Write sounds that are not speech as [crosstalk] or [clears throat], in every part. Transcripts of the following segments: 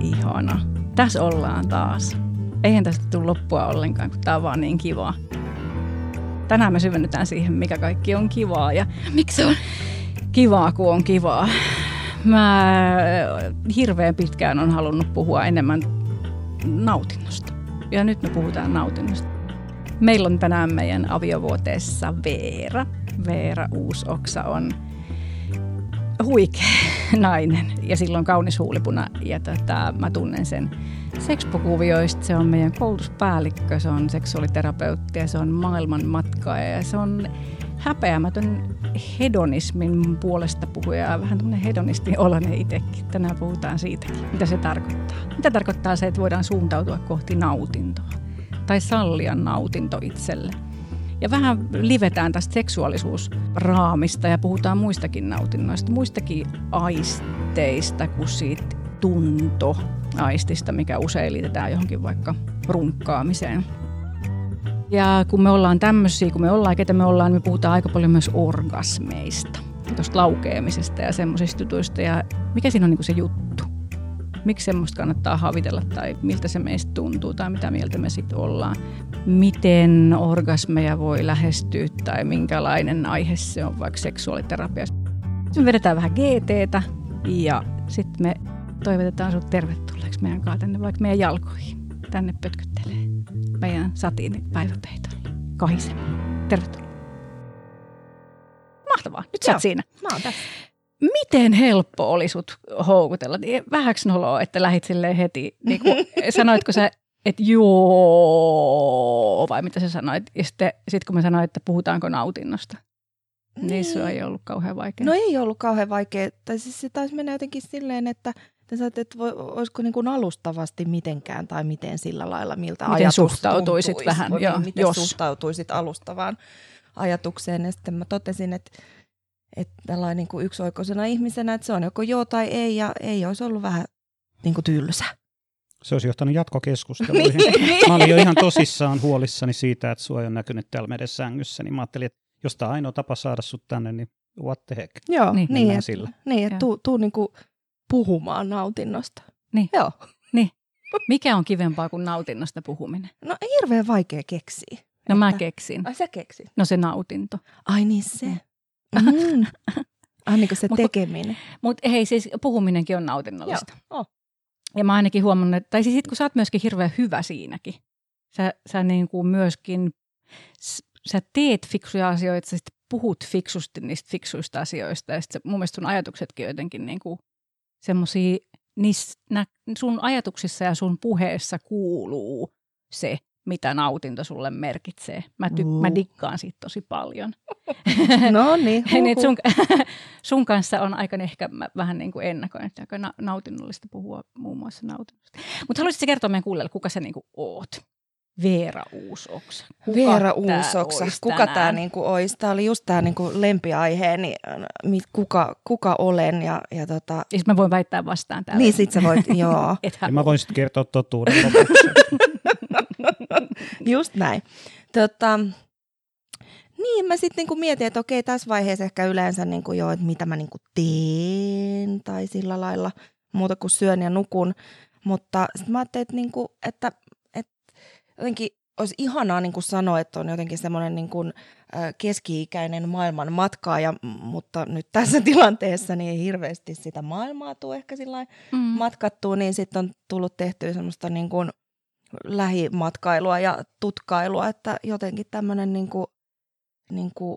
Ihana. Tässä ollaan taas. Eihän tästä tule loppua ollenkaan, kun tämä on vaan niin kivaa. Tänään me syvennytään siihen, mikä kaikki on kivaa ja miksi on kivaa, kun on kivaa. Mä hirveän pitkään on halunnut puhua enemmän nautinnosta. Ja nyt me puhutaan nautinnosta. Meillä on tänään meidän aviovuoteessa Veera. Veera Uusoksa on huikea [laughs] nainen ja silloin kaunis huulipuna. Ja tota, mä tunnen sen Sexpo-kuvioista. Se on meidän koulutuspäällikkö, se on seksuaaliterapeutti ja se on maailman matkaaja ja se on häpeämätön hedonismin puolesta puhuja ja vähän tämmöinen hedonistin oloinen itsekin. Tänään puhutaan siitäkin, mitä se tarkoittaa. Mitä tarkoittaa se, että voidaan suuntautua kohti nautintoa tai sallia nautinto itselle. Ja vähän livetään tästä seksuaalisuusraamista ja puhutaan muistakin nautinnoista, muistakin aisteista kuin siitä tuntoaistista, mikä usein liitetään johonkin vaikka runkkaamiseen. Ja kun me ollaan tämmöisiä, kun me ollaan, ketä me ollaan, niin me puhutaan aika paljon myös orgasmeista, tuosta laukeamisesta ja semmoisista jutuista. Ja mikä siinä on niin se juttu? Miksi semmoista kannattaa havitella tai miltä se meistä tuntuu tai mitä mieltä me sitten ollaan? Miten orgasmeja voi lähestyä tai minkälainen aihe se on vaikka seksuaaliterapiassa? Sitten me vedetään vähän GTtä ja sitten me toivotetaan sinut tervetulleeksi meidän kanssa tänne vaikka meidän jalkoihin. Tänne pötköttelee meidän satiin päiväpeitolle kahisemaan. Tervetuloa. Mahtavaa. Nyt sä oot siinä. Mä oon tässä. Miten helppo oli sut houkutella? Vähäks noloa, että lähit silleen heti. Niin kuin, [laughs] sanoitko sä, että joo, vai mitä sä sanoit? Ja sitten sit kun mä sanoin, että puhutaanko nautinnosta, niin, niin se ei ollut kauhean vaikea. No ei ollut kauhean vaikea. Tai siis se taisi mennä jotenkin silleen, että te saatte, että voi, olisiko niin kuin alustavasti mitenkään tai miten sillä lailla, miltä miten ajatus suhtautuisit tuntuisi, vähän, niin, joo, miten jos. suhtautuisit alustavaan ajatukseen. Ja sitten mä totesin, että, että tällainen niin kuin yksioikoisena ihmisenä, että se on joko joo tai ei, ja ei olisi ollut vähän niin kuin tylsä. Se olisi johtanut jatkokeskusteluihin. [laughs] Mä olin jo ihan tosissaan huolissani siitä, että sua ei ole näkynyt täällä meidän sängyssä, niin mä ajattelin, että jos tämä ainoa tapa saada sut tänne, niin what the heck. Joo, Niin. niin, että, sillä. niin, että tuu, tuu niin kuin puhumaan nautinnosta. Niin. Joo. Mikä on kivempaa kuin nautinnosta puhuminen? No hirveän vaikea keksiä. No mä Että- keksin. Ai sä keksit. No se nautinto. Ai niin se. Mm. Ai [laughs] niin kuin se Mut tekeminen. Mutta hei, siis puhuminenkin on nautinnollista. Joo. Oh. Ja mä ainakin huomannut, että, tai siis sit kun sä oot myöskin hirveän hyvä siinäkin, sä, sä niin kuin myöskin, sä teet fiksuja asioita, sä sit puhut fiksusti niistä fiksuista asioista, ja sit sä, mun mielestä sun ajatuksetkin on jotenkin niin kuin semmosia, niissä, nä, sun ajatuksissa ja sun puheessa kuuluu se, mitä nautinto sulle merkitsee. Mä, ty, mä Uh. dikkaan siitä tosi paljon. [laughs] No niin. niin, sun, [laughs] sun kanssa on aika ehkä mä vähän niin kuin ennakoin, että aika na- nautinnollista puhua muun muassa nautinnosta. Mutta haluaisitko kertoa meidän kuulijoille, kuka sä niin kuin oot? Veera Uusoksa. Kuka Veera Uusoksa. Kuka tämä niinku olisi? Tämä oli just tämä niinku lempiaiheeni, mi- kuka, kuka olen. Ja, ja tota, Siis mä voin väittää vastaan täällä. niin sit sä voit, joo. [laughs] Ja mä voin sitten kertoa totuuden lopuksi. [laughs] Just näin. Tota, niin, mä sitten niinku mietin, että okei, tässä vaiheessa ehkä yleensä niinku jo, että mitä mä niinku teen tai sillä lailla muuta kuin syön ja nukun. Mutta sitten mä ajattelin, että, niinku, että, että jotenkin olisi ihanaa niinku sanoa, että on jotenkin semmoinen niinku, ö, keski-ikäinen maailman matkaaja, mutta nyt tässä [laughs] tilanteessa niin ei hirveästi sitä maailmaa tule ehkä sillä mm. matkattua, niin sitten on tullut tehtyä semmoista niin kuin lähimatkailua ja tutkailua, että jotenkin tämmöinen niin kuin, niin kuin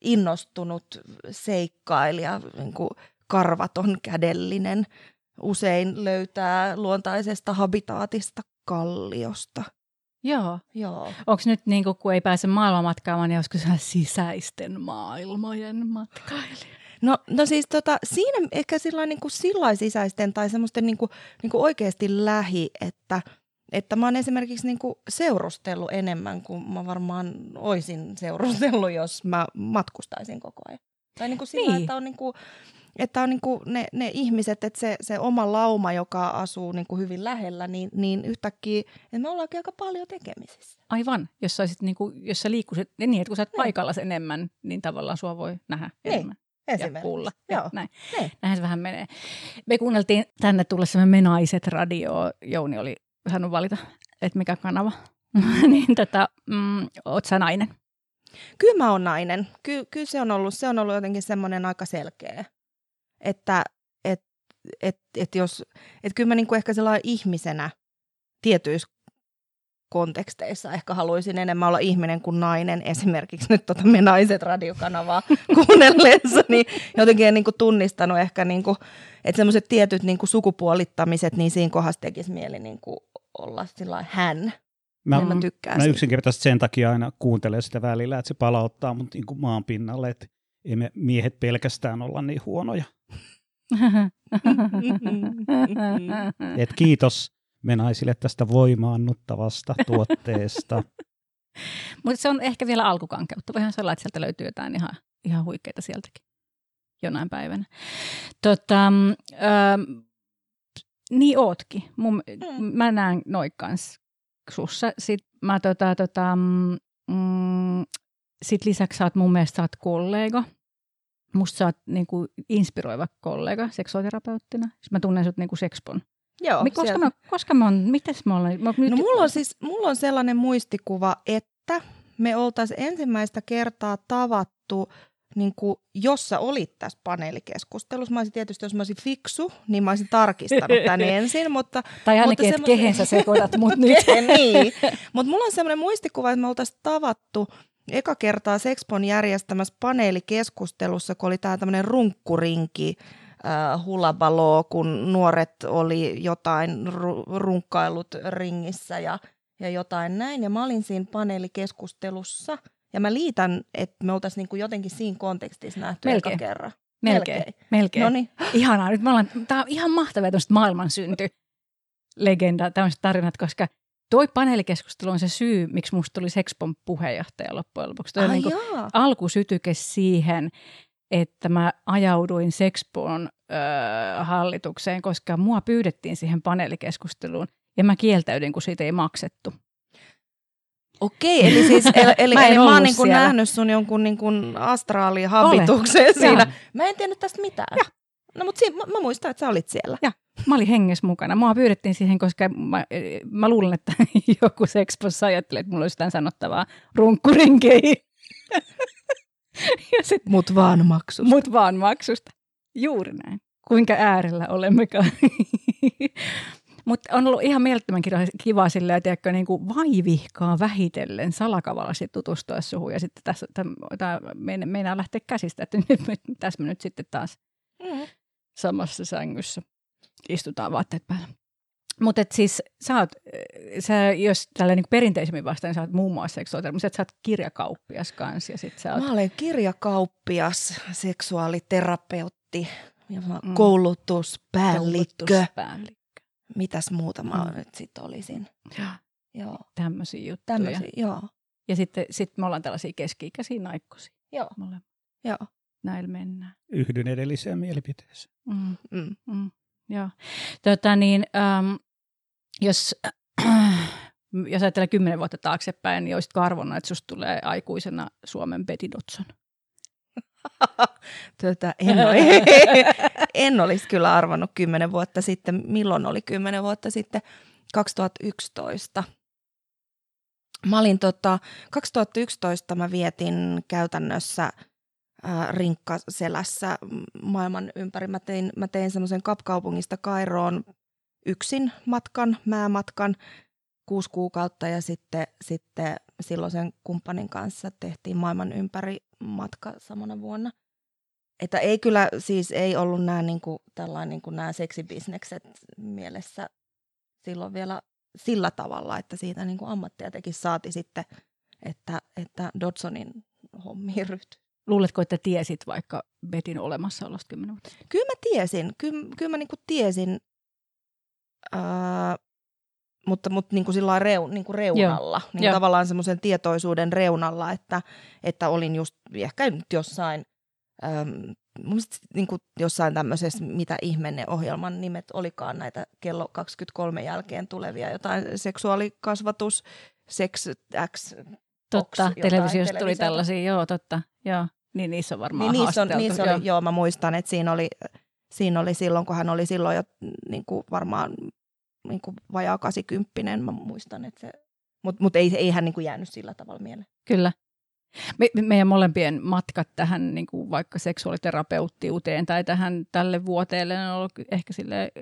innostunut seikkailija, niin kuin karvaton kädellinen, usein löytää luontaisesta habitaatista kalliosta. Joo. Joo. Onko nyt niin kuin, kun ei pääse maailmanmatkaamaan, niin olisiko se sisäisten maailmojen matkailija? No, no siis tota, siinä ehkä sillä niin kuin sisäisten tai semmoisten niin kuin, niin kuin oikeasti lähi, että, että mä oon esimerkiksi niin kuin seurustellut enemmän kuin mä varmaan oisin seurustellut, jos mä matkustaisin koko ajan. Tai niin kuin sillä, Niin. että on, niin kuin, että on niin kuin ne, ne ihmiset, että se, se oma lauma, joka asuu niin kuin hyvin lähellä, niin, niin yhtäkkiä, että me ollaankin aika paljon tekemisissä. Aivan, jos, sä olisit, niin kuin, jos sä liikkuisit niin, että kun sä oot Niin. paikalla enemmän, niin tavallaan sua voi nähdä Niin. enemmän. ja pulla. Joo. Näin. Niin. Näinhän se vähän menee. Me kuunneltiin tänne tullessa me Naiset radio. Jouni oli saanut valita, että mikä kanava. [laughs] niin tota, mm, oot sä nainen? Kyllä mä oon nainen. Ky- kyllä se on ollut, se on ollut jotenkin semmoinen aika selkeä, että et, et, et jos, et kyllä mä niinku ehkä sellainen ihmisenä tietyissä konteksteissa ehkä haluaisin enemmän olla ihminen kuin nainen. Esimerkiksi nyt tota me naiset radiokanavaa [laughs] kuunnellessa, niin jotenkin en niinku tunnistanut ehkä, niinku, että semmoiset tietyt niinku sukupuolittamiset, niin siinä kohdassa tekisi mieli niinku olla sillä hän. Mä, Niin mä tykkään mä yksinkertaisesti sen takia aina kuuntelen sitä välillä, että se palauttaa mut niin kuin maan pinnalle, että ei me miehet pelkästään olla niin huonoja. [laughs] Et kiitos me naisille tästä voimaannuttavasta [laughs] tuotteesta. Mutta se on ehkä vielä alkukankeutta. Voihan se olla, että sieltä löytyy jotain ihan, ihan huikeita sieltäkin jonain päivänä. Tota, ähm, niin ootkin. Mun, Mm. Mä näen noin kans sussa. Sitten mä tota, tota, mm, sit lisäksi sä oot mun mielestä sä oot kollega. Musta sä oot niinku, inspiroiva kollega seksuaaliterapeuttina. Mä tunnen sut niinku sekspon. Joo, koska, mä, koska mä oon, mites mä olen? Mä, nyt, No mulla on siis mulla on sellainen muistikuva, että me oltaisiin ensimmäistä kertaa tavattu, niin kuin, jos sä olit tässä paneelikeskustelussa. Mä olisin tietysti, jos mä olisin fiksu, niin mä olisin tarkistanut tän [laughs] ensin, mutta tai ainakin, mutta että semmoisen- kehen sä sekoitat mut [laughs] nyt. niin. Mutta mulla on semmoinen muistikuva, että me oltaisiin tavattu eka kertaa Sexpon järjestämässä paneelikeskustelussa, kun oli tämä tämmöinen runkkurinki, äh, hulabaloo, kun nuoret oli jotain ru- runkkailut ringissä ja, ja jotain näin. Ja mä olin siinä paneelikeskustelussa ja mä liitän, että me oltaisiin niinku jotenkin siinä kontekstissa nähty Melkein. eka kerran. Melkein. Melkein. Melkein. No niin. [laughs] Ihanaa. Nyt me ollaan, tää on ihan mahtavaa tämmöistä maailman synty legenda, tämmöiset tarinat, koska toi paneelikeskustelu on se syy, miksi musta tuli Sexpon puheenjohtaja loppujen lopuksi. Toi Ai niin alkusytyke siihen, että mä ajauduin Sexpon ö, hallitukseen, koska mua pyydettiin siihen paneelikeskusteluun ja mä kieltäydyin, kun siitä ei maksettu. Okei, eli siis [laughs] eli, eli, Mä en eli mä oon niin kuin siellä. nähnyt sun jonkun niin kuin astraalihabituksen siinä. Joo. Mä en tiennyt tästä mitään. No mutta siinä, mä, mä muistan, että sä olit siellä. Ja. Mä olin hengessä mukana. Mua pyydettiin siihen, koska mä, mä luulen, että [laughs] joku Sexpossa ajattelee, että mulla olisi jotain sanottavaa runkkurinkeihin. [laughs] ja sit, Mut vaan maksusta. mut vaan maksusta. Juuri näin. Kuinka äärellä olemmekaan. [laughs] Mutta on ollut ihan mielettömän kiva, sillä, että niin kuin vaivihkaa vähitellen salakavallisesti tutustua suhun. Ja sitten tässä tämä meinaa lähteä käsistä, että nyt, nyt, tässä me nyt sitten taas Mm. samassa sängyssä istutaan vaatteet päällä. Mutta siis sä oot, sä, jos tällä niin perinteisemmin vastaan, niin sä oot muun muassa seksuaaliterapeutti, mutta sä oot kirjakauppias kanssa ja sit sä oot, Mä olen kirjakauppias, seksuaaliterapeutti ja mä Mm. koulutuspäällikkö. koulutuspäällikkö. Mitäs muuta mä Mm. nyt sit olisin? Ja Joo, tämmöisiä juttuja. tämmöisiä. Joo, Ja sitten sit me ollaan tällaisia keski-ikäisiä naikkosia. joo, Molemmat. joo. Näillä mennään. Yhdyn edelliseen mielipiteeseen. Mm. Mm. Mm, joo. Tota niin, äm, jos, [clears throat] jos ajattelee kymmenen vuotta taaksepäin, niin olisitko arvonnut, että susta tulee aikuisena Suomen Betty Dodson? [laughs] Tätä en, [laughs] en olisi kyllä arvannut kymmenen vuotta sitten. Milloin oli kymmenen vuotta sitten? 2011. Mä olin tota, 2011 mä vietin käytännössä äh, rinkkaselässä maailman ympäri. Mä tein, mä tein semmoisen Kapkaupungista Kairoon yksin matkan, määmatkan, kuusi kuukautta ja sitten, sitten silloisen kumppanin kanssa tehtiin maailman ympäri matka samana vuonna. Että ei kyllä siis ei ollut nämä niinku, tällainen niinku nämä seksibisnekset mielessä silloin vielä sillä tavalla, että siitä niinku ammattia teki saati sitten, että, että Dodsonin hommiin ryhtyi. Luuletko, että tiesit vaikka Betin olemassaolosta kymmenen vuotta? Kyllä mä tiesin, kyllä, kyllä mä niinku tiesin, mutta, mutta niinku sillä lailla reu, niinku reunalla, niin Joo. tavallaan semmoisen tietoisuuden reunalla, että, että olin just ehkä nyt jossain, äm, mun mielestä niinku jossain tämmöisessä, mitä ihme ne ohjelman nimet olikaan, näitä kello 23 jälkeen tulevia, jotain seksuaalikasvatus, sex X, Totta, jotain televisiosta tuli tällaisia, joo, totta, joo. Niin niissä on varmaan Niin niissä, on, niissä joo. oli, joo, mä muistan, että siinä oli, siinä oli silloin, kun hän oli silloin jo niin kuin varmaan niin kuin vajaa 80, mä muistan, että se, mutta mut ei, ei hän niin kuin jäänyt sillä tavalla mieleen. Kyllä. Me, me- meidän molempien matkat tähän niin kuin vaikka seksuaaliterapeuttiuteen tai tähän tälle vuoteelle on ollut ehkä sille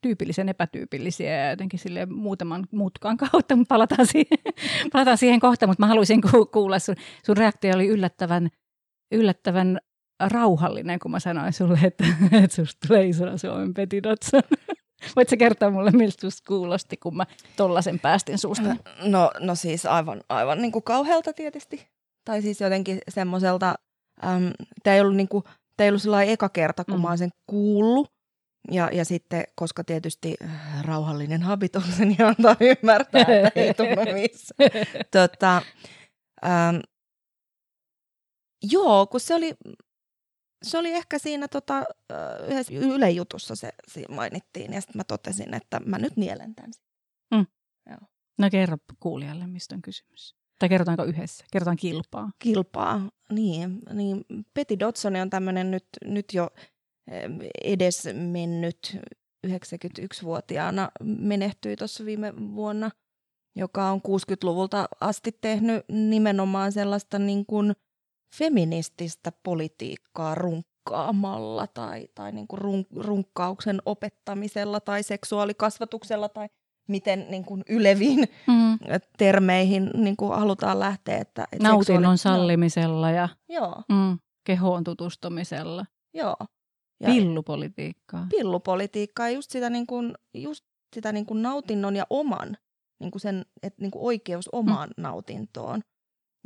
tyypillisen epätyypillisiä ja jotenkin sille muutaman mutkan kautta, mutta palataan siihen, palataan siihen kohta, mutta mä haluaisin ku- kuulla sun, sun reaktio oli yllättävän, yllättävän rauhallinen, kun mä sanoin sulle, että, [laughs] että susta tulee isona Suomen Peti Dotson. [laughs] Voitko sä kertoa mulle, miltä susta kuulosti, kun mä tollasen päästin susta? No, no siis aivan, aivan niin kuin kauhealta tietysti. Tai siis jotenkin semmoiselta, äm, tämä ei ollut, niin kuin, tää ei ollut sellainen eka kerta, kun Mm. mä oon sen kuullut. Ja, ja sitten, koska tietysti äh, rauhallinen habitukseni [laughs] antaa ymmärtää, että ei tunnu missään. tota, äm, joo, kun se oli, se oli ehkä siinä tota, yhdessä Yle-jutussa se, se mainittiin. Ja sitten mä totesin, että mä nyt nielen tämän. No kerro kuulijalle, mistä on kysymys. Tai kerrotaanko yhdessä? Kerrotaan kilpaa. kilpaa. Niin, niin Peti Dodson on tämmöinen nyt, nyt jo edes mennyt 91-vuotiaana menehtyi tuossa viime vuonna, joka on 60-luvulta asti tehnyt nimenomaan sellaista niin kuin feminististä politiikkaa runkkaamalla tai, tai niin kuin run, runkkauksen opettamisella tai seksuaalikasvatuksella tai miten niin kuin yleviin Mm. termeihin niin kuin halutaan lähteä. Että, että Nautinnon seksuaali- sallimisella ja Joo, mm, kehoon tutustumisella. joo. Ja Pillupolitiikkaa. pillupolitiikkaa ja just sitä, niin kuin, just sitä niin kuin nautinnon ja oman, niin kuin sen, että niin kuin oikeus omaan mm. nautintoon.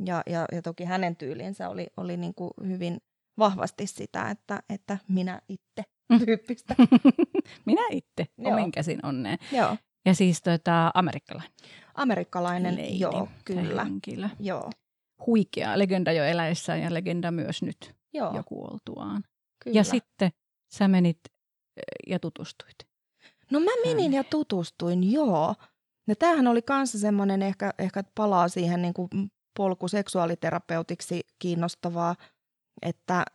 Ja, ja, ja toki hänen tyylinsä oli, oli niin kuin hyvin vahvasti sitä, että, että minä itse Mm. tyyppistä. [laughs] Minä itse, omin käsin onneen. joo. Ja siis tota, amerikkalainen Amerikkalainen, leidi joo, kyllä. henkilö. Joo, Huikea, legenda jo eläessään ja legenda myös nyt joo, jo kuoltuaan. kyllä. Ja sitten sä menit eh, ja tutustuit. No mä menin ja tutustuin, joo. Ja tämähän oli kanssa semmoinen ehkä, ehkä palaa siihen niin kuin polku seksuaaliterapeutiksi kiinnostavaa, että,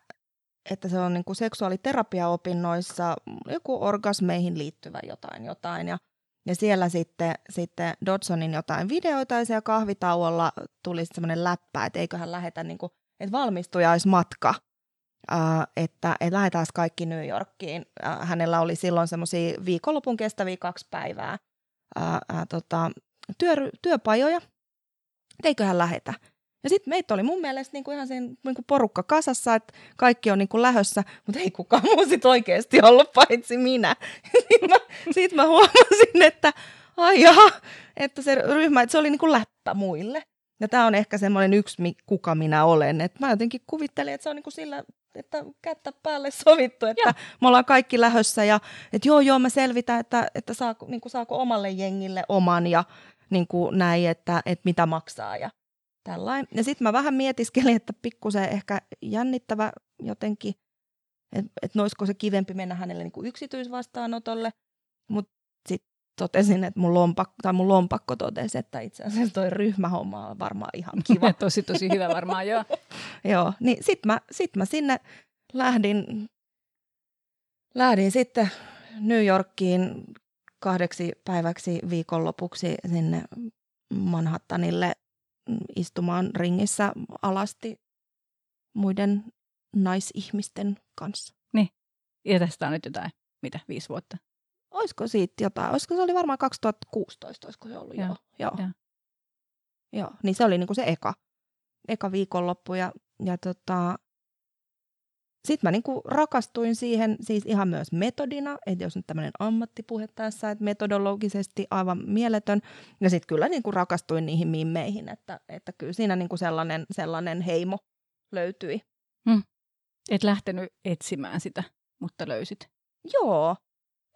että se on niin kuin seksuaaliterapiaopinnoissa joku orgasmeihin liittyvä jotain jotain. Ja, ja siellä sitten, sitten Dodsonin jotain videoita ja siellä kahvitauolla tuli semmoinen läppä, että eiköhän lähetä niin kuin, että valmistujaismatka Uh, että, että lähdetään kaikki New Yorkiin. Uh, hänellä oli silloin semmoisia viikonlopun kestäviä kaksi päivää uh, uh, tota, työ, työpajoja. Eiköhän lähetä. Ja sitten meitä oli mun mielestä niinku ihan siinä niinku porukka kasassa, että kaikki on niinku lähössä, mutta ei kukaan muu sit oikeasti ollut paitsi minä. [laughs] Sitten mä, sit mä huomasin, että ai jaha, että se ryhmä, että se oli niinku läppä muille. Ja tämä on ehkä semmoinen yksi, kuka minä olen. Et mä jotenkin kuvittelin, että se on niinku sillä, että kättä päälle sovittu, että Joo. me ollaan kaikki lähössä ja että joo joo mä selvitän, että, että saako, niinku, saako omalle jengille oman ja niin kuin näin, että, että mitä maksaa ja tällainen. Ja sitten mä vähän mietiskelin, että pikkusen ehkä jännittävä jotenkin, että et olisiko se kivempi mennä hänelle niin kuin yksityisvastaanotolle, mutta sitten totesin, että mun lompakko, tai mun lompakko totesi, että itse asiassa toi ryhmähomma on varmaan ihan [laughs] kiva. tosi, tosi hyvä varmaan, joo. [laughs] Joo, niin sit mä, sit mä sinne lähdin, lähdin sitten New Yorkiin kahdeksi päiväksi viikonlopuksi sinne Manhattanille istumaan ringissä alasti muiden naisihmisten kanssa. Ja tästä on nyt jotain, mitä, viisi vuotta. Olisiko siitä jotain? Olisiko se oli varmaan 2016, olisiko se ollut Joo, joo. Joo. joo. joo. Niin se oli niinku se eka, eka viikonloppu ja, ja tota, sitten mä niinku rakastuin siihen siis ihan myös metodina, että jos nyt tämmöinen ammattipuhe tässä, että metodologisesti aivan mieletön. Ja sitten kyllä niinku rakastuin niihin mimmeihin, että, että kyllä siinä niinku sellainen, sellainen heimo löytyi. Et lähtenyt etsimään sitä, mutta löysit. Joo,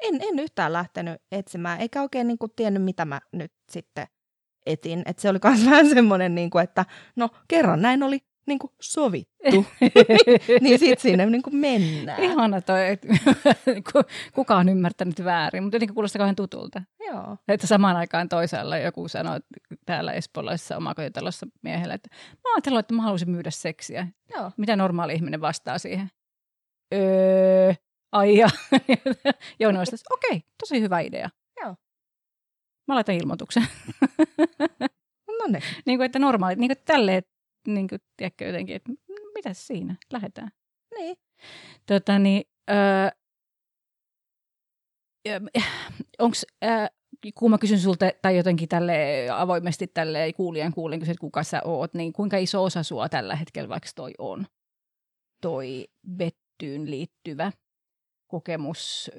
en, en yhtään lähtenyt etsimään, eikä oikein niinku tiennyt, mitä mä nyt sitten etin. Et se oli myös [laughs] vähän semmoinen, niinku, että no kerran näin oli [laughs] niin kuin sovittu, niin sitten sinne niin kuin mennään. Ihana toi, että [laughs] kuka on ymmärtänyt väärin, mutta jotenkin kuulostaa kauhean tutulta. Joo. Että samaan aikaan toisaalla joku sanoi täällä espoolaisessa omakotitalossa miehelle, että mä ajattelin, että mä haluaisin myydä seksiä. Joo. Mitä normaali ihminen vastaa siihen? Öö, ai ja. [laughs] Jouni vastasi, okei, tosi hyvä idea. Joo. Mä laitan ilmoituksen. No niin. niin kuin, että normaali, niin kuin tälleen, niin kuin, tiedätkö jotenkin, että mitä siinä, lähdetään. Niin. Tota, niin, öö, onko, äh, kun mä kysyn sulta, tai jotenkin tälle avoimesti tälle kuulijan kuulin, että kuka sä oot, niin kuinka iso osa sua tällä hetkellä vaikka toi on? Toi vettyyn liittyvä kokemus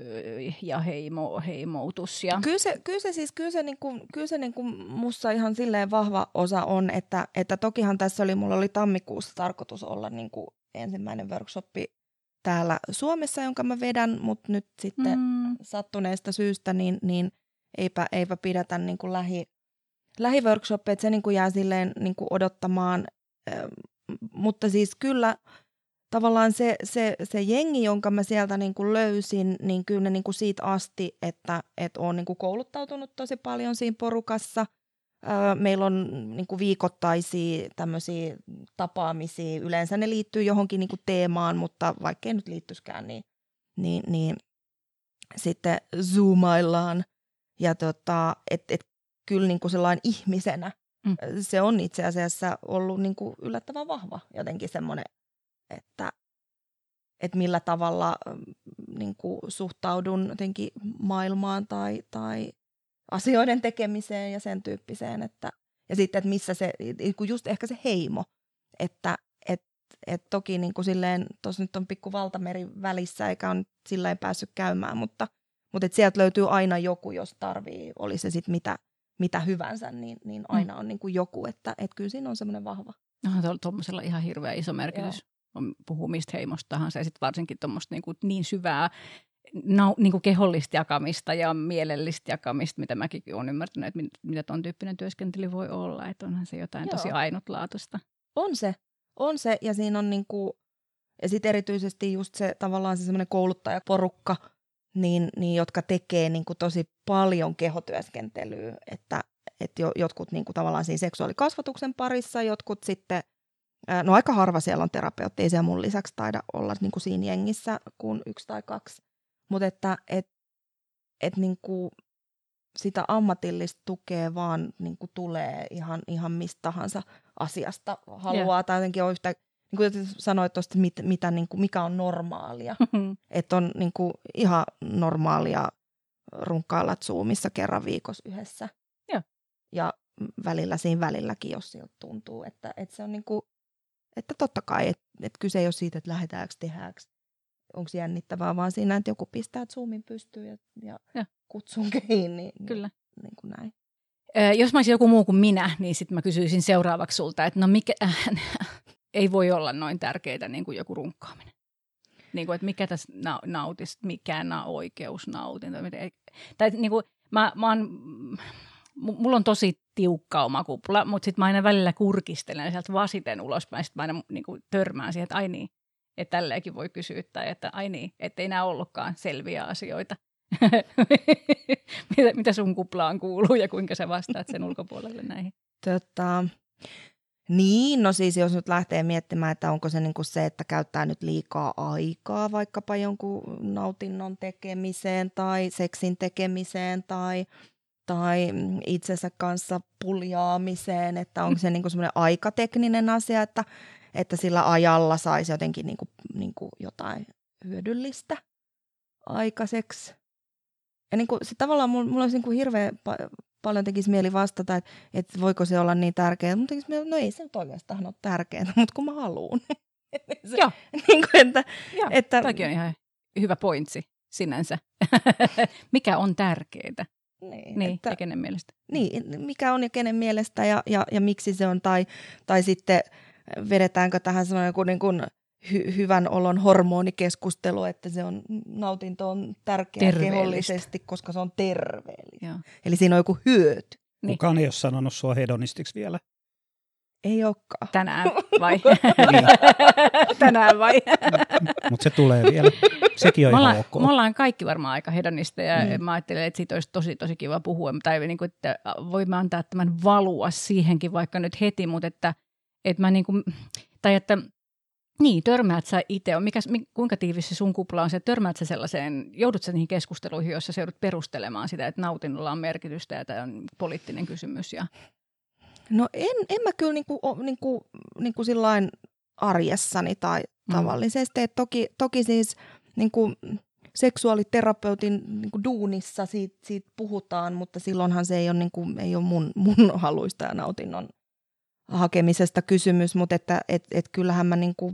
ja heimo, heimoutus. Ja... Kyllä se, kyllä se siis, kyllä se, niin kuin, kyllä se niin kuin musta ihan silleen vahva osa on, että, että tokihan tässä oli, mulla oli tammikuussa tarkoitus olla niin kuin ensimmäinen workshoppi täällä Suomessa, jonka mä vedän, mutta nyt sitten mm. sattuneesta syystä niin, niin eipä, eipä pidetä niin kuin lähi, lähiworkshoppeja, että se niin kuin jää silleen niin kuin odottamaan. mutta siis kyllä tavallaan se, se, se jengi, jonka mä sieltä niin kuin löysin, niin kyllä ne niin kuin siitä asti, että, että olen niin kuin kouluttautunut tosi paljon siinä porukassa. Meillä on niin kuin viikoittaisia tämmöisiä tapaamisia. Yleensä ne liittyy johonkin niin kuin teemaan, mutta vaikkei nyt liittyiskään, niin, niin, niin sitten zoomaillaan. Ja tota, et, et, kyllä niin kuin sellainen ihmisenä mm. se on itse asiassa ollut niin kuin yllättävän vahva jotenkin semmoinen että, että millä tavalla niin kuin suhtaudun jotenkin maailmaan tai, tai asioiden tekemiseen ja sen tyyppiseen. Että, ja sitten, että missä se, just ehkä se heimo, että et, et toki niin kuin silleen, tuossa nyt on pikku valtameri välissä eikä on sillä päässyt käymään, mutta, mutta et sieltä löytyy aina joku, jos tarvii, oli se sitten mitä, mitä hyvänsä, niin, niin mm. aina on niin kuin joku, että et kyllä siinä on semmoinen vahva. No, tuommoisella ihan hirveä iso merkitys. Joo puhuu mistä heimosta tahansa ja sitten varsinkin tuommoista niin, kuin niin syvää na, niin kuin kehollista jakamista ja mielellistä jakamista, mitä mäkin olen ymmärtänyt, että mitä tuon tyyppinen työskentely voi olla, että onhan se jotain Joo. tosi ainutlaatuista. On se, on se ja siinä on niin kuin, ja sitten erityisesti just se tavallaan se semmoinen kouluttajaporukka, niin, niin, jotka tekee niin kuin tosi paljon kehotyöskentelyä, että, että jotkut niin kuin tavallaan siinä seksuaalikasvatuksen parissa, jotkut sitten – No aika harva siellä on terapeutti, ei siellä mun lisäksi taida olla niin kuin siinä jengissä kuin yksi tai kaksi. Mutta että et, et niin kuin sitä ammatillista tukea vaan niin kuin tulee ihan, ihan mistä tahansa asiasta haluaa. Yeah. Tai jotenkin on yhtä, niin kuin sanoit tuosta, mit, mitä, niin kuin, mikä on normaalia. että on niin kuin, ihan normaalia runkkailla Zoomissa kerran viikossa yhdessä. Yeah. Ja välillä siinä välilläkin, jos siltä tuntuu, että, että se on niin kuin, että totta kai, että et kyse ei ole siitä, että lähdetäänkö, tehdäänkö, onko jännittävää, vaan siinä, että joku pistää zoomin pystyyn ja, ja, ja. kutsun kiinni. Niin, Kyllä. Niin kuin näin. Ö, jos mä olisin joku muu kuin minä, niin sitten mä kysyisin seuraavaksi sulta, että no mikä, äh, [laughs] ei voi olla noin tärkeää niin kuin joku runkkaaminen. Niin kuin, että mikä tässä na- nautis, mikä na- oikeus nautinto. Tai niin kuin, mä, mä oon mulla on tosi tiukka oma kupla, mutta sitten mä aina välillä kurkistelen sieltä vasiten ulospäin, sitten mä aina niin kuin, törmään siihen, että ai niin, että tälleenkin voi kysyä, tai että ai niin, ettei nämä ollutkaan selviä asioita. [laughs] mitä, mitä sun kuplaan kuuluu ja kuinka sä vastaat sen ulkopuolelle näihin? Tota, niin, no siis jos nyt lähtee miettimään, että onko se niinku se, että käyttää nyt liikaa aikaa vaikkapa jonkun nautinnon tekemiseen tai seksin tekemiseen tai tai itsensä kanssa puljaamiseen, että onko se niinku semmoinen aikatekninen asia, että, että sillä ajalla saisi jotenkin niinku, niinku jotain hyödyllistä aikaiseksi. Ja niinku, se tavallaan mulla, mulla olisi niinku hirveän pa- paljon tekisi mieli vastata, että, että voiko se olla niin tärkeää, mutta no ei se nyt oikeastaan ole tärkeää, [laughs] mutta kun mä haluan. [laughs] Joo. niin kuin, että, Joo, että, on ihan hyvä pointsi sinänsä. [laughs] Mikä on tärkeää? Niin, niin että, ja kenen mielestä. Niin, mikä on ja kenen mielestä ja, ja, ja miksi se on, tai, tai sitten vedetäänkö tähän semmoinen joku niin kuin hy, hyvän olon hormonikeskustelu, että se on, nautinto on tärkeä kehollisesti, koska se on terveellistä. Joo. Eli siinä on joku hyöty. Niin. Kukaan ei ole sanonut sua hedonistiksi vielä. Ei olekaan. Tänään [laughs] vai? Tänään vai? Mutta se tulee vielä. Sekin on me, ihan ollaan, ok. me ollaan kaikki varmaan aika hedonista ja Mm. mä ajattelen, että siitä olisi tosi tosi kiva puhua. Tai niin kuin, että voimme antaa tämän valua siihenkin vaikka nyt heti, mutta että, että mä niin kuin, tai että niin, törmäät sä itse, mikä, mi- kuinka tiivis se sun kupla on se, että törmäät sä sellaiseen, joudut sä niihin keskusteluihin, joissa sä joudut perustelemaan sitä, että nautinnolla on merkitystä ja tämä on poliittinen kysymys. Ja, No en, en mä kyllä niinku, niinku, niinku sillain arjessani tai Mm. tavallisesti. Et toki, toki siis niinku, seksuaaliterapeutin niinku, duunissa siitä, siitä puhutaan, mutta silloinhan se ei ole, niinku, ei ole mun, mun [laughs] haluista ja nautinnon hakemisesta kysymys, mutta että et, et kyllähän mä niinku,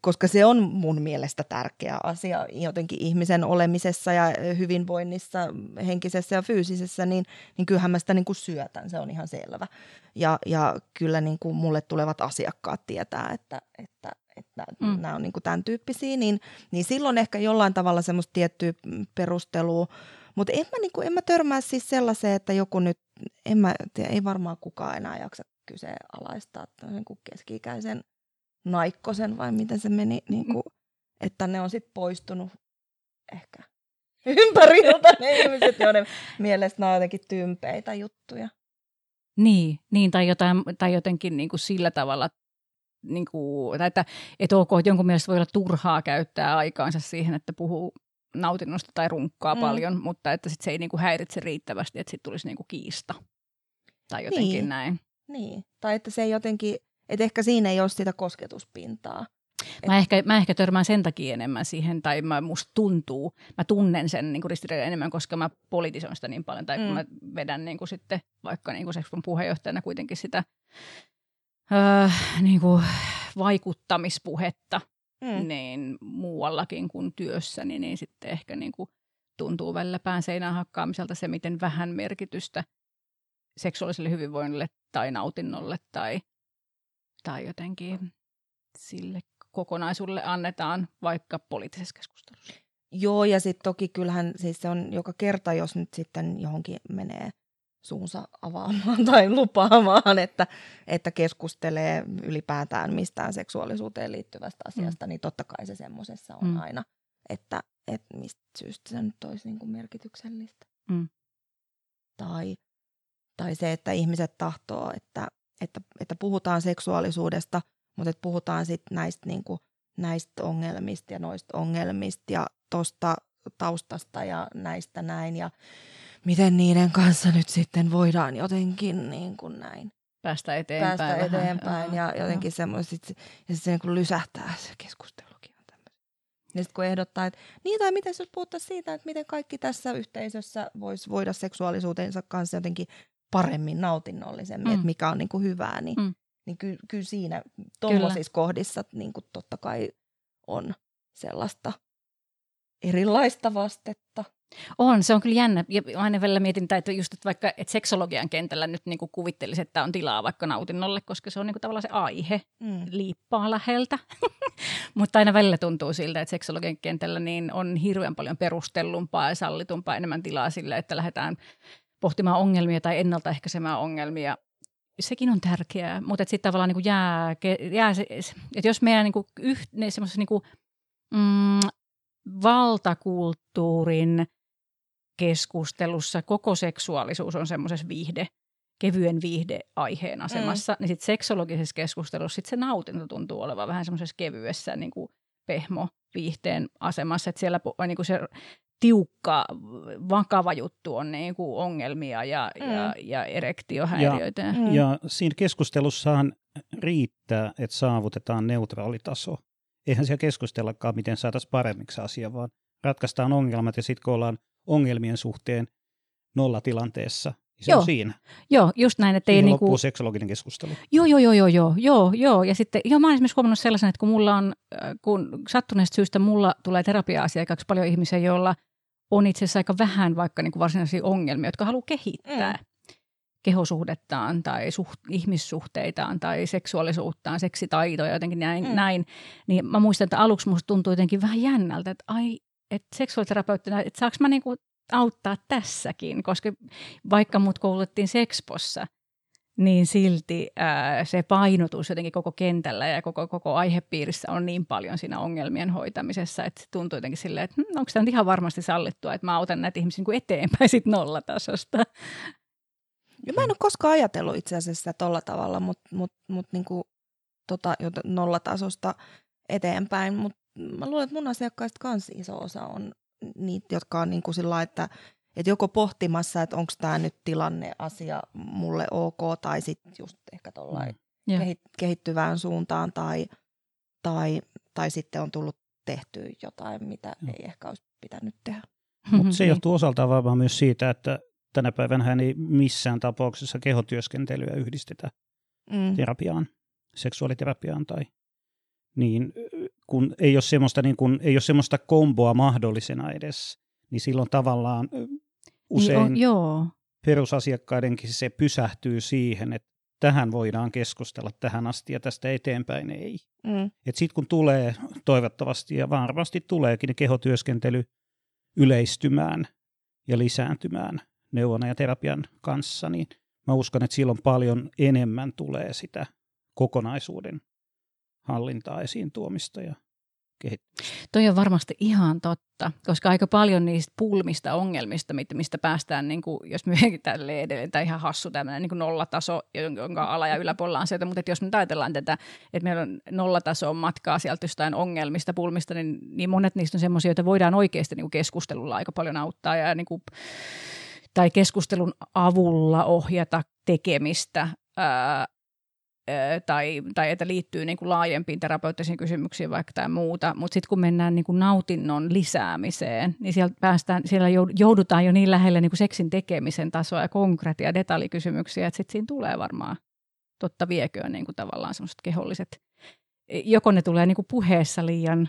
koska se on mun mielestä tärkeä asia jotenkin ihmisen olemisessa ja hyvinvoinnissa, henkisessä ja fyysisessä, niin, niin kyllähän mä sitä niin kuin syötän, se on ihan selvä. Ja, ja kyllä niin kuin mulle tulevat asiakkaat tietää, että, että, että mm. Nämä on niin kuin tämän tyyppisiä, niin, niin silloin ehkä jollain tavalla semmoista tiettyä perustelua, mutta en mä, niin kuin, en mä törmää siis sellaiseen, että joku nyt, en mä tiedä, ei varmaan kukaan enää jaksa kyseenalaistaa niin kuin keski-ikäisen naikkosen vai miten se meni, niin kuin, että ne on sitten poistunut ehkä ympäriltä ne ihmiset, joiden mielestä nämä on jotenkin tympeitä juttuja. Niin, niin tai, jotain, tai jotenkin niin kuin sillä tavalla, niin kuin, tai että, että ok, jonkun mielestä voi olla turhaa käyttää aikaansa siihen, että puhuu nautinnosta tai runkkaa Mm. mm. paljon, mutta että sit se ei niin kuin häiritse riittävästi, että sitten tulisi niin kuin kiista. Tai jotenkin niin. näin. Niin, tai että se ei jotenkin, että ehkä siinä ei ole sitä kosketuspintaa. Mä ehkä, mä ehkä törmään sen takia enemmän siihen, tai mä, musta tuntuu, mä tunnen sen niin ristiriidan enemmän, koska mä politisoin sitä niin paljon, tai mm. Kun mä vedän niin kuin sitten vaikka niin kuin Sexpon puheenjohtajana kuitenkin sitä öö, niin kuin vaikuttamispuhetta, Mm. niin muuallakin kuin työssäni, niin sitten ehkä niin kuin tuntuu välillä pään seinään hakkaamiselta se, miten vähän merkitystä seksuaaliselle hyvinvoinnille tai nautinnolle tai, tai jotenkin sille kokonaisuudelle annetaan vaikka poliittisessa keskustelussa. Joo, ja sitten toki kyllähän siis se on joka kerta, jos nyt sitten johonkin menee suunsa avaamaan [laughs] tai lupaamaan, että, että keskustelee ylipäätään mistään seksuaalisuuteen liittyvästä asiasta, mm. niin totta kai se semmoisessa on mm. Mm. aina, että, että mistä syystä se nyt olisi niin kuin merkityksellistä. Mm. Tai, tai se, että ihmiset tahtoo, että, että, että puhutaan seksuaalisuudesta, mutta että puhutaan sitten näistä, niin kuin, näistä ongelmista ja noista ongelmista ja tosta taustasta ja näistä näin ja miten niiden kanssa nyt sitten voidaan jotenkin niin kuin näin Päästä eteenpäin. päästä vähän. eteenpäin ja jotenkin semmoiset, ja sitten se niin kuin lysähtää se keskustelukin. on tämmöistä. Ja sitten kun ehdottaa, että niin tai miten jos puhuttaisiin siitä, että miten kaikki tässä yhteisössä voisi voida seksuaalisuutensa kanssa jotenkin paremmin, nautinnollisemmin, mm. Että mikä on niin kuin hyvää, niin, mm. Niin ky, kyllä siinä tuollaisissa kohdissa niin kuin totta kai on sellaista erilaista vastetta. On, se on kyllä jännä. Ja aina välillä mietin, että just että vaikka että seksologian kentällä nyt niin kuin kuvittelisi, että on tilaa vaikka nautinnolle, koska se on niin kuin tavallaan se aihe Mm. liippaa läheltä. [laughs] Mutta aina välillä tuntuu siltä, että seksologian kentällä niin on hirveän paljon perustellumpaa ja sallitumpaa enemmän tilaa sille, että lähdetään pohtimaan ongelmia tai ennaltaehkäisemään ongelmia. Sekin on tärkeää, mutta sitten tavallaan niin kuin jää, jää se, että jos meidän niin kuin yh, ne semmoisessa niin kuin, mm, valtakulttuurin keskustelussa koko seksuaalisuus on semmoisessa viihde, kevyen viihdeaiheen asemassa, mm. niin sitten seksologisessa keskustelussa sit se nautinto tuntuu olevan vähän semmoisessa kevyessä niin kuin pehmo viihteen asemassa, että siellä niin kuin se tiukka, vakava juttu on niin kuin ongelmia ja, mm. ja, ja erektiohäiriöitä. Ja, Mm. Ja siinä keskustelussahan riittää, että saavutetaan neutraali taso. Eihän siellä keskustellakaan, miten saataisiin paremmiksi asia, vaan ratkaistaan ongelmat ja sitten kun ollaan ongelmien suhteen nollatilanteessa, niin se Joo. on siinä. Joo, just näin, että ei niin kuin, seksologinen keskustelu. Joo, joo, joo, joo, joo, joo, joo. Ja sitten, joo, mä olen esimerkiksi huomannut sellaisen, että kun mulla on, äh, kun sattuneesta syystä mulla tulee terapia-asiakkaaksi paljon ihmisiä, joilla on itse asiassa aika vähän vaikka niin kuin varsinaisia ongelmia, jotka haluaa kehittää mm. kehosuhdettaan tai suht, ihmissuhteitaan tai seksuaalisuuttaan, seksitaitoja jotenkin näin, mm. näin. Niin mä muistan, että aluksi musta tuntui jotenkin vähän jännältä, että ai, että seksuaaliterapeuttina, että saanko mä niinku auttaa tässäkin, koska vaikka mut koulutettiin sekspossa, niin silti ää, se painotus jotenkin koko kentällä ja koko, koko aihepiirissä on niin paljon siinä ongelmien hoitamisessa, että tuntuu jotenkin silleen, että hm, onko tämä ihan varmasti sallittua, että mä autan näitä ihmisiä niin eteenpäin sit nollatasosta. Ja mä en ole koskaan ajatellut itse asiassa tolla tavalla, mutta mut, mut niinku, tota, nollatasosta eteenpäin, mutta mä luulen, että mun asiakkaista kans iso osa on niitä, jotka on niinku sillä että että joko pohtimassa, että onko tämä nyt tilanne asia mulle ok, tai sitten just ehkä tuollain mm. kehittyvään suuntaan, tai, tai, tai sitten on tullut tehtyä jotain, mitä mm. ei ehkä olisi pitänyt tehdä. [laughs] Mutta se johtuu osaltaan varmaan myös siitä, että tänä päivänä ei missään tapauksessa kehotyöskentelyä yhdistetä mm. terapiaan, seksuaaliterapiaan tai niin, kun ei ole semmoista, niin kun, ei ole semmoista komboa mahdollisena edes, niin silloin tavallaan usein niin on, joo. perusasiakkaidenkin se pysähtyy siihen, että tähän voidaan keskustella tähän asti ja tästä eteenpäin ei. Mm. Sitten kun tulee toivottavasti ja varmasti tuleekin kehotyöskentely yleistymään ja lisääntymään neuvonnan ja terapian kanssa, niin mä uskon, että silloin paljon enemmän tulee sitä kokonaisuuden hallintaa esiin tuomista ja Toi on varmasti ihan totta, koska aika paljon niistä pulmista ongelmista, mistä päästään, niin kuin, jos myöhemmin [laughs] tälle edelleen, tai ihan hassu tämmöinen niin nollataso, jonka ala- ja yläpuolella on se, mutta jos me ajatellaan tätä, että meillä on nollataso matkaa sieltä jostain ongelmista, pulmista, niin, niin monet niistä on semmoisia, joita voidaan oikeasti niin kuin keskustelulla aika paljon auttaa ja niin kuin, tai keskustelun avulla ohjata tekemistä ää, tai, tai että liittyy niin kuin laajempiin terapeuttisiin kysymyksiin vaikka tai muuta, mutta sitten kun mennään niin kuin nautinnon lisäämiseen, niin siellä, päästään, siellä joudutaan jo niin lähelle niin kuin seksin tekemisen tasoa ja konkreettia detallikysymyksiä, että sitten siinä tulee varmaan totta vieköön niin kuin tavallaan semmoiset keholliset, joko ne tulee niin kuin puheessa liian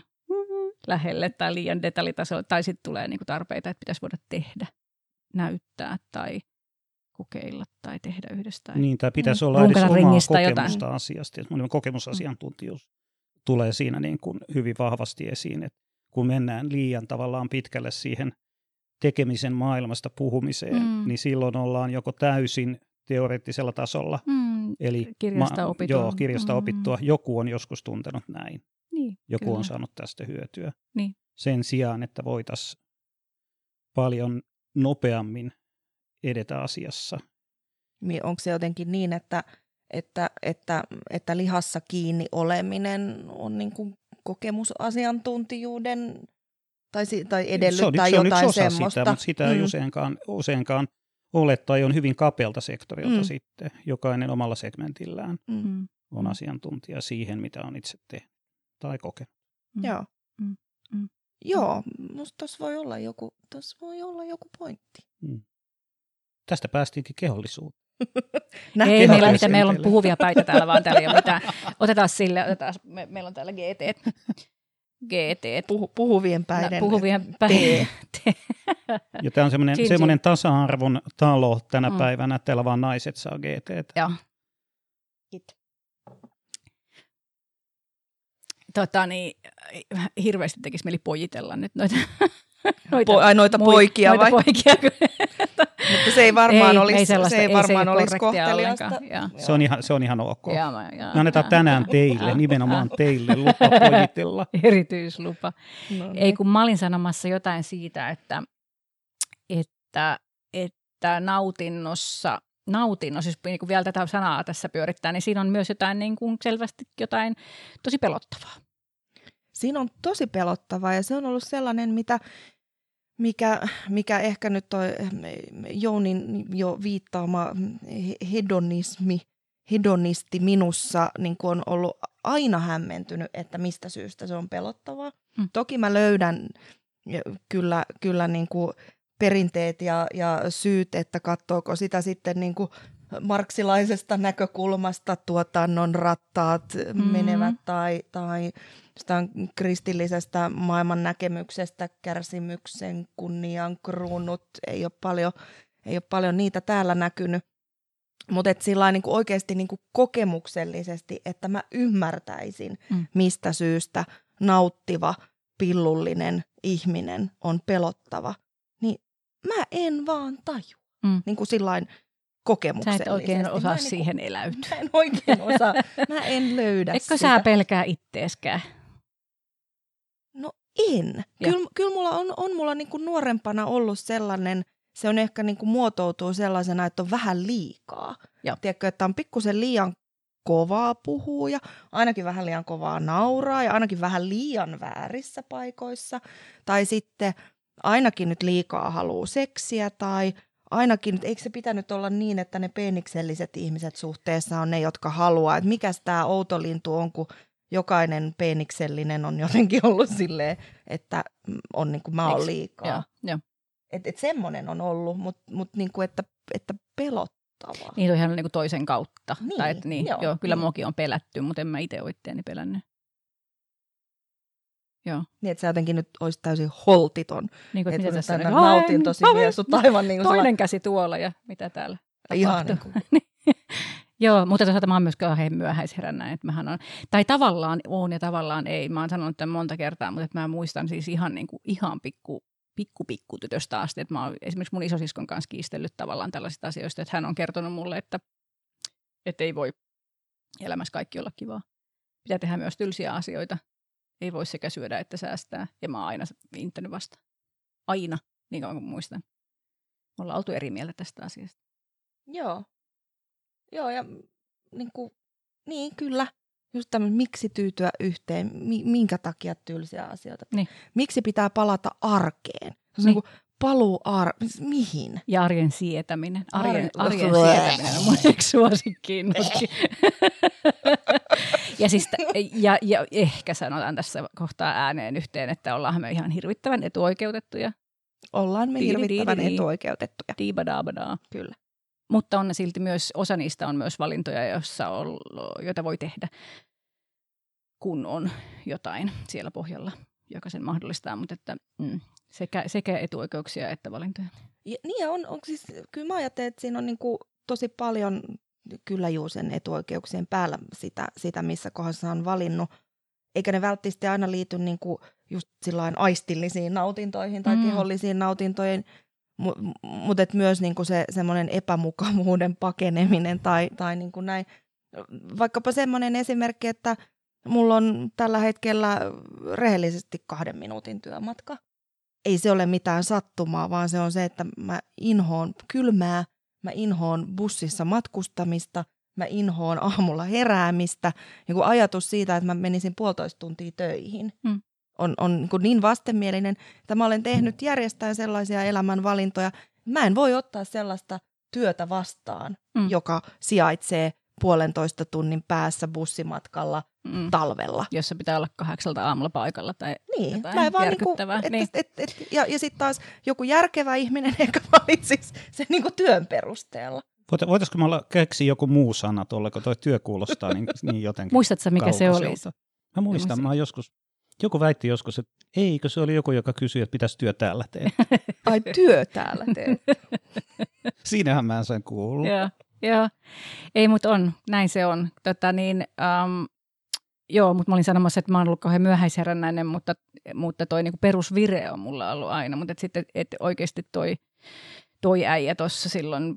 lähelle tai liian detaljitasolle, tai sitten tulee niin kuin tarpeita, että pitäisi voida tehdä, näyttää tai – kokeilla tai tehdä yhdessä. niin, tai pitäisi mm. olla edes omaa kokemusta jotain. asiasta. Että kokemusasiantuntijuus mm. tulee siinä niin kuin hyvin vahvasti esiin, että kun mennään liian tavallaan pitkälle siihen tekemisen maailmasta puhumiseen, mm. niin silloin ollaan joko täysin teoreettisella tasolla, mm. eli kirjasta, opittua. Joo, kirjasta mm. opittua. Joku on joskus tuntenut näin. Niin, Joku kyllä. on saanut tästä hyötyä. Niin. Sen sijaan, että voitaisiin paljon nopeammin edetä asiassa. Onko se jotenkin niin, että, että, että, että lihassa kiinni oleminen on niin kuin kokemusasiantuntijuuden tai, tai edellyttää se on, jotain se on yksi osa semmoista. Sitä, mutta sitä mm. ei useinkaan, useinkaan ole tai on hyvin kapealta sektorilta mm. sitten. Jokainen omalla segmentillään mm. on asiantuntija siihen, mitä on itse tehnyt tai kokenut. Mm. Joo. Mm. Mm. Joo, musta tuossa voi olla joku, voi olla joku pointti. Mm. Tästä päästiinkin kehollisuuteen. [laughs] ei meillä mitä meillä on puhuvia päitä täällä, vaan täällä ei ole mitään. [laughs] Otetaan sille, otetaan, me, meillä on täällä GT. GT. Puhu, puhuvien päiden. Puhuvien päiden. ja tämä on semmoinen, semmoinen tasa-arvon talo tänä mm. päivänä, että täällä vaan naiset saa GT. Joo. Tota niin, hirveästi tekisi mieli pojitella nyt noita noita, po, ai, noita mui, poikia noita vai? Poikia. Mutta se ei varmaan ei, olisi, ei se ei varmaan ei olisi kohteliasta. Se on ihan, se on ihan ok. Ja, ja, Me annetaan tänään teille, nimenomaan teille, lupa pojitella. [laughs] Erityislupa. No niin. Ei kun mä olin sanomassa jotain siitä, että, että, että nautinnossa nautinno, siis niin kuin vielä tätä sanaa tässä pyörittää, niin siinä on myös jotain niin kuin selvästi jotain tosi pelottavaa. Siinä on tosi pelottavaa ja se on ollut sellainen, mitä mikä, mikä ehkä nyt toi Jounin jo viittaama hedonismi, hedonisti minussa niin on ollut aina hämmentynyt, että mistä syystä se on pelottavaa. Hmm. Toki mä löydän kyllä, kyllä niin kuin perinteet ja, ja syyt, että katsoako sitä sitten niin kuin marksilaisesta näkökulmasta tuotannon rattaat mm. menevät tai, tai kristillisestä maailman näkemyksestä kärsimyksen kunnian kruunut. Ei ole paljon, ei ole paljon niitä täällä näkynyt. Mutta sillä niin oikeasti niin kokemuksellisesti, että mä ymmärtäisin, mm. mistä syystä nauttiva, pillullinen ihminen on pelottava, niin mä en vaan taju. Mm. Niin kuin sillain kokemuksellisesti. Sä et oikein osaa en niinku- siihen eläytyä. Mä en oikein osaa. Mä en löydä Eikö sitä. sä pelkää itteeskään? No en. Kyllä, kyllä mulla on, on mulla niinku nuorempana ollut sellainen, se on ehkä niinku muotoutuu sellaisena, että on vähän liikaa. Joo. Tiedätkö, että on pikkusen liian kovaa puhua ja ainakin vähän liian kovaa nauraa ja ainakin vähän liian väärissä paikoissa. Tai sitten ainakin nyt liikaa haluaa seksiä tai ainakin, eikö se pitänyt olla niin, että ne peenikselliset ihmiset suhteessa on ne, jotka haluaa, että mikäs tämä outo lintu on, kun jokainen peeniksellinen on jotenkin ollut silleen, että on niin kuin mä oon liikaa. Joo, joo. Että et semmoinen on ollut, mutta mut niin kuin, että, että pelottavaa. Niin on ihan niin kuin toisen kautta. Niin, tai, että niin, joo, joo, kyllä niin. muakin on pelätty, mutta en mä itse ole itteeni pelännyt. Joo. Niin, että sä jotenkin nyt olisit täysin holtiton. Niin kuin, Että mitä tässä on? nautin tosi vielä sut aivan niin kuin Toinen käsi tuolla ja mitä täällä ihan niin kuin, [laughs] Joo, mutta toisaalta mä oon myös kauhean myöhäisherännäinen, että mähän on, tai tavallaan on ja tavallaan ei. Mä oon sanonut tämän monta kertaa, mutta että mä muistan siis ihan, niin kuin, ihan pikku, pikku, pikku tytöstä asti, että mä oon esimerkiksi mun isosiskon kanssa kiistellyt tavallaan tällaisista asioista, että hän on kertonut mulle, että, että ei voi elämässä kaikki olla kivaa. Pitää tehdä myös tylsiä asioita. Ei voi sekä syödä että säästää. Ja mä oon aina inttänyt vasta. Aina, niin kauan kuin muistan. Me ollaan oltu eri mieltä tästä asiasta. joo. Joo, ja niin, kuin, niin kyllä. Just tämmöinen, miksi tyytyä yhteen, mi- minkä takia tylsiä asioita. Niin. Miksi pitää palata arkeen? Se on Niin. niin. niin kuin paluu ar- mihin? Ja arjen sietäminen. Arjen, Arjen- arjen sietäminen on mun yksi suosikkiin. [laughs] ja, siis, ja, ja ehkä sanotaan tässä kohtaa ääneen yhteen, että ollaan me ihan hirvittävän etuoikeutettuja. Ollaan me hirvittävän etuoikeutettuja. Diibadabadaa. Kyllä. Mutta on silti myös, osa niistä on myös valintoja, joissa on, joita voi tehdä, kun on jotain siellä pohjalla, joka sen mahdollistaa. Mutta että, mm, sekä, sekä etuoikeuksia että valintoja. Ja, niin ja on, on siis, kyllä mä ajattelen, että siinä on niin kuin tosi paljon kyllä juu sen etuoikeuksien päällä sitä, sitä, missä kohdassa on valinnut. Eikä ne välttämättä aina liity niin kuin just sillain aistillisiin nautintoihin tai Mm. kehollisiin nautintoihin, mutta myös niin kuin se semmoinen epämukavuuden pakeneminen tai, tai niin kuin näin. Vaikkapa semmoinen esimerkki, että mulla on tällä hetkellä rehellisesti kahden minuutin työmatka ei se ole mitään sattumaa, vaan se on se, että mä inhoon kylmää, mä inhoon bussissa matkustamista, mä inhoon aamulla heräämistä. Ja kun ajatus siitä, että mä menisin puolitoista tuntia töihin, Mm. on, on niin, kuin niin vastenmielinen, että mä olen tehnyt järjestäen sellaisia elämänvalintoja, mä en voi ottaa sellaista työtä vastaan, mm. joka sijaitsee puolentoista tunnin päässä bussimatkalla Mm. talvella. Jossa pitää olla kahdeksalta aamulla paikalla. Tai Niin, jotain mä en vaan niinku, järkyttävää. et, Niin. et, et, et, ja, ja sitten taas joku järkevä ihminen [laughs] ehkä valitsisi sen niinku työn perusteella. Voit- Voitaisiko me olla keksiä joku muu sana tuolle, kun tuo työ kuulostaa niin, [laughs] niin jotenkin Muistatko mikä se oli? Mä muistan, muista. mä oon joskus, joku väitti joskus, että eikö se oli joku, joka kysyi, että pitäisi työ täällä tehdä. [laughs] Ai työ täällä teet. Siinähän mä en sen kuullut. Joo, joo. Ei, mutta on. Näin se on. Tota, niin, um, joo, mutta mä olin sanomassa, että mä oon ollut kauhean myöhäisherännäinen, mutta, mutta toi niinku perusvire on mulla ollut aina. Mutta et sitten et oikeasti toi, toi äijä tuossa silloin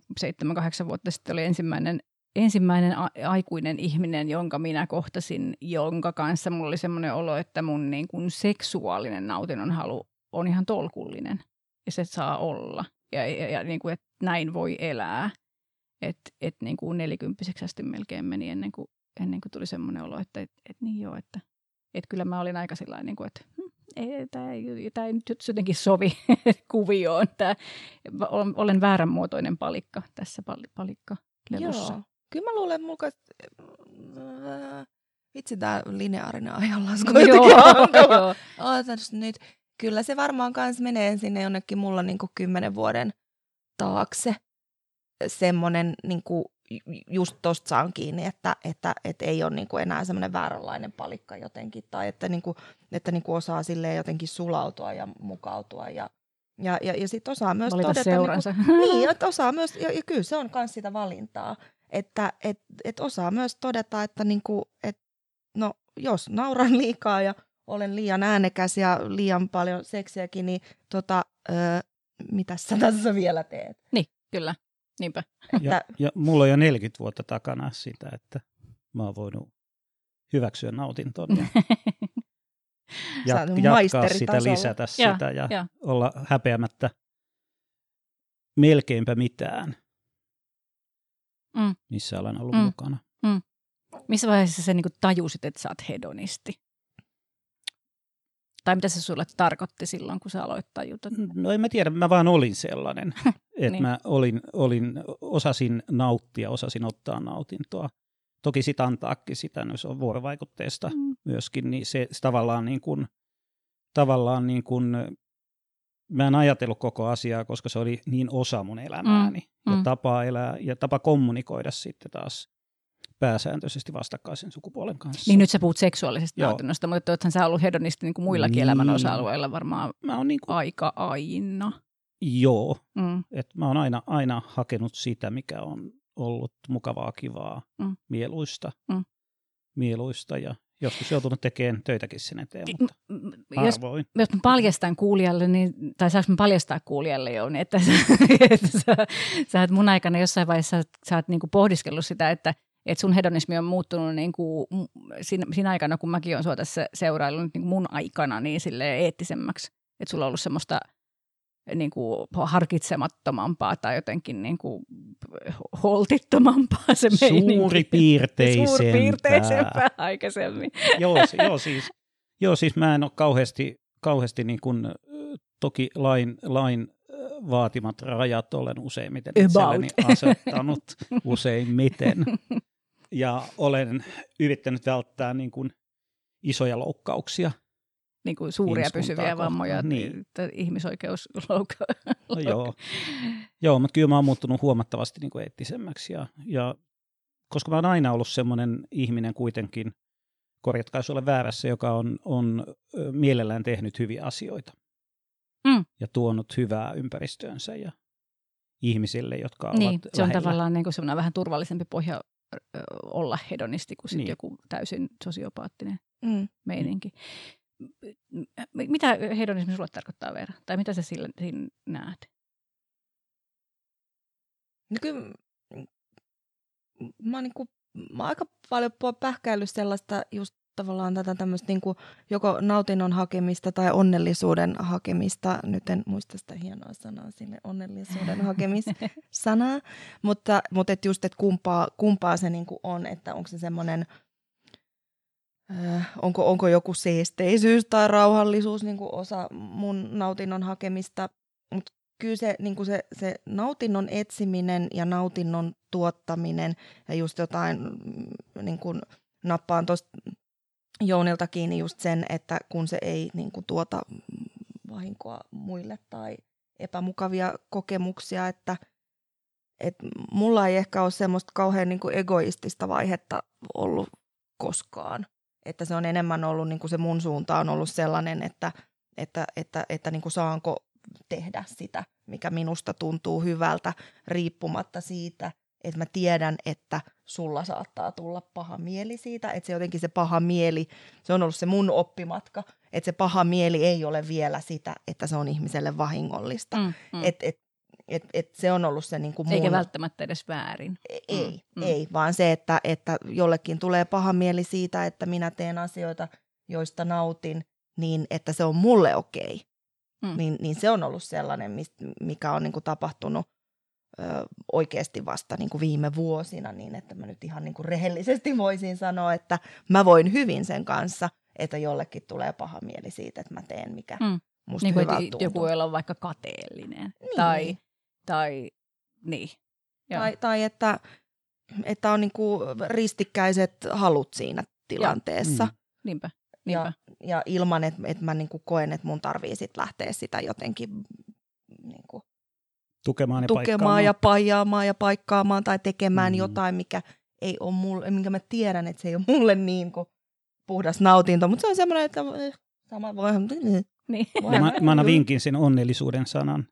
7-8 vuotta sitten oli ensimmäinen, ensimmäinen a- aikuinen ihminen, jonka minä kohtasin, jonka kanssa mulla oli semmoinen olo, että mun niin kuin seksuaalinen nautinnon halu on ihan tolkullinen. Ja se saa olla. Ja, ja, ja niin kuin, että näin voi elää. Että et niin kuin nelikymppiseksi asti melkein meni ennen kuin, ennen kuin tuli semmoinen olo, että et, et niin joo, että et kyllä mä olin aika sillä niin kuin, että hm, ei, tämä ei, tää ei nyt jotenkin sovi [laughs] kuvioon. Tää, olen, olen vääränmuotoinen palikka tässä pal, palikka lelussa. Joo. Kyllä mä luulen, mulla äh, vitsi tää lineaarinen ajanlasku. on [laughs] Joo, [laughs] joo. Ootas nyt. Kyllä se varmaan kans menee sinne jonnekin mulla niinku kymmenen vuoden taakse. Semmonen niinku, ju- just tosta saan kiinni, että, että, että ei ole niinku enää semmoinen vääränlainen palikka jotenkin. Tai että, niinku, että niinku osaa silleen jotenkin sulautua ja mukautua. Ja, ja, ja, ja sitten osaa myös Valita todeta... seuransa. Niinku, [laughs] niin, että osaa myös, ja, ja kyllä se on myös sitä valintaa. Että et, et osaa myös todeta, että niinku, et, no, jos nauran [laughs] liikaa ja olen liian äänekäs ja liian paljon seksiäkin, niin tota, öö, mitä sä tässä vielä teet? Niin, kyllä. Niinpä. Ja, Että, ja mulla on jo 40 vuotta takana sitä, että mä oon voinut hyväksyä nautinton ja [laughs] jat- jatkaa sitä, lisätä Joo, sitä ja joo. olla häpeämättä melkeinpä mitään, Mm. missä olen ollut Mm. mukana. Missä vaiheessa sä niinku tajusit, että sä oot hedonisti? Tai mitä se sulle tarkoitti silloin, kun sä aloit tajuta? No en mä tiedä, mä vaan olin sellainen, [laughs] että Niin. niin. mä olin, olin, osasin nauttia, osasin ottaa nautintoa. Toki sitä antaakin sitä, no se on vuorovaikutteesta Mm. myöskin, niin se, se tavallaan niin kuin, tavallaan niin kuin, mä en ajatellut koko asiaa, koska se oli niin osa mun elämääni Mm, ja mm. tapa elää ja tapa kommunikoida sitten taas pääsääntöisesti vastakkaisen sukupuolen kanssa. Niin nyt sä puhut seksuaalisesta Joo. nautinnosta, mutta oothan sä ollut hedonisti niin kuin muillakin Niin. elämän osa-alueilla varmaan Mä oon niin kuin, aika aina. joo, Mm. että mä oon aina, aina hakenut sitä, mikä on ollut mukavaa, kivaa, Mm. mieluista, Mm. mieluista ja joskus joutunut tekemään töitäkin sen eteen, mutta m- Jos, harvoin. jos mä paljastan kuulijalle, niin, tai saanko mä paljastaa kuulijalle jo, niin että, sä, [laughs] että sä, sä oot mun aikana jossain vaiheessa, sä oot niinku pohdiskellut sitä, että, että sun hedonismi on muuttunut niinku, m- siinä, siinä aikana, kun mäkin olen sua tässä seuraillut niin mun aikana, niin sille eettisemmäksi. Että sulla on ollut semmoista niin kuin harkitsemattomampaa tai jotenkin niin kuin holtittomampaa se meininki. Suuripiirteisempää. Suuripiirteisempää aikaisemmin. joo, joo, siis, joo, siis mä en ole kauheasti, kauheasti niin kuin, toki lain, lain vaatimat rajat olen useimmiten About. itselleni asettanut useimmiten. [laughs] Ja olen yrittänyt välttää niin kuin isoja loukkauksia. niin kuin suuria pysyviä kohtaan, vammoja, niin. niin. ihmisoikeusloukka. [laughs] No joo. joo, mutta kyllä mä oon muuttunut huomattavasti niin kuin eettisemmäksi. Ja, ja, koska mä oon aina ollut semmoinen ihminen kuitenkin, korjatkaa jos olen väärässä, joka on, on mielellään tehnyt hyviä asioita. Mm. Ja tuonut hyvää ympäristöönsä ja ihmisille, jotka Niin, ovat se on lähellä. tavallaan niin kuin vähän turvallisempi pohja olla hedonisti kuin sit Niin. joku täysin sosiopaattinen mm. meininki. Mitä hedonismi sulle tarkoittaa, Veera? Tai mitä sä sillä, siinä näet? No kyllä mä oon, niinku, mä oon aika paljon pähkäillyt sellaista just tavallaan tätä tämmöistä niinku, joko nautinnon hakemista tai onnellisuuden hakemista. Nyt en muista sitä hienoa sanaa sille onnellisuuden hakemissanaa, [laughs] mutta, mutta et just, että kumpaa, kumpaa se niinku on, että onko se semmoinen Äh, onko, onko joku seesteisyys tai rauhallisuus niin kuin osa mun nautinnon hakemista. Mutta kyllä se, niin kuin se, se nautinnon etsiminen ja nautinnon tuottaminen ja just jotain, mm, niin kuin nappaan tuosta Jounilta kiinni just sen, että kun se ei niin kuin tuota vahinkoa muille tai epämukavia kokemuksia, että et mulla ei ehkä ole semmoista kauhean niin kuin egoistista vaihetta ollut koskaan. Että se on enemmän ollut, niin kuin se mun suunta on ollut sellainen, että, että, että, että niin kuin saanko tehdä sitä, mikä minusta tuntuu hyvältä, riippumatta siitä, että mä tiedän, että sulla saattaa tulla paha mieli siitä, että se jotenkin se paha mieli, se on ollut se mun oppimatka, että se paha mieli ei ole vielä sitä, että se on ihmiselle vahingollista. Mm, mm. Et, et, et, et se on ollut se niin kuin mun... Eikä välttämättä edes väärin. Ei, Mm, mm. ei, vaan se, että, että jollekin tulee paha mieli siitä, että minä teen asioita, joista nautin, niin että se on mulle okei. Mm. Niin, niin se on ollut sellainen, mikä on niin kuin tapahtunut ö, oikeasti vasta niin kuin viime vuosina, niin että mä nyt ihan niin kuin rehellisesti voisin sanoa, että mä voin hyvin sen kanssa, että jollekin tulee paha mieli siitä, että mä teen mikä Mm. musta Niin hyvältä tuntuu. joku voi olla vaikka kateellinen. Niin. Tai, tai niin. Joo. Tai, tai että, että on niin kuin ristikkäiset halut siinä tilanteessa. Mm. Niinpä. Ja, Niinpä. ja ilman, että, että mä niin kuin koen, että mun tarvii sit lähteä sitä jotenkin niin kuin tukemaan ja tukemaan paikkaamaan. ja paijaamaan ja paikkaamaan tai tekemään Mm. jotain, mikä ei ole mulle, minkä mä tiedän, että se ei ole mulle niin kuin puhdas nautinto, mutta se on semmoinen, että sama voi... Niin. Ja mä, mä annan vinkin sen onnellisuuden sanan.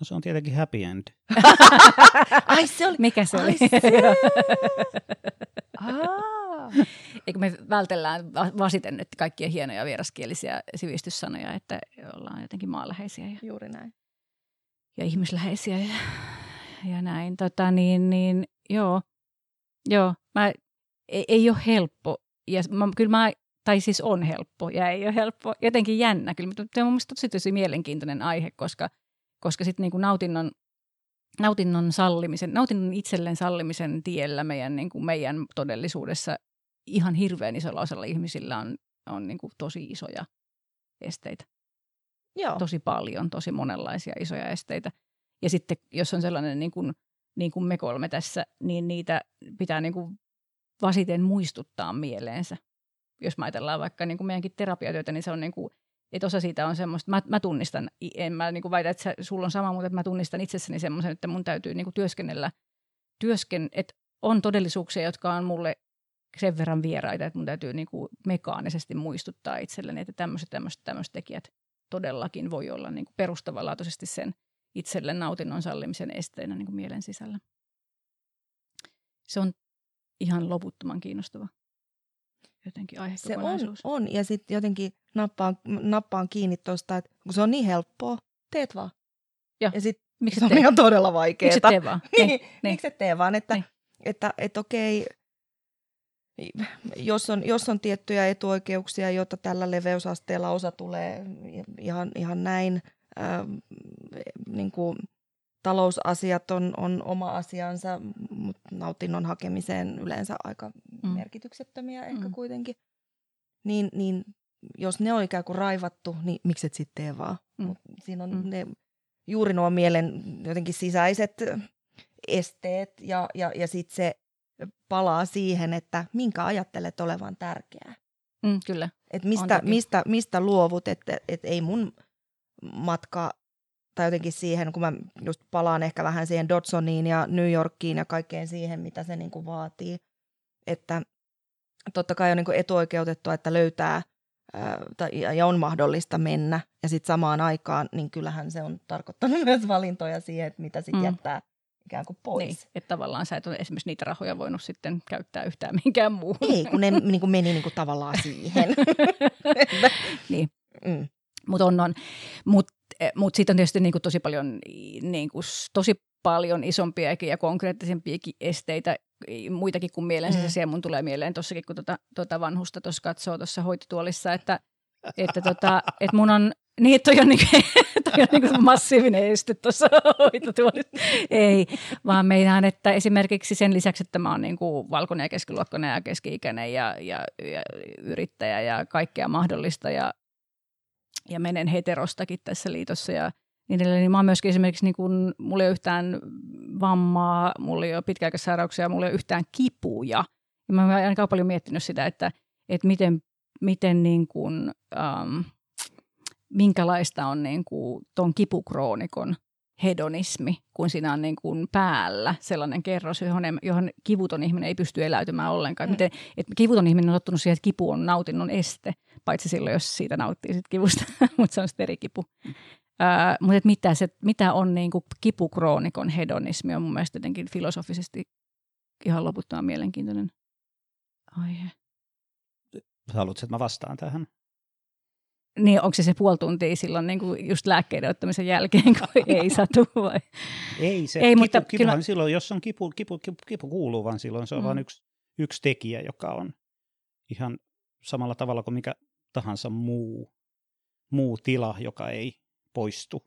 No se on tietenkin happy end. [laughs] Ai se oli... Mikä se Ai oli? se! Aa. Eikö me vältellään va- vasiten nyt kaikkia hienoja vieraskielisiä sivistyssanoja, että ollaan jotenkin maanläheisiä ja, Juuri näin. Ja ihmisläheisiä ja, ja näin. Tota, niin, niin, joo, joo mä, ei, ei ole helppo. Ja mä, kyllä mä, tai siis on helppo ja ei ole helppo. Jotenkin jännä kyllä, mutta on mun tosi, tosi mielenkiintoinen aihe, koska, koska sitten niin nautinnon, nautinnon sallimisen, nautinnon itselleen sallimisen tiellä meidän, niin kuin meidän todellisuudessa ihan hirveän isolla osalla ihmisillä on, on niin kuin tosi isoja esteitä. Joo. Tosi paljon, tosi monenlaisia isoja esteitä. Ja sitten jos on sellainen niin kuin, niin kuin me kolme tässä, niin niitä pitää niin kuin vasiten muistuttaa mieleensä. Jos mä ajatellaan vaikka niin kuin meidänkin terapiatyötä, niin se on niin kuin, että osa siitä on semmoista, mä, mä tunnistan, en mä niin kuin väitä, että sulla on sama, mutta että mä tunnistan itsessäni semmoisen, että mun täytyy niin kuin työskennellä, työsken, että on todellisuuksia, jotka on mulle sen verran vieraita, että mun täytyy niin kuin mekaanisesti muistuttaa itselleni, että tämmöiset, tämmöiset, tämmöiset tekijät todellakin voi olla niin kuin perustavanlaatuisesti sen itselle nautinnon sallimisen esteenä niin kuin mielen sisällä. Se on ihan loputtoman kiinnostava jotenkin Se on, on. ja sitten jotenkin nappaan, nappaan kiinni tuosta, että kun se on niin helppoa, teet vaan. Ja, ja sitten miksi se on ihan todella vaikeaa. Miksi tee vaan? [laughs] niin, niin. Miksi et tee vaan, että, niin. että, että, että okei, jos on, jos on tiettyjä etuoikeuksia, joita tällä leveysasteella osa tulee ihan, ihan näin, ää, niin kuin talousasiat on, on oma asiansa, mutta nautinnon hakemiseen yleensä aika mm. merkityksettömiä ehkä mm. kuitenkin. Niin, niin jos ne on ikään kuin raivattu, niin miksi et sitten tee vaan? Mm. Mut siinä on mm. ne, juuri nuo mielen jotenkin sisäiset esteet ja, ja, ja sitten se palaa siihen, että minkä ajattelet olevan tärkeää. Mm, kyllä. Et mistä, mistä, mistä luovut, että et ei mun matka tai jotenkin siihen, kun mä just palaan ehkä vähän siihen Dodsoniin ja New Yorkiin ja kaikkeen siihen, mitä se niin kuin vaatii. Että totta kai on niin kuin etuoikeutettua, että löytää ää, tai, ja on mahdollista mennä. Ja sitten samaan aikaan, niin kyllähän se on tarkoittanut [laughs] myös valintoja siihen, että mitä sitten mm. jättää ikään kuin pois. Niin, että tavallaan sä et ole esimerkiksi niitä rahoja voinut sitten käyttää yhtään mihinkään muuhun. Ei, kun ne niin kuin meni niin kuin tavallaan siihen. [laughs] niin. Mm. Mutta on, on. Mut, eh, mut sitten on tietysti niin kuin tosi paljon, niin kuin, tosi paljon isompiakin ja konkreettisempiakin esteitä, muitakin kuin mielensisäisiä. Mm. Mun tulee mieleen tuossakin, kun tuota, tuota vanhusta tuossa katsoo tuossa hoitotuolissa, että, että, tota, että mun on niin, toi on, niinku, [laughs] toi on niinku massiivinen este tuossa [laughs] hoitotuolissa. Ei, vaan meidän, että esimerkiksi sen lisäksi, että mä oon niinku valkoinen ja keskiluokkainen ja keski-ikäinen ja, ja, ja yrittäjä ja kaikkea mahdollista ja, ja menen heterostakin tässä liitossa ja niin edelleen. Niin mä oon myöskin esimerkiksi, niin kun, mulla ei ole yhtään vammaa, mulla ei ole pitkäaikaissairauksia, mulla ei ole yhtään kipuja. Ja mä oon aika paljon miettinyt sitä, että, että miten, miten niin kun, um, minkälaista on niin kuin ton kipukroonikon hedonismi, kun siinä on niin kuin päällä sellainen kerros, johon, johon kivuton ihminen ei pysty eläytymään ollenkaan. Mm. Miten, että kivuton ihminen on ottanut siihen, että kipu on nautinnon este, paitsi silloin, jos siitä nauttii sit kivusta, [laughs] mutta se on sitten eri kipu. Mm. Uh, mutta että mitä, se, mitä on niin kuin kipukroonikon hedonismi on mun mielestä jotenkin filosofisesti ihan loputtoman mielenkiintoinen aihe. Haluatko, että mä vastaan tähän? Niin onko se se puoli tuntia silloin niin kuin just lääkkeiden ottamisen jälkeen, kun [laughs] ei satu vai? Ei se, ei, kipu, mutta kipuhan kyllä... silloin, jos on kipu, kipu, kipu, kipu kuuluu, vaan silloin se on mm. vain yksi, yksi tekijä, joka on ihan samalla tavalla kuin mikä tahansa muu, muu tila, joka ei poistu,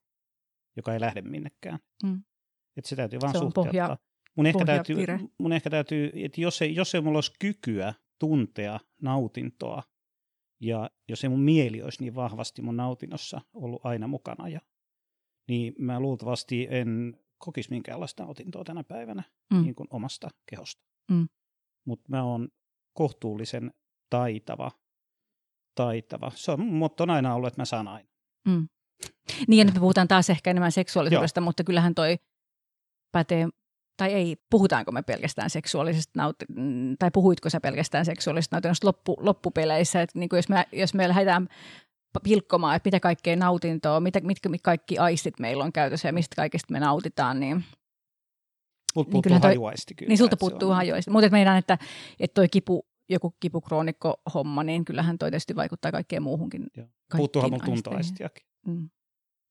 joka ei lähde minnekään. Mm. Että se täytyy vaan se suhteuttaa. Pohja, mun, ehkä täytyy, mun ehkä täytyy, että jos ei, jos ei mulla olisi kykyä tuntea nautintoa ja jos ei mun mieli olisi niin vahvasti mun nautinnossa ollut aina mukana, ja, niin mä luultavasti en kokisi minkäänlaista nautintoa tänä päivänä mm. niin kuin omasta kehosta. Mm. Mutta mä oon kohtuullisen taitava, taitava. Se on, mutta on aina ollut, että mä saan aina. Mm. Niin, ja nyt me puhutaan taas ehkä enemmän seksuaalisuudesta, Joo. mutta kyllähän toi pätee tai ei, puhutaanko me pelkästään seksuaalisesta naut- mm, tai puhuitko sä pelkästään seksuaalisesta nautinnosta loppu, loppupeleissä, että niin kuin jos, me, jos me lähdetään pilkkomaan, että mitä kaikkea nautintoa, mitä, mitkä kaikki aistit meillä on käytössä ja mistä kaikista me nautitaan, niin Multa niin puuttuu hajuaisti kyllä. Niin sulta puuttuu hajuaisti. Mutta meidän, että, että toi kipu, joku kipukroonikko-homma, niin kyllähän toi tietysti vaikuttaa kaikkeen muuhunkin. Puuttuuhan mun tuntoaistiakin. Mm.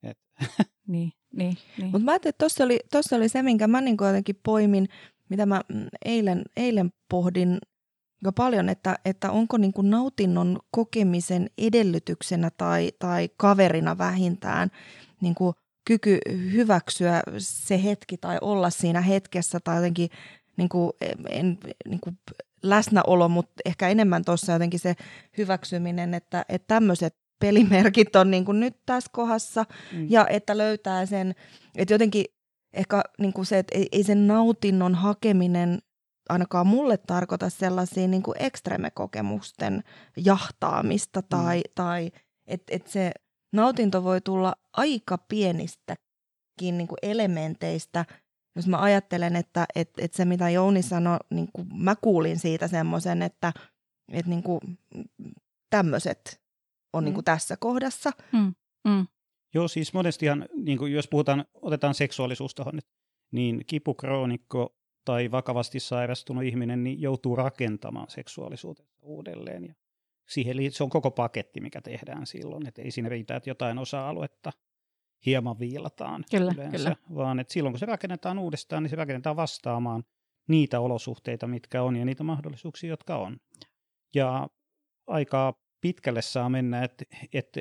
Et. [laughs] Niin, niin, niin. Mutta mä ajattelin, että tuossa oli, tossa oli se, minkä mä niin jotenkin poimin, mitä mä mm, eilen, eilen pohdin aika paljon, että, että onko niin kuin nautinnon kokemisen edellytyksenä tai, tai kaverina vähintään niin kuin kyky hyväksyä se hetki tai olla siinä hetkessä tai jotenkin niin kuin, en, niin kuin läsnäolo, mutta ehkä enemmän tuossa jotenkin se hyväksyminen, että, että tämmöiset pelimerkit on niin kuin nyt tässä kohdassa mm. ja että löytää sen, että jotenkin ehkä niin kuin se, että ei, ei sen nautinnon hakeminen ainakaan mulle tarkoita sellaisia niin kuin ekstremekokemusten jahtaamista tai, mm. tai että et se nautinto voi tulla aika pienistäkin niin kuin elementeistä. Jos mä ajattelen, että et, et se mitä Jouni sanoi, niin kuin mä kuulin siitä semmoisen, että et niin kuin tämmöiset on mm. niin kuin tässä kohdassa. Mm. Mm. Joo, siis monestihan, niin kuin jos puhutaan, otetaan seksuaalisuus tuohon nyt, niin kipukroonikko tai vakavasti sairastunut ihminen niin joutuu rakentamaan seksuaalisuutensa uudelleen. Ja siihen se on koko paketti, mikä tehdään silloin, että ei siinä riitä, että jotain osa-aluetta hieman viilataan kyllä, yleensä, kyllä. vaan että silloin kun se rakennetaan uudestaan, niin se rakennetaan vastaamaan niitä olosuhteita, mitkä on ja niitä mahdollisuuksia, jotka on. Ja aika pitkälle saa mennä, että, että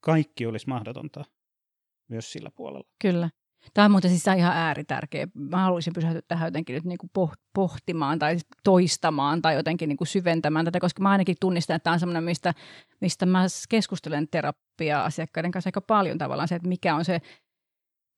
kaikki olisi mahdotonta myös sillä puolella. Kyllä. Tämä on muuten siis ihan ääritärkeä. Mä haluaisin pysähtyä tähän jotenkin nyt niin kuin pohtimaan tai toistamaan tai jotenkin niin kuin syventämään tätä, koska mä ainakin tunnistan, että tämä on semmoinen, mistä, mistä mä keskustelen terapia-asiakkaiden kanssa aika paljon tavallaan se, että mikä on se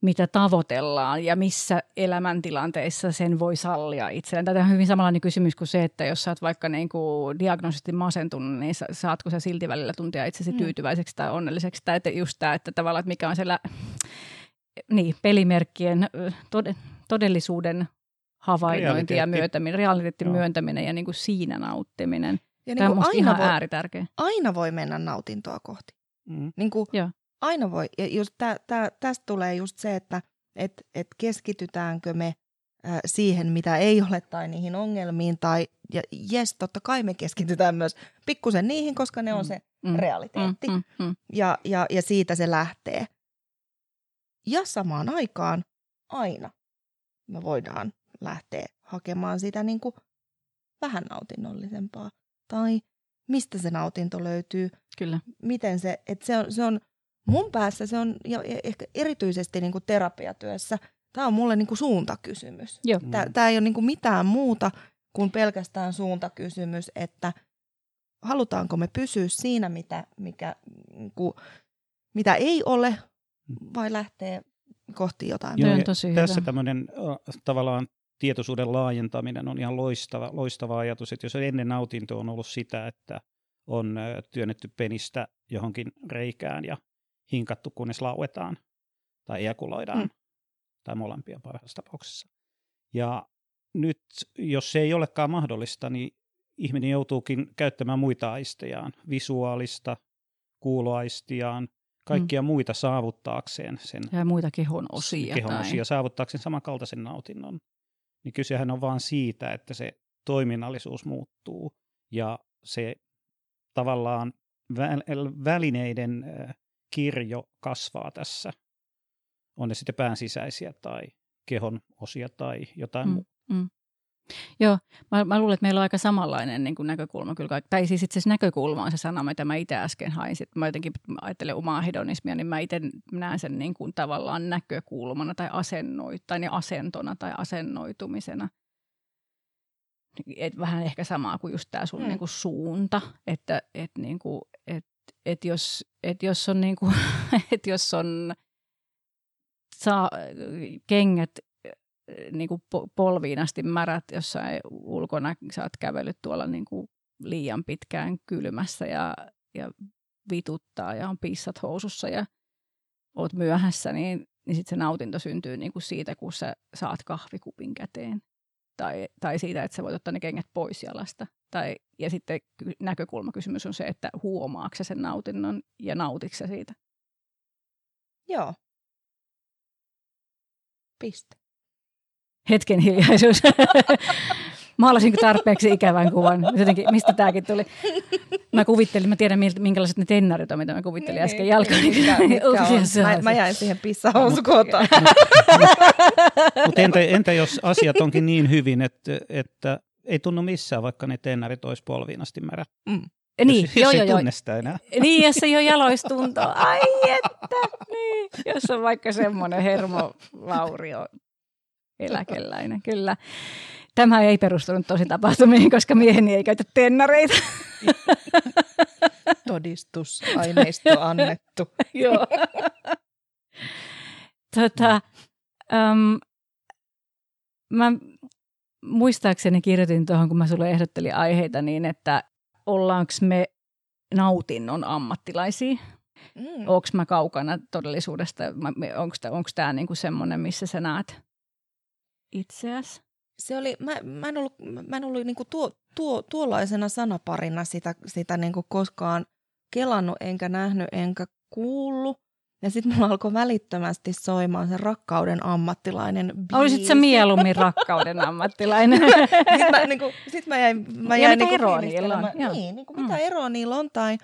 mitä tavoitellaan ja missä elämäntilanteissa sen voi sallia itselleen. Tämä on hyvin samanlainen kysymys kuin se, että jos sä oot vaikka niin kuin diagnoosisesti masentunut, niin saatko sä silti välillä tuntia itsesi mm. tyytyväiseksi tai onnelliseksi. Tai että just tämä, että tavallaan, että mikä on se lä- niin, pelimerkkien tod- todellisuuden havainnointi ja myöntäminen, realiteetin Joo. myöntäminen ja niin kuin siinä nauttiminen. Ja Tämä niin on aina ihan voi, ääritärkeä. Aina voi mennä nautintoa kohti. Mm. Niin kuin, Joo. Aina voi. Ja just tää, tää, tästä tulee just se, että et, et keskitytäänkö me äh, siihen, mitä ei ole, tai niihin ongelmiin, tai ja jes, totta kai me keskitytään myös pikkusen niihin, koska ne on mm. se mm. realiteetti. Mm, mm, mm. Ja, ja, ja siitä se lähtee. Ja samaan aikaan aina me voidaan lähteä hakemaan sitä niin kuin vähän nautinnollisempaa. Tai mistä se nautinto löytyy. Kyllä. Miten se, että se on, se on mun päässä se on, ja ehkä erityisesti niin kuin terapiatyössä, tämä on mulle niin kuin suuntakysymys. Tämä ei ole niin kuin mitään muuta kuin pelkästään suuntakysymys, että halutaanko me pysyä siinä, mitä, mikä, niin kuin, mitä ei ole, vai lähtee kohti jotain. Joo, on tosi tässä tämmöinen tavallaan tietoisuuden laajentaminen on ihan loistava, loistava ajatus, että jos ennen nautinto on ollut sitä, että on työnnetty penistä johonkin reikään ja hinkattu, kunnes lauetaan tai ejakuloidaan, mm. tai molempia parhaassa tapauksessa. Ja nyt, jos se ei olekaan mahdollista, niin ihminen joutuukin käyttämään muita aistejaan, visuaalista, kuuloaistiaan, kaikkia mm. muita saavuttaakseen sen. Ja muita kehon osia. Kehon tai... osia saavuttaakseen samankaltaisen nautinnon. Niin kysehän on vaan siitä, että se toiminnallisuus muuttuu ja se tavallaan välineiden kirjo kasvaa tässä. On ne sitten pään sisäisiä tai kehon osia tai jotain mm, muuta. Mm. Joo, mä, mä luulen, että meillä on aika samanlainen niin kuin näkökulma kyllä. Tai siis itse asiassa näkökulma on se sana, mitä mä itse äsken hain. Sitten mä jotenkin ajattelen omaa hedonismia, niin mä itse näen sen niin kuin tavallaan näkökulmana tai, asennoit, tai niin asentona tai asennoitumisena. Et vähän ehkä samaa kuin just tämä sun mm. niin kuin suunta, että et, niin kuin, et, et jos, et jos on, [laughs] niin kuin, et jos on saa kengät niin kuin polviin asti märät jossain ulkona, sä oot kävellyt tuolla niin kuin liian pitkään kylmässä ja, ja vituttaa ja on pissat housussa ja oot myöhässä, niin, niin sitten se nautinto syntyy niin kuin siitä, kun sä saat kahvikupin käteen. Tai, tai siitä, että sä voit ottaa ne kengät pois jalasta. Tai, ja sitten näkökulmakysymys on se, että huomaatko sen nautinnon ja nautitko siitä. Joo. Piste hetken hiljaisuus. [laughs] maalasinko tarpeeksi ikävän kuvan. Jotenkin, mistä tämäkin tuli? Mä kuvittelin, mä tiedän minkälaiset ne tennarit on, mitä mä kuvittelin Niin, äsken niin, mikä- [laughs] mikä on. Mä, mä jäin siihen pissahousukotaan. Mutta [laughs] entä, entä jos asiat onkin niin hyvin, että, että ei tunnu missään, vaikka ne tennarit olisi polviin asti märä. Niin, jos, joo, jos joo, ei joo. tunne sitä enää. Niin, jos ei ole [laughs] jaloistuntoa. Ai että, niin. Jos on vaikka semmoinen hermovaurio eläkeläinen, kyllä. Tämä ei perustunut tosi tapahtumiin, koska mieheni ei käytä tennareita. [laughs] Todistusaineisto annettu. [laughs] Joo. tota, um, mä muistaakseni kirjoitin tuohon, kun mä sulle ehdottelin aiheita, niin että ollaanko me nautinnon ammattilaisia? Mm. Onko mä kaukana todellisuudesta? Onko tämä niinku semmoinen, missä sä näet itseäsi? Se oli, mä, mä en ollut, mä en ollut niinku tuo, tuo, tuollaisena sanaparina sitä, sitä niinku koskaan kelannut, enkä nähnyt, enkä kuullut. Ja sitten mulla alkoi välittömästi soimaan se rakkauden ammattilainen biisi. Olisit sä mieluummin rakkauden ammattilainen? [laughs] sitten mä, niinku, sit mä jäin, mä Ja jäin mitä niinku eroa niillä on? Joo. Niin, niinku, Mm. mitä eroa niillä on tai,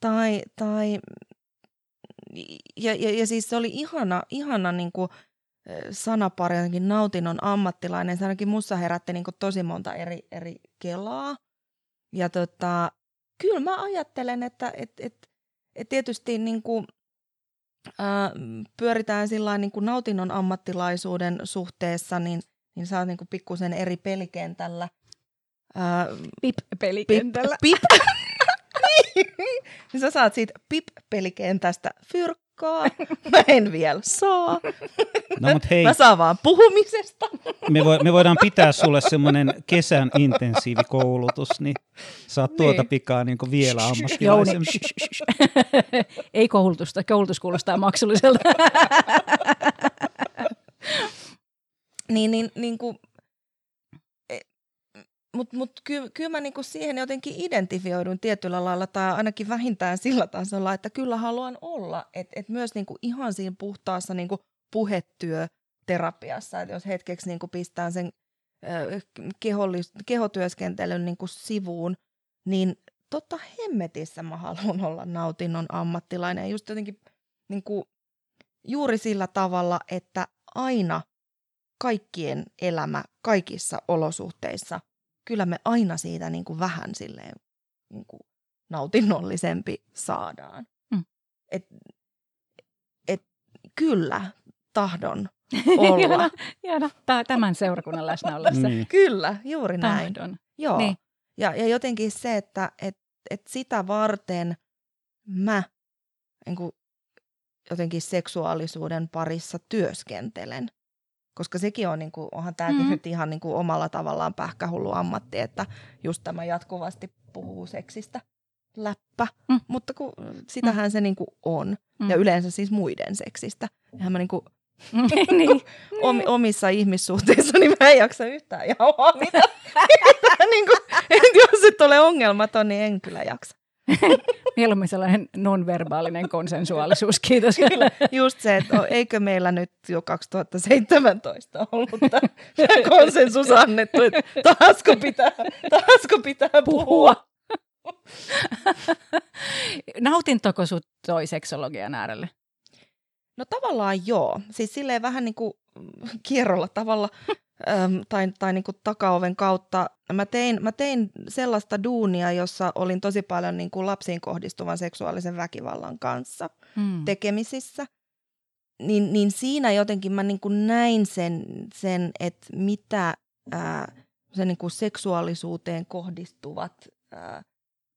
tai, tai ja, ja, ja siis se oli ihana, ihana niinku, sanapari, jotenkin nautinnon ammattilainen. Se ainakin mussa herätti niinku tosi monta eri, eri kelaa. Ja tota, kyllä mä ajattelen, että et, et, et tietysti niinku, ää, pyöritään sillä niin kuin nautinnon ammattilaisuuden suhteessa, niin, niin sä oot niin kuin pikkusen eri pelikentällä. Ää, Pip-pelikentällä. Pip. [laughs] niin sä saat siitä pip-pelikentästä fyrkkaa. [laughs] Mä en vielä saa. No mutta hei, Mä saan vaan puhumisesta. me, vo, me voidaan pitää sulle semmoinen kesän intensiivikoulutus, niin saat tuota Niin. pikaa niin vielä Jouni, ammattilaisempi. Ei koulutusta, koulutus kuulostaa maksulliselta. Niin, niin, niin kuin, mutta mut kyllä, kyllä mä niinku siihen jotenkin identifioidun tietyllä lailla tai ainakin vähintään sillä tasolla, että kyllä haluan olla. Että et myös niinku ihan siinä puhtaassa niinku puhetyöterapiassa, että jos hetkeksi niinku pistää sen ö, kehollis, kehotyöskentelyn niinku sivuun, niin totta hemmetissä mä haluan olla nautinnon ammattilainen. Ja just jotenkin niinku, juuri sillä tavalla, että aina kaikkien elämä kaikissa olosuhteissa, kyllä me aina siitä niin kuin vähän silleen niin kuin nautinnollisempi saadaan. Mm. Et, et, kyllä, tahdon [laughs] olla. Ihana, ihana. Tää- Tämän seurakunnan läsnä ollessa. Niin. [laughs] kyllä, juuri näin. Tahdon. Joo. Niin. Ja, ja jotenkin se, että et, et sitä varten mä niin kuin, jotenkin seksuaalisuuden parissa työskentelen. Koska sekin on, niin kuin, onhan tämäkin mm-hmm. nyt ihan niin kuin omalla tavallaan pähkähullu ammatti, että just tämä jatkuvasti puhuu seksistä läppä. Mm. Mm. Mutta kun, sitähän mm. se niin kuin on. Mm. Mm. Ja yleensä siis muiden seksistä. Ja mä [laughs] niin kuin, niin. om, omissa ihmissuhteissa, niin mä en jaksa yhtään jauhaa niin kuin, että jos et ole ongelmaton, niin en kyllä jaksa. [laughs] Mieluummin sellainen non-verbaalinen konsensuaalisuus, kiitos. [laughs] Kyllä, just se, että eikö meillä nyt jo 2017 ollut tämä [laughs] konsensus annettu, että taasko pitää, taasko pitää puhua. Puhua. Nautintoko sut toi seksologian äärelle? No tavallaan joo. Siis silleen vähän niin kuin kierrolla tavalla äm, tai, tai niin kuin takaoven kautta. Mä tein, mä tein sellaista duunia, jossa olin tosi paljon niin kuin lapsiin kohdistuvan seksuaalisen väkivallan kanssa Hmm. tekemisissä. Niin, niin siinä jotenkin mä niin kuin näin sen, sen että mitä ää, se niin kuin seksuaalisuuteen kohdistuvat, ää,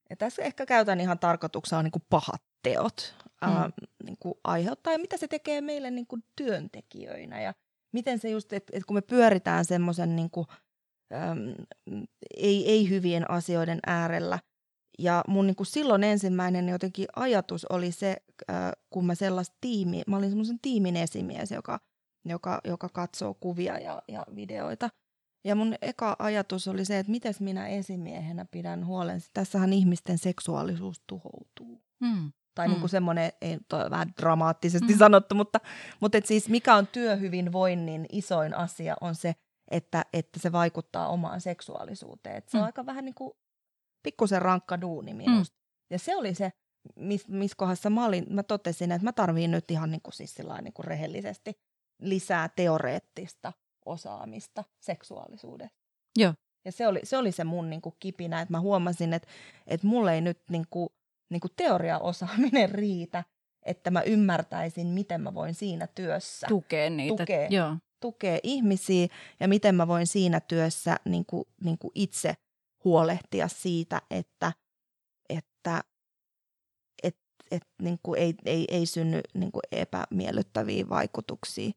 ja tässä ehkä käytän ihan tarkoituksena niin kuin pahat teot, ää, Mm. niin kuin aiheuttaa ja mitä se tekee meille niin kuin työntekijöinä ja miten se just, että et kun me pyöritään semmoisen niin kuin, äm, ei, ei hyvien asioiden äärellä, ja mun niin kuin silloin ensimmäinen jotenkin ajatus oli se, äh, kun mä sellaista tiimi, mä olin semmoisen tiimin esimies, joka, joka, joka katsoo kuvia ja, ja videoita. Ja mun eka ajatus oli se, että miten minä esimiehenä pidän huolen. Tässähän ihmisten seksuaalisuus tuhoutuu. Hmm. Tai Mm. niin kuin semmoinen, ei, toi on vähän dramaattisesti Mm. sanottu, mutta, mutta et siis mikä on työhyvinvoinnin isoin asia on se, että, että se vaikuttaa omaan seksuaalisuuteen. Et se on Mm. aika vähän niin kuin pikkusen rankka duuni minusta. Ja se oli se, missä mis kohdassa mä olin, mä totesin, että mä tarviin nyt ihan niin kuin siis niin kuin rehellisesti lisää teoreettista osaamista seksuaalisuudesta. Joo. Ja se oli se, oli se mun niin kuin kipinä, että mä huomasin, että, että mulle ei nyt niin kuin, niin kuin teoriaosaaminen riitä, että mä ymmärtäisin, miten mä voin siinä työssä Tukee niitä. Tukee. Joo. tukea ihmisiä ja miten mä voin siinä työssä niin kuin, niin kuin itse huolehtia siitä, että, että et, et, niin kuin ei, ei, ei synny niin kuin epämiellyttäviä vaikutuksia.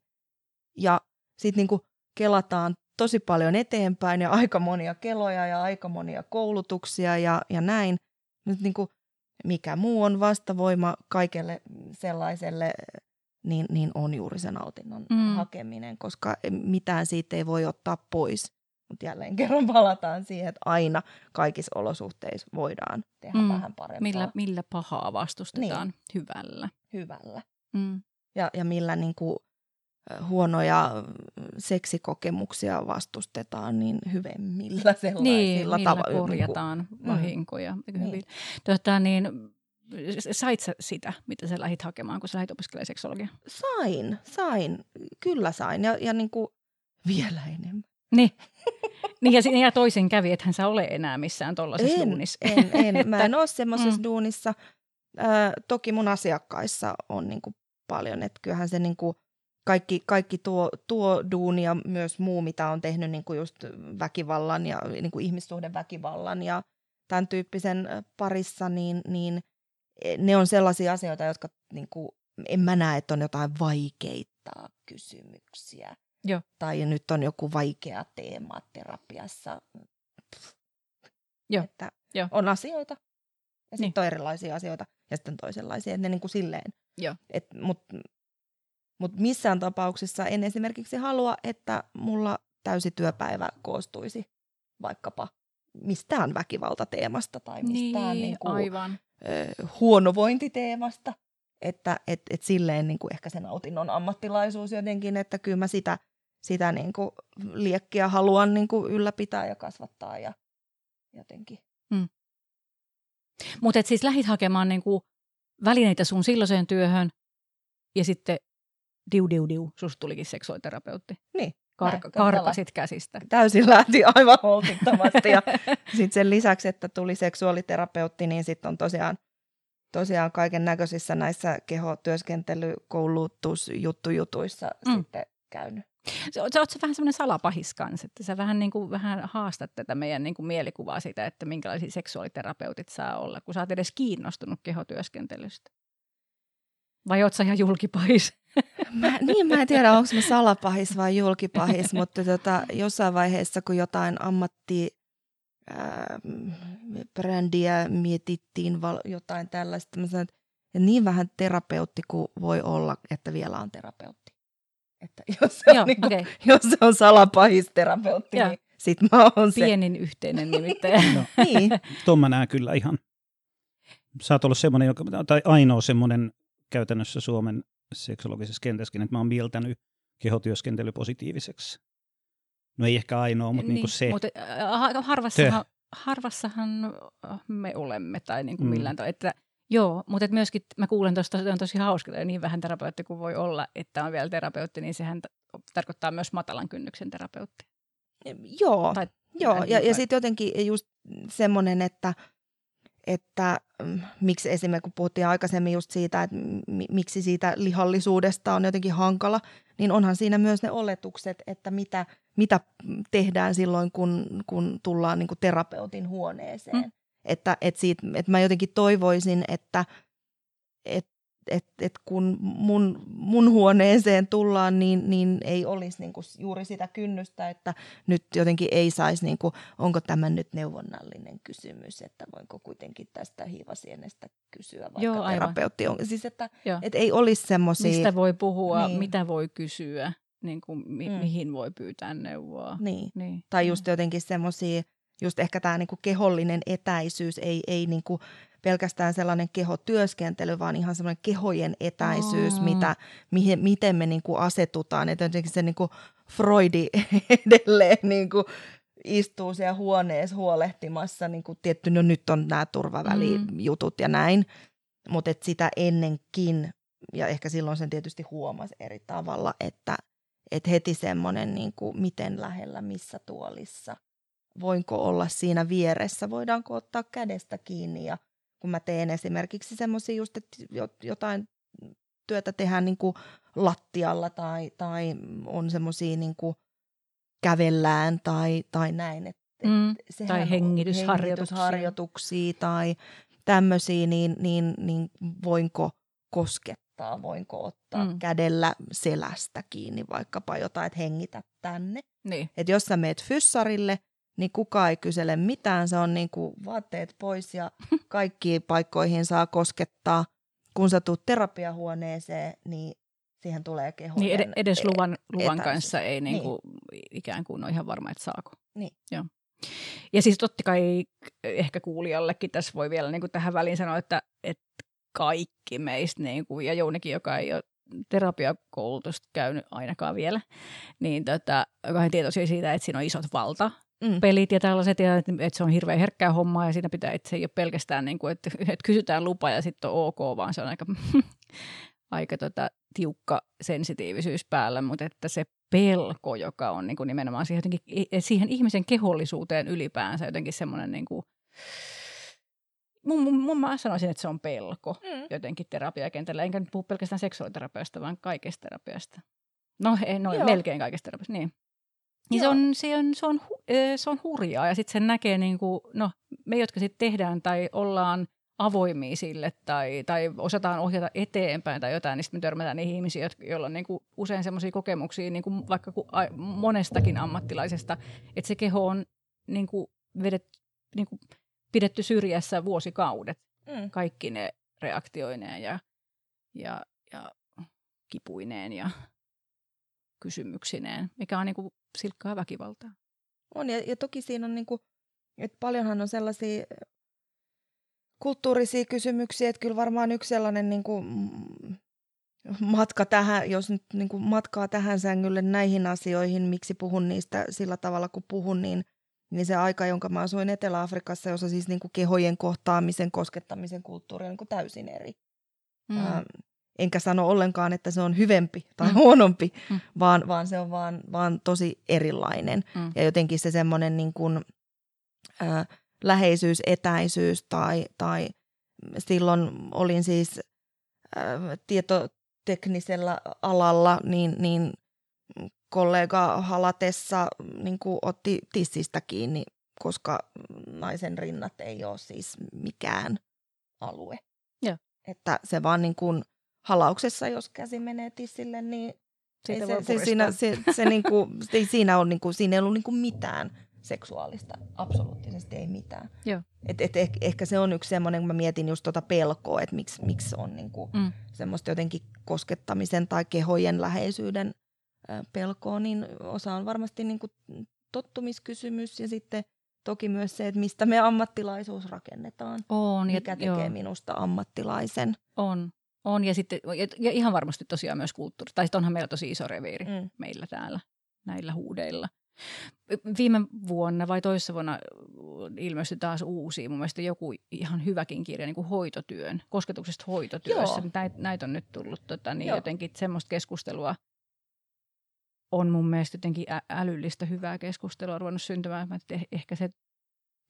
Ja sitten niin kuin kelataan tosi paljon eteenpäin ja aika monia keloja ja aika monia koulutuksia ja, ja näin. Nyt niin kuin mikä muu on vastavoima kaikelle sellaiselle, niin, niin on juuri se nautinnon Mm. hakeminen, koska mitään siitä ei voi ottaa pois. Mutta jälleen [laughs] kerran palataan siihen, että aina kaikissa olosuhteissa voidaan tehdä mm. vähän parempaa Millä, millä pahaa vastustetaan Niin. hyvällä. hyvällä. Mm. Ja, ja millä niin kuin, huonoja seksikokemuksia vastustetaan, niin hyvemmillä [laughs] sellaisilla Niin, millä tava- niinku- korjataan mm. vahinkoja. Niin. Niin. Tota, niin, sait sä sitä, mitä sä lähdit hakemaan, kun sä lähdit opiskelemaan seksologiaa? Sain, sain, kyllä sain ja, ja niin kuin vielä enemmän. Niin. [laughs] niin ja, ja toisen kävi, että hän sä ole enää missään tuollaisessa En, duunissa. en, en, mä en [laughs] ole semmoisessa mm. mm. duunissa. Ö, toki mun asiakkaissa on niin kuin paljon, että kyllähän se niin kuin kaikki, kaikki tuo, tuo duuni ja myös muu, mitä on tehnyt niin kuin just väkivallan ja niin kuin ihmissuhdeväkivallan ja tämän tyyppisen parissa, niin, niin e, ne on sellaisia asioita, jotka niin kuin, en mä näe, että on jotain vaikeita kysymyksiä. Joo. Tai nyt on joku vaikea teema terapiassa. Joo. Että Joo. on asioita ja Niin. sitten on erilaisia asioita ja sitten toisenlaisia. Että ne niin kuin silleen. Joo. Et, mut, mut missään tapauksessa en esimerkiksi halua, että mulla täysi työpäivä koostuisi vaikkapa mistään väkivaltateemasta tai mistään niin, kuin, aivan. ö, huonovointiteemasta. Että et, et silleen niin kuin ehkä se nautinnon ammattilaisuus jotenkin, että kyllä mä sitä, sitä niin kuin liekkiä haluan niin kuin ylläpitää ja kasvattaa ja jotenkin. Mutta siis lähit hakemaan niinku välineitä sun silloiseen työhön ja sitten diu diu diu, susta tulikin seksuaaliterapeutti. Niin, Kar- näin, karkasit käsistä. täysin lähti aivan holtittomasti. Ja [laughs] sitten sen lisäksi, että tuli seksuaaliterapeutti, niin sitten on tosiaan, tosiaan kaiken näköisissä näissä kehotyöskentely, koulutus, juttujutuissa Mm. sitten käynyt. Oot- sä oot sä vähän semmoinen salapahis kanssa, että sä vähän, niin kuin, vähän haastat tätä meidän niin kuin mielikuvaa siitä, että minkälaisia seksuaaliterapeutit saa olla, kun sä oot edes kiinnostunut kehotyöskentelystä. Vai oot sä ihan julkipahis? [laughs] Mä, niin, mä en tiedä, onko mä salapahis vai julkipahis, [laughs] mutta tota, jossain vaiheessa, kun jotain ammatti ää, brändiä mietittiin, val, jotain tällaista, mä sanoin, että niin vähän terapeutti kuin voi olla, että vielä on terapeutti. Että jos se Joo, on, niin kuin, okei. jos se on salapahis terapeutti, Joo. niin sit mä oon se. Pienin yhteinen nimittäin. [laughs] No, Niin, tuon mä näen kyllä ihan. Sä oot ollut semmoinen, joka, tai ainoa semmoinen käytännössä Suomen seksologisessa kentässäkin, että mä oon mieltänyt kehotyöskentely positiiviseksi. No ei ehkä ainoa, mutta niin, niin se. Mutta harvassahan, harvassahan me olemme tai niin kuin Mm. millään tavalla. Että, joo, mutta et myöskin mä kuulen tuosta, että on tosi hauska, että niin vähän terapeutti kuin voi olla, että on vielä terapeutti, niin sehän t- tarkoittaa myös matalan kynnyksen terapeutti. joo. Tai Joo, ja, ja sitten jotenkin just semmoinen, että, että mm, miksi esimerkiksi kun puhuttiin aikaisemmin just siitä, että mi, miksi siitä lihallisuudesta on jotenkin hankala, niin onhan siinä myös ne oletukset, että mitä, mitä tehdään silloin, kun, kun tullaan niin kuin terapeutin huoneeseen. Mm. Että, että, siitä, että mä jotenkin toivoisin, että et, et, et kun mun, mun huoneeseen tullaan, niin, niin ei olisi niinku juuri sitä kynnystä, että nyt jotenkin ei saisi, niinku, onko tämä nyt neuvonnallinen kysymys, että voinko kuitenkin tästä hiivasienestä kysyä, vaikka Joo, aivan. terapeutti on. Siis että Joo. et ei olisi semmoisia... Mistä voi puhua, Niin. mitä voi kysyä, niin kuin, mi- Mm. mihin voi pyytää neuvoa. Niin. Niin. Tai just jotenkin semmoisia, just ehkä tämä niinku kehollinen etäisyys, ei, ei niinku pelkästään sellainen kehotyöskentely, vaan ihan semmoinen kehojen etäisyys, Aa. mitä, mihin, miten me niinku asetutaan. Että jotenkin se niinku Freudi [laughs] edelleen niin kuin istuu siellä huoneessa huolehtimassa, niin kuin tietty, no nyt on nämä turvavälijutut ja näin, mutta sitä ennenkin, ja ehkä silloin sen tietysti huomasi eri tavalla, että et heti semmoinen, niin kuin, miten lähellä, missä tuolissa, voinko olla siinä vieressä, voidaanko ottaa kädestä kiinni ja kun mä teen esimerkiksi semmoisia just, että jotain työtä tehdään niin kuin lattialla tai, tai on semmoisia niin kuin kävellään tai, tai näin. Et, mm, tai hengitysharjoituksia. hengitysharjoituksia tai tämmöisiä, niin, niin, niin voinko koskettaa, voinko ottaa mm. kädellä selästä kiinni vaikkapa jotain, että hengitä tänne. Niin. Että jos sä meet fyssarille, niin kukaan ei kysele mitään, se on niin kuin vaatteet pois ja [laughs] kaikkiin paikkoihin saa koskettaa. Kun sä tuut terapiahuoneeseen, niin siihen tulee keho. Niin ed- edes luvan, luvan kanssa ei niin. niinku niin. ikään kuin ole ihan varma, että saako. Niin. Joo. Ja siis totta kai ehkä kuulijallekin tässä voi vielä niin kuin tähän väliin sanoa, että, että kaikki meistä, niin kuin, ja Jounikin, joka ei ole terapiakoulutusta käynyt ainakaan vielä, niin tota, joka tietoisia siitä, että siinä on isot valta mm. pelit ja tällaiset, ja että, että se on hirveän herkkää hommaa, ja siinä pitää, että se ei ole pelkästään niin kuin, että, että kysytään lupa ja sitten on ok, vaan se on aika [laughs] aika tota, tiukka sensitiivisyys päällä, mutta että se pelko, joka on niin kuin nimenomaan siihen, jotenkin, siihen ihmisen kehollisuuteen ylipäänsä jotenkin semmoinen niin kuin, mun, mun, mun mä sanoisin, että se on pelko mm. jotenkin terapiakentällä. Enkä nyt puhu pelkästään seksuaaliterapiasta, vaan kaikesta terapiasta. No, ei, no melkein kaikesta terapiasta, niin. Niin se on, se, on, se, on, se on hurjaa. Ja sitten sen näkee, niin kuin, no me, jotka sitten tehdään tai ollaan avoimia sille tai, tai osataan ohjata eteenpäin tai jotain, niin sitten me törmätään niihin ihmisiin, joilla on niin kuin usein semmoisia kokemuksia niin kuin vaikka monestakin ammattilaisesta, että se keho on niin kuin vedet, niin kuin pidetty syrjässä vuosikaudet, mm. kaikki ne reaktioineen ja, ja, ja kipuineen ja kysymyksineen, mikä on niin kuin silkkaa väkivaltaa. On, ja, ja toki siinä on niin kuin, että paljonhan on sellaisia kulttuurisia kysymyksiä, että kyllä varmaan yksi sellainen niin kuin matka tähän, jos nyt niin kuin matkaa tähän sängylle näihin asioihin, miksi puhun niistä sillä tavalla kuin puhun, niin, niin se aika, jonka mä asuin Etelä-Afrikassa, jossa siis niin kuin kehojen kohtaamisen, koskettamisen kulttuuri on niin kuin täysin eri. Mm. Ähm, enkä sano ollenkaan, että se on hyvempi tai mm. huonompi, mm. Vaan, vaan se on vaan, vaan tosi erilainen. Mm. Ja jotenkin se semmoinen niin kuin, äh, läheisyys, etäisyys tai, tai silloin olin siis äh, tietoteknisellä alalla, niin, niin kollega halatessa niin kuin otti tissistä kiinni, koska naisen rinnat ei ole siis mikään alue. Ja. Että se vaan niin kuin halauksessa, jos käsi menee tissille, niin ei se, se, siinä, se, se, [laughs] niin kuin, ei siinä, ole, niin kuin, siinä ei ollut niin kuin mitään seksuaalista. Absoluuttisesti ei mitään. Joo. Et, et eh, ehkä se on yksi semmoinen, kun mä mietin just tuota pelkoa, että miksi, miksi on niinku mm. semmoista jotenkin koskettamisen tai kehojen läheisyyden pelkoa, niin osa on varmasti niinku tottumiskysymys ja sitten toki myös se, että mistä me ammattilaisuus rakennetaan. On. Mikä ja, tekee joo. minusta ammattilaisen. On. On ja, sitten, ja, ihan varmasti tosiaan myös kulttuuri. Tai onhan meillä tosi iso reviiri mm. meillä täällä näillä huudeilla. Viime vuonna vai toisessa vuonna ilmestyi taas uusi, mun mielestä joku ihan hyväkin kirja niin kuin hoitotyön, kosketuksesta hoitotyössä. Näitä näit on nyt tullut tota, niin jotenkin semmoista keskustelua on mun mielestä jotenkin älyllistä hyvää keskustelua ruvennut syntymään. Eh, ehkä se,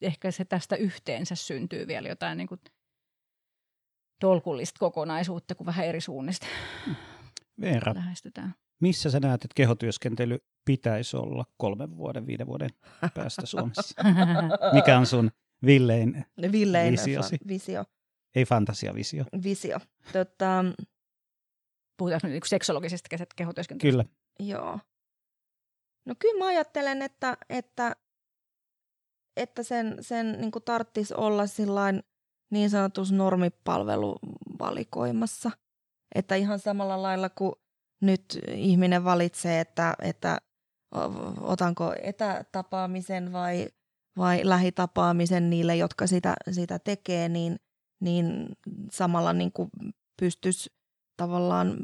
ehkä se tästä yhteensä syntyy vielä jotain niin kuin tolkullista kokonaisuutta, kun vähän eri suunnista Veera, lähestytään. missä sä näet, että kehotyöskentely pitäisi olla kolmen vuoden, viiden vuoden päästä Suomessa? [laughs] Mikä on sun villein, villein visiosi? Fa- visio. Ei fantasiavisio. Visio. Tota, Puhutaanko nyt seksologisesta kehotyöskentelystä? Kyllä. Joo. No kyllä mä ajattelen, että, että, että sen, sen niin tarttisi olla sillain niin sanotus normipalveluvalikoimassa. Että ihan samalla lailla kuin nyt ihminen valitsee, että, että otanko etätapaamisen vai, vai lähitapaamisen niille, jotka sitä, sitä tekee, niin, niin samalla niin kuin pystyisi tavallaan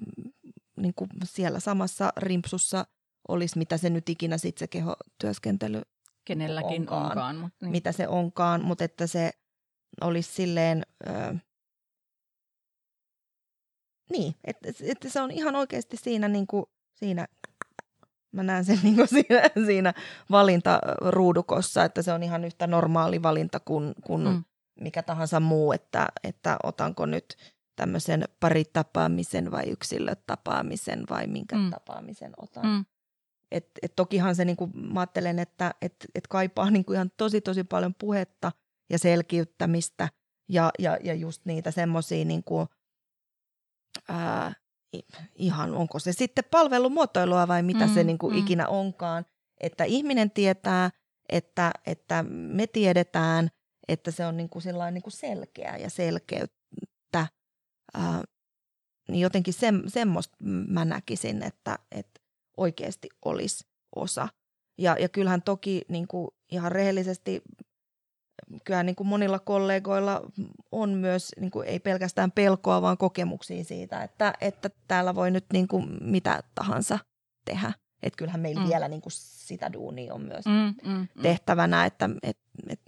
niin kuin siellä samassa rimpsussa olisi mitä se nyt ikinä sitten se kehotyöskentely, Kenelläkin onkaan. onkaan. mutta niin. mitä se onkaan, mutta että se olisi silleen, ö, niin, että, että se on ihan oikeasti siinä, niin kuin, siinä mä näen sen [laughs] niin kuin siinä, siinä valintaruudukossa, että se on ihan yhtä normaali valinta kuin, kuin Mm. mikä tahansa muu, että, että otanko nyt tämmöisen paritapaamisen vai yksilötapaamisen vai minkä Mm. tapaamisen otan. Mm. Et, et tokihan se, niinku, mä ajattelen, että et, et kaipaa [laughs] niinku ihan tosi tosi paljon puhetta ja selkiyttämistä ja, ja, ja just niitä semmoisia niinku, ää, i- ihan onko se sitten palvelumuotoilua vai mitä Mm, se niinku mm. ikinä onkaan, että ihminen tietää, että, että me tiedetään, että se on niinku sillain niinku selkeä ja selkeyttä. Ää, niin jotenkin se, semmoista mä näkisin, että, että oikeasti olisi osa. Ja, ja kyllähän toki niin kuin ihan rehellisesti kyllä niin kuin monilla kollegoilla on myös, niin kuin ei pelkästään pelkoa, vaan kokemuksia siitä, että, että täällä voi nyt niin kuin mitä tahansa tehdä. Että kyllähän meillä Mm. vielä niin kuin sitä duunia on myös Mm, mm, mm. tehtävänä, että et, et,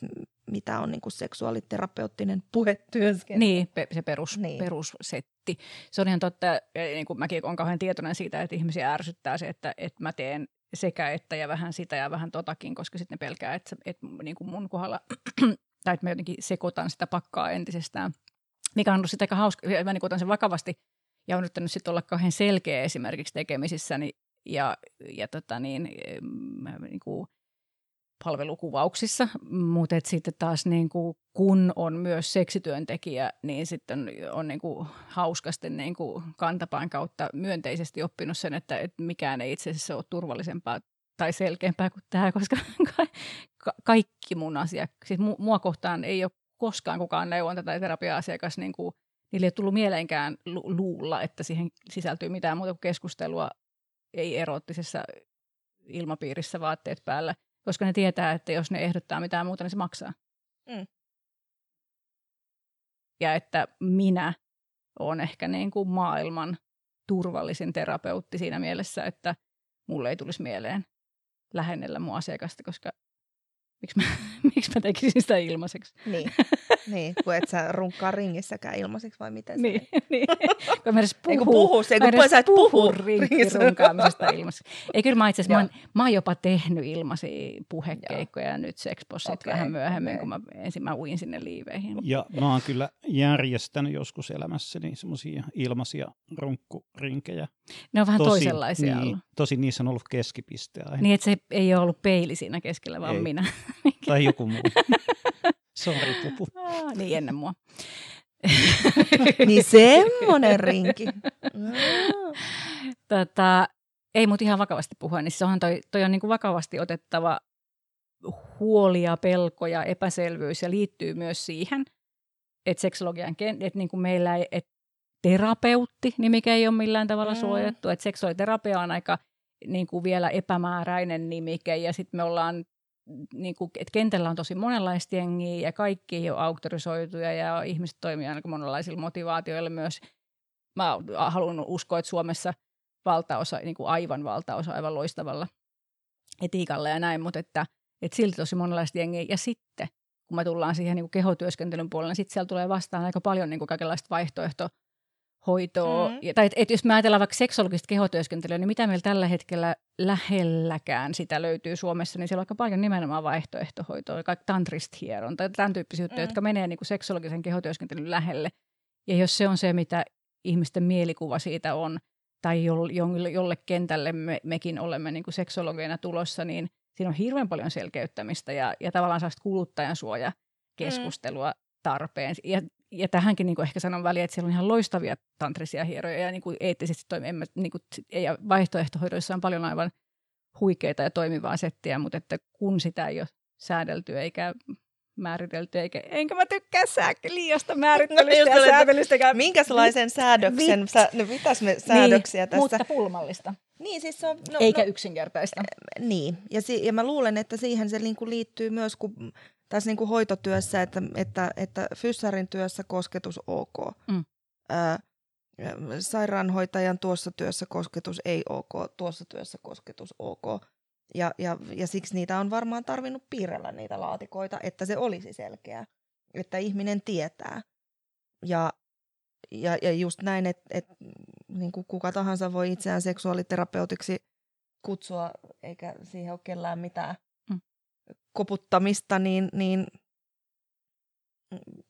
mitä on niin kuin seksuaaliterapeuttinen puhetyöskentely. Niin, pe- se perus, niin. Niin. perussetti. Se on ihan totta, ja niin kuin mäkin olen kauhean tietoinen siitä, että ihmisiä ärsyttää se, että, että mä teen sekä että ja vähän sitä ja vähän totakin, koska sitten ne pelkää, että, että niin kuin mun kohdalla, [clears throat] tai että mä jotenkin sekoitan sitä pakkaa entisestään, mikä on ollut sitten aika hauska, mä niin otan sen vakavasti ja on yrittänyt sitten olla kauhean selkeä esimerkiksi tekemisissäni ja, ja tota niin, em, niin kuin palvelukuvauksissa, mutta et sitten taas niin kuin, kun on myös seksityöntekijä, niin sitten on niin kuin, hauskasti niin kuin, kantapään kautta myönteisesti oppinut sen, että, että mikään ei itse asiassa ole turvallisempaa tai selkeämpää kuin tämä, koska [laughs] ka- ka- kaikki mun asiat, siis mu- mua kohtaan ei ole koskaan kukaan neuvonta- tai terapia-asiakas, niin kuin, niille ei ole tullut mieleenkään lu- luulla, että siihen sisältyy mitään muuta kuin keskustelua ei eroottisessa ilmapiirissä vaatteet päällä, koska ne tietää, että jos ne ehdottaa mitään muuta, niin se maksaa. Mm. Ja että minä olen ehkä niin kuin maailman turvallisin terapeutti siinä mielessä, että mulle ei tulisi mieleen lähennellä mun asiakasta, koska miksi mä, [laughs] miksi mä tekisin sitä ilmaiseksi. Niin, [laughs] niin kun et sä runkkaa ringissäkään ilmaiseksi vai miten se Niin, [laughs] niin. Kun mä edes Ei kun puhuu, puhu, se, mä kun edes sä et puhu puhu ringissä. rinkkirunkaamisesta ilmaiseksi. Ei kyllä mä itse asiassa, mä, oon- mä oon jopa tehnyt ilmaisia puhekeikkoja ja nyt sexpossit Okei, vähän myöhemmin, okei. kun mä ensin mä uin sinne liiveihin. Ja mä oon kyllä järjestänyt joskus elämässäni semmoisia ilmaisia runkkurinkejä. Ne on vähän toisenlaisia niin, ollut. tosi niissä on ollut keskipiste aina. Niin, että se ei ole ollut peili siinä keskellä, vaan Ei. minä. Tai joku muu. [laughs] Sori, pupu. Aa, niin, ennen mua. [laughs] Niin semmonen rinki. Mm. tota, ei mut ihan vakavasti puhua, niin se onhan toi, toi on niin kuin vakavasti otettava huoli ja pelko ja epäselvyys ja liittyy myös siihen, että seksologian, että niin kuin meillä ei, että terapeutti, niin mikä ei ole millään tavalla Mm. suojattu, että seksuaaliterapia on aika niin kuin vielä epämääräinen nimike ja sitten me ollaan niin kuin, että kentällä on tosi monenlaista jengiä ja kaikki ole auktorisoituja ja ihmiset toimii aika monenlaisilla motivaatioilla myös. Mä haluan uskoa, että Suomessa valtaosa, niin kuin aivan valtaosa, aivan loistavalla etiikalla ja näin, mutta että, että silti tosi monenlaista jengiä. Ja sitten, kun me tullaan siihen niin kuin kehotyöskentelyn puolelle, niin sitten siellä tulee vastaan aika paljon niin kuin kaikenlaista vaihtoehtohoitoa. Mm. Mm. Ja, tai et, et jos me ajatellaan vaikka seksologista kehotyöskentelyä, niin mitä meillä tällä hetkellä lähelläkään sitä löytyy Suomessa, niin siellä on aika paljon nimenomaan vaihtoehtohoitoa, kaikki tantrist hieron tai tämän tyyppisiä juttuja, Mm. jotka menee niin kuin seksologisen kehotyöskentelyn lähelle. Ja jos se on se, mitä ihmisten mielikuva siitä on, tai jolle, jolle kentälle me, mekin olemme niin kuin seksologeina tulossa, niin siinä on hirveän paljon selkeyttämistä ja, ja tavallaan sellaista kuluttajan suoja keskustelua tarpeen. Ja, ja tähänkin niin kuin ehkä sanon väliin, että siellä on ihan loistavia tantrisia hieroja ja niin kuin eettisesti toimii. Niin kuin, ja vaihtoehtohoidoissa on paljon aivan huikeita ja toimivaa settiä, mutta että kun sitä ei ole säädelty eikä määritelty, eikä, enkä mä tykkää sää, liiasta määrittelystä just ja säätelystäkään. Minkälaisen säädöksen, Vit- sä, no mitäs me säädöksiä niin, tässä? Mutta pulmallista, Niin, siis se on, no, eikä no, yksinkertaista. Niin, ja, si- ja mä luulen, että siihen se niinku liittyy myös kun, tässä niinku hoitotyössä, että, että, että fyssarin työssä kosketus ok. Mm. Ö, sairaanhoitajan tuossa työssä kosketus ei ok, tuossa työssä kosketus ok. Ja, ja, ja siksi niitä on varmaan tarvinnut piirrellä niitä laatikoita, että se olisi selkeää, että ihminen tietää. Ja, ja, ja just näin, että et, niin kuin kuka tahansa voi itseään seksuaaliterapeutiksi kutsua, eikä siihen ole kellään mitään. Koputtamista, niin, niin,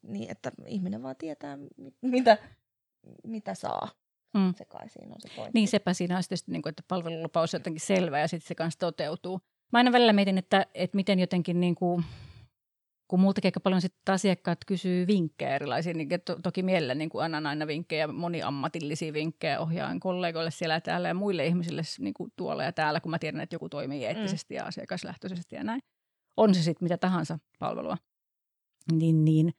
niin että ihminen vaan tietää, mitä, mitä saa. Mm. Se kai siinä on se pointti. Niin sepä siinä on sitten, niin kuin, että palvelulupaus on jotenkin selvä ja sitten se kanssa toteutuu. Mä aina välillä mietin, että, että miten jotenkin niin kuin, kun multakin aika paljon sitten asiakkaat kysyy vinkkejä erilaisia, niin to, toki mielellä niin kuin annan aina vinkkejä, moniammatillisia vinkkejä ohjaan kollegoille siellä ja täällä ja muille ihmisille niin kuin tuolla ja täällä, kun mä tiedän, että joku toimii eettisesti mm. ja asiakaslähtöisesti ja näin. On se sitten mitä tahansa palvelua. Niin, niin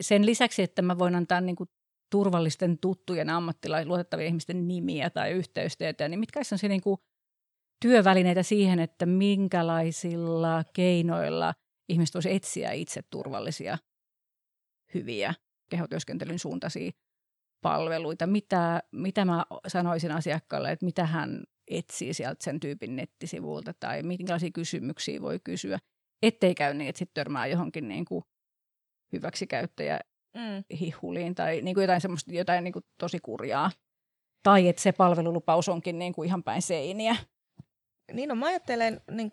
sen lisäksi, että mä voin antaa niin kuin turvallisten tuttujen ammattilaisten, luotettavien ihmisten nimiä tai yhteystietoja, niin mitkä on se niin kuin työvälineitä siihen, että minkälaisilla keinoilla ihmiset voisi etsiä itse turvallisia, hyviä kehotyöskentelyn suuntaisia palveluita. Mitä, mitä mä sanoisin asiakkaalle, että mitä hän etsii sieltä sen tyypin nettisivulta tai minkälaisia kysymyksiä voi kysyä, ettei käy niin, että sitten törmää johonkin niin kuin hyväksikäyttäjä mm. hihuliin tai niin kuin jotain, semmoista, jotain niin kuin tosi kurjaa. Tai että se palvelulupaus onkin niin kuin ihan päin seiniä. Niin no mä ajattelen, niin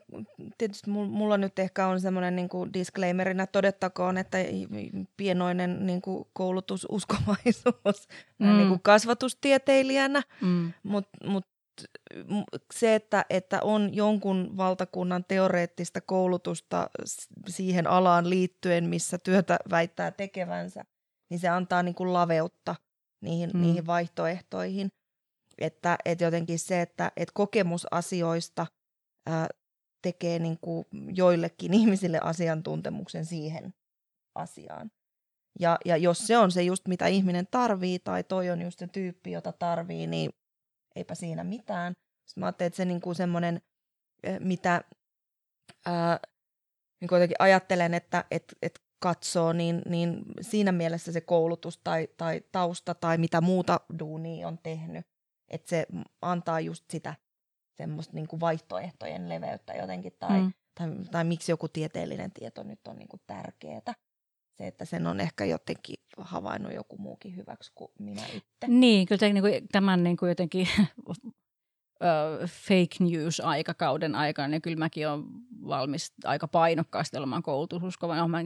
tietysti mulla nyt ehkä on semmoinen niin disclaimerina todettakoon, että pienoinen niin kuin koulutususkovaisuus mm. niin kuin kasvatustieteilijänä, mm. mutta mut se, että, että on jonkun valtakunnan teoreettista koulutusta siihen alaan liittyen, missä työtä väittää tekevänsä, niin se antaa niin kuin laveutta niihin, mm. niihin vaihtoehtoihin. Että, että jotenkin se, että, että kokemus asioista ää, tekee niin kuin joillekin [laughs] ihmisille asiantuntemuksen siihen asiaan. Ja, ja jos se on se just mitä ihminen tarvii tai toi on just se tyyppi, jota tarvii, niin eipä siinä mitään. Sitten mä ajattelin, että se niin kuin semmoinen, mitä ää, niin kuin ajattelen, että et, et katsoo, niin, niin siinä mielessä se koulutus tai, tai tausta tai mitä muuta duunia on tehnyt, että se antaa just sitä semmoista niin kuin vaihtoehtojen leveyttä jotenkin, tai, mm. tai, tai miksi joku tieteellinen tieto nyt on niin kuin tärkeää. Se, että sen on ehkä jotenkin havainnut joku muukin hyväksi kuin minä itse. Niin, kyllä niin kuin, tämän niin kuin jotenkin [laughs] fake news-aikakauden aikana, niin kyllä mäkin olen valmis aika painokkaasti olemaan koulutususkova. No, mä,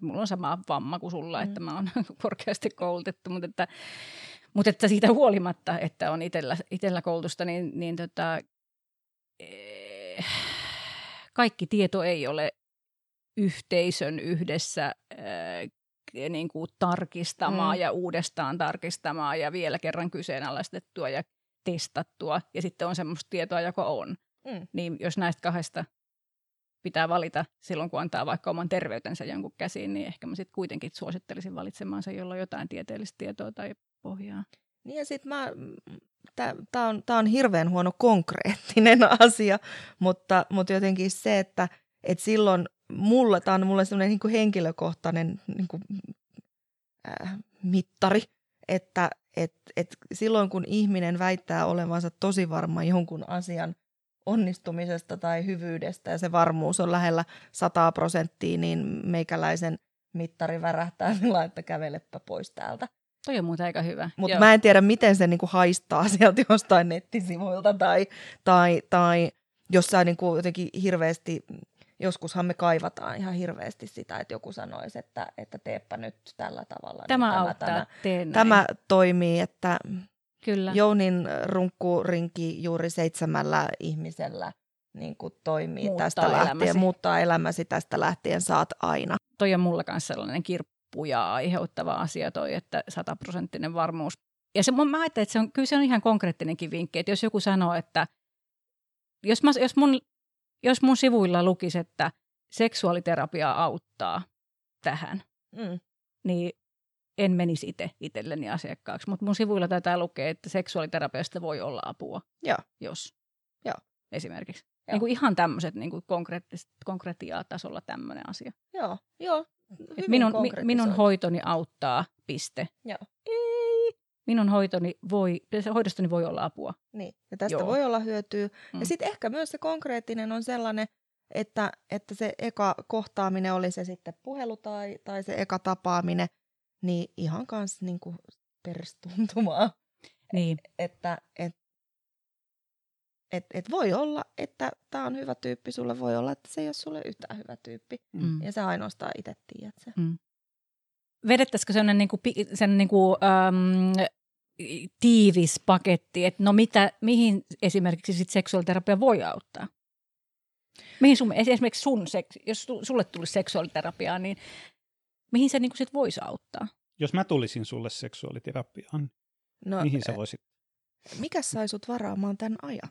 mulla on sama vamma kuin sulla, mm. että mä oon [laughs] korkeasti koulutettu, mutta että, mutta että siitä huolimatta, että on itsellä, itsellä koulutusta, niin, niin tota, eh, kaikki tieto ei ole yhteisön yhdessä äh, niin kuin tarkistamaa mm. ja uudestaan tarkistamaa ja vielä kerran kyseenalaistettua ja testattua ja sitten on semmoista tietoa, joka on. Mm. Niin jos näistä kahdesta pitää valita silloin, kun antaa vaikka oman terveytensä jonkun käsiin, niin ehkä mä sitten kuitenkin suosittelisin valitsemaan se, jolla on jotain tieteellistä tietoa tai pohjaa. Niin ja sitten mä, tämä on, tää on hirveän huono konkreettinen [laughs] asia, mutta, mutta jotenkin se, että et silloin mulle, tämä on mulle sellainen niin henkilökohtainen niin kuin, äh, mittari, että et, et silloin kun ihminen väittää olevansa tosi varma jonkun asian onnistumisesta tai hyvyydestä ja se varmuus on lähellä 100 prosenttia, niin meikäläisen mittari värähtää sillä että kävelepä pois täältä. Toi on muuten aika hyvä. Mutta mä en tiedä, miten se niinku haistaa [laughs] sieltä jostain nettisivuilta tai, tai, tai jossain niinku jotenkin hirveästi joskushan me kaivataan ihan hirveästi sitä, että joku sanoisi, että, että teepä nyt tällä tavalla. Tämä niin auttaa, tämä, tämä toimii, että Kyllä. Jounin runkkurinki juuri seitsemällä ihmisellä niin kuin toimii muuttaa tästä elämäsi. lähtien, muuttaa elämäsi tästä lähtien saat aina. Toi on mulla kanssa sellainen kirppuja aiheuttava asia toi, että sataprosenttinen varmuus. Ja se, mä ajattelen, että se on, kyllä se on ihan konkreettinenkin vinkki, että jos joku sanoo, että jos, mä, jos mun jos mun sivuilla lukisi, että seksuaaliterapia auttaa tähän, mm. niin en menisi itse itselleni asiakkaaksi. Mutta mun sivuilla taitaa lukea, että seksuaaliterapiasta voi olla apua, Joo. jos Joo. esimerkiksi. Joo. Niin kuin ihan tämmöiset niin konkreettia tasolla tämmöinen asia. Joo, joo. minun, mi, minun hoitoni auttaa, piste. Joo. Minun hoitoni voi, hoidostani voi olla apua. Niin, ja tästä Joo. voi olla hyötyä. Mm. Ja sitten ehkä myös se konkreettinen on sellainen, että, että se eka kohtaaminen oli se sitten puhelu tai, tai se eka tapaaminen, niin ihan kanssa niin kuin perstuntumaa. Niin, Että et, et, et voi olla, että tämä on hyvä tyyppi sulle, voi olla, että se ei ole sulle yhtään hyvä tyyppi. mm. Ja sä ainoastaan itse tiedät se. vedettäisikö sellainen niinku, pi- sen niinku, äm, tiivis paketti, että no mitä, mihin esimerkiksi sit seksuaaliterapia voi auttaa? Mihin sun, esimerkiksi sun, seks- jos su- sulle tulisi seksuaaliterapiaa, niin mihin se niinku sit voisi auttaa? Jos mä tulisin sulle seksuaaliterapiaan, No, mihin sä voisit? mikä sai sut varaamaan tämän ajan?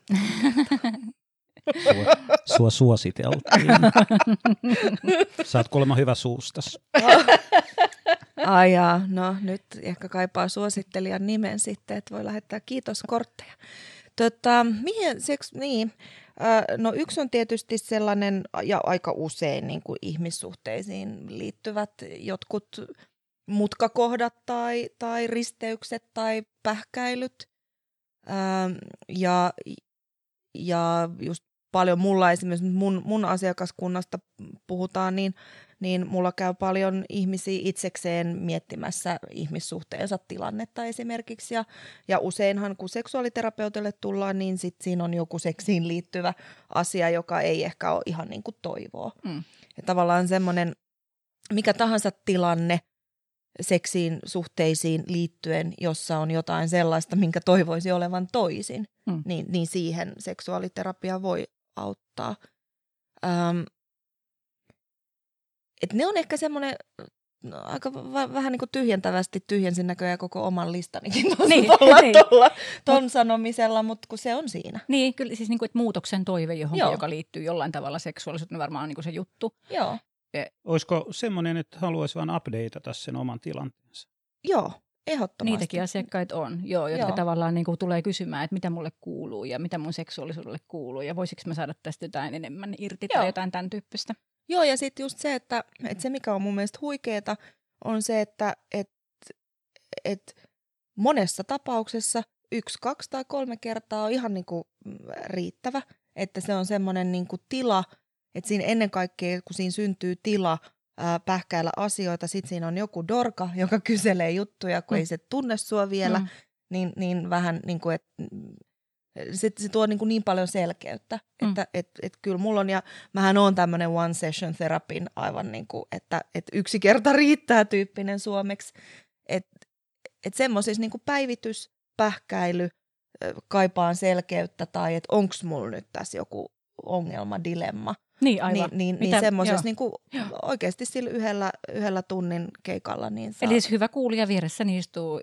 Sua, sua suositeltiin. [laughs] Saat kuulemma hyvä suustas. [laughs] Ai jaa, no nyt ehkä kaipaa suosittelijan nimen sitten, että voi lähettää kiitoskortteja. Tota, mihin seks, niin, no yksi on tietysti sellainen, ja aika usein niin kuin ihmissuhteisiin liittyvät jotkut mutkakohdat tai, tai risteykset tai pähkäilyt. Ja, ja just paljon mulla esimerkiksi mun, mun asiakaskunnasta puhutaan, niin niin mulla käy paljon ihmisiä itsekseen miettimässä ihmissuhteensa tilannetta esimerkiksi. Ja, ja useinhan kun seksuaaliterapeutille tullaan, niin sit siinä on joku seksiin liittyvä asia, joka ei ehkä ole ihan niin kuin toivoa. Mm. Ja tavallaan semmoinen, mikä tahansa tilanne seksiin, suhteisiin liittyen, jossa on jotain sellaista, minkä toivoisi olevan toisin, Mm. niin, niin siihen seksuaaliterapia voi auttaa. Öm, et ne on ehkä semmoinen no, aika va- vähän niin kuin tyhjentävästi tyhjensin näköjään koko oman listanikin tuossa Niin, [laughs] niin, tuolla, niin. tuolla, ton sanomisella, mutta kun se on siinä. Niin, kyllä siis niinku, että muutoksen toive johonkin, Joo. joka liittyy jollain tavalla seksuaalisuuteen, varmaan on niinku se juttu. Joo, Olisiko semmoinen, että haluaisi vain updateata sen oman tilanteensa? joo, ehdottomasti. Niitäkin asiakkaita on, joo, jotka Joo. tavallaan niin kuin tulee kysymään, että mitä mulle kuuluu ja mitä mun seksuaalisuudelle kuuluu ja voisiko mä saada tästä jotain enemmän irti Joo. tai jotain tämän tyyppistä. Joo, ja sitten just se, että, että se mikä on mun mielestä huikeeta, on se, että et, et monessa tapauksessa yksi, kaksi tai kolme kertaa on ihan niinku riittävä, että se on semmoinen niinku tila, että siinä ennen kaikkea, kun siinä syntyy tila ää, pähkäillä asioita, sitten siinä on joku dorka, joka kyselee juttuja, kun Mm. ei se tunne sua vielä, Mm. niin, niin vähän niin kuin, että se, se tuo niin, kuin niin paljon selkeyttä, Mm. että et, et kyllä mulla on, ja mähän on tämmöinen one session therapin aivan niin kuin, että et yksi kerta riittää tyyppinen suomeksi, että et semmoisissa niin päivitys, pähkäily, kaipaan selkeyttä tai että onko mulla nyt tässä joku ongelma, dilemma, Niin, aivan. niin, niin, niin semmoisessa niin kuin oikeasti sillä yhdellä, yhdellä tunnin keikalla, niin saa, Eli siis hyvä kuulija vieressäni istuu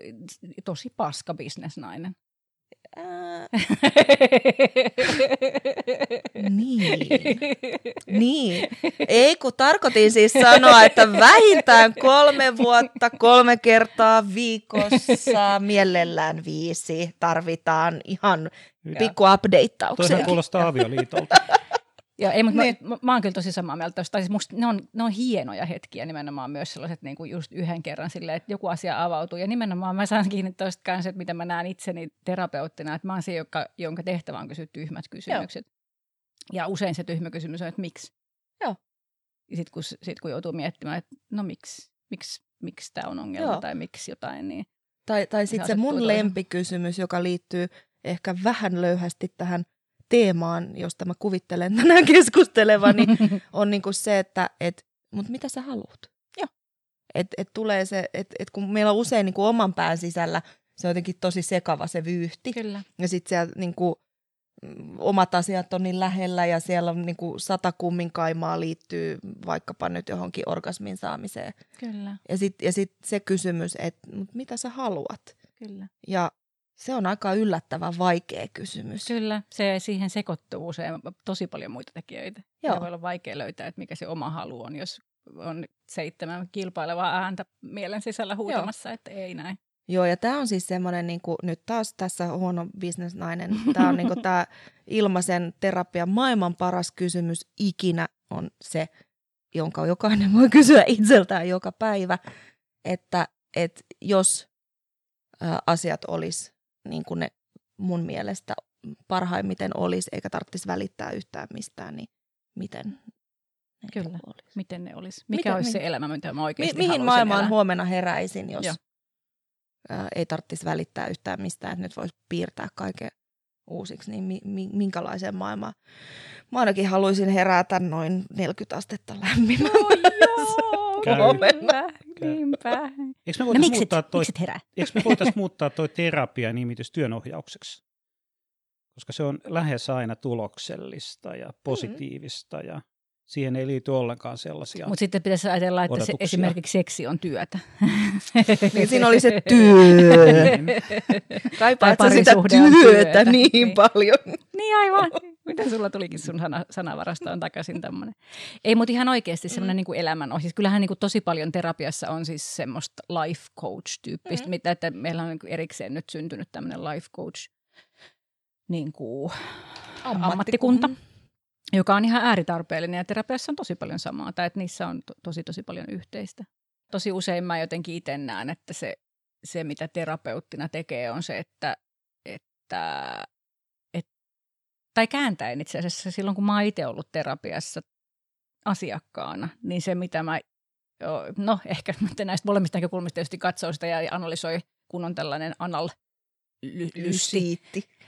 tosi paska bisnesnainen. [laughs] Niin. Niin. Ei, kun tarkoitin siis sanoa, että vähintään kolme vuotta, kolme kertaa viikossa, mielellään viisi, tarvitaan ihan pikku updateauksia. Toihan kuulostaa avioliitolta. [laughs] Joo, ei, mutta Niin. mä, mä, mä oon kyllä tosi samaa mieltä. tosta. Tai siis musta ne, on, ne on hienoja hetkiä nimenomaan myös sellaiset niin kuin just yhden kerran silleen, että joku asia avautuu. Ja nimenomaan mä saan kiinni tosta kanssa, että miten mä näen itseni terapeuttina, että mä oon se, joka, jonka tehtävä on kysyä tyhmät kysymykset. Ja usein se tyhmä kysymys on, että miksi? Joo. Ja sitten kun, sit kun joutuu miettimään, että no miksi, miksi, miksi tämä on ongelma Joo. tai miksi jotain, niin Tai, tai sitten se mun toisen. lempikysymys, joka liittyy ehkä vähän löyhästi tähän teemaan, josta mä kuvittelen tänään [laughs] keskustelevani, on niinku se, että et, mut mitä sä haluat? Joo. Et, et tulee se, et, et kun meillä on usein niinku oman pään sisällä, se on jotenkin tosi sekava se vyyhti. kyllä. Ja sitten siellä niinku, mm, omat asiat on niin lähellä ja siellä on niinku sata kumminkaimaa liittyy vaikkapa nyt johonkin orgasmin saamiseen. Kyllä, Ja sitten ja sit se kysymys, että mut mitä sä haluat? kyllä. Ja se on aika yllättävän vaikea kysymys. Kyllä, se siihen sekoittuu usein tosi paljon muita tekijöitä. Joo. Ja voi olla vaikea löytää, että mikä se oma halu on, jos on seitsemän kilpailevaa ääntä mielen sisällä huutamassa, että ei näin. Joo, ja tämä on siis semmoinen, niinku, nyt taas tässä huono bisnesnainen, tämä on niinku [laughs] tämä ilmaisen terapian maailman paras kysymys ikinä on se, jonka jokainen voi kysyä itseltään joka päivä, että et jos ää, asiat olisi niin kuin ne mun mielestä parhaimmiten olisi, eikä tarvitsisi välittää yhtään mistään, niin miten ne Kyllä. olisi? Miten ne olisi? Mikä Miten- olisi mi- se elämä, mitä mä Mi- oikeasti mihin haluaisin maailmaan elää? huomenna heräisin, jos Joo. ei tarvitsisi välittää yhtään mistään, että nyt voisi piirtää kaiken uusiksi, niin mi- mi- minkälaiseen maailmaan? Mä ainakin haluaisin herätä noin 40 astetta lämpimään. No [laughs] Käy. kyllä, niinpä. Eikö me No voitaisiin miksi et, muuttaa toi, miksi et herää? eikö me voitais muuttaa toi terapia-nimitys työnohjaukseksi? Koska se on lähes aina tuloksellista ja positiivista ja siihen ei liity ollenkaan sellaisia. Mutta sitten pitäisi ajatella, että se, esimerkiksi seksi on työtä. niin siinä oli se [laughs] työ. Niin. Kaipaat Tai sitä työtä, työtä. niin, Niin. paljon. niin aivan. Miten sulla tulikin sun sana, sanavarastoon takaisin tämmöinen? Ei, mutta ihan oikeasti semmoinen Mm. niin kuin elämän Siis kyllähän niin kuin tosi paljon terapiassa on siis semmoista life coach-tyyppistä, Mm. mitä, että meillä on niin erikseen nyt syntynyt tämmöinen life coach niin kuin ammattikunta, joka on ihan ääritarpeellinen ja terapiassa on tosi paljon samaa, tai että niissä on to- tosi tosi paljon yhteistä. Tosi usein mä jotenkin itse näen, että se, se mitä terapeuttina tekee on se, että, että et, tai kääntäen itse asiassa silloin kun mä oon itse ollut terapiassa asiakkaana, niin se mitä mä, no ehkä näistä molemmista näkökulmista tietysti katsoo sitä ja analysoi, kun on tällainen anal ly,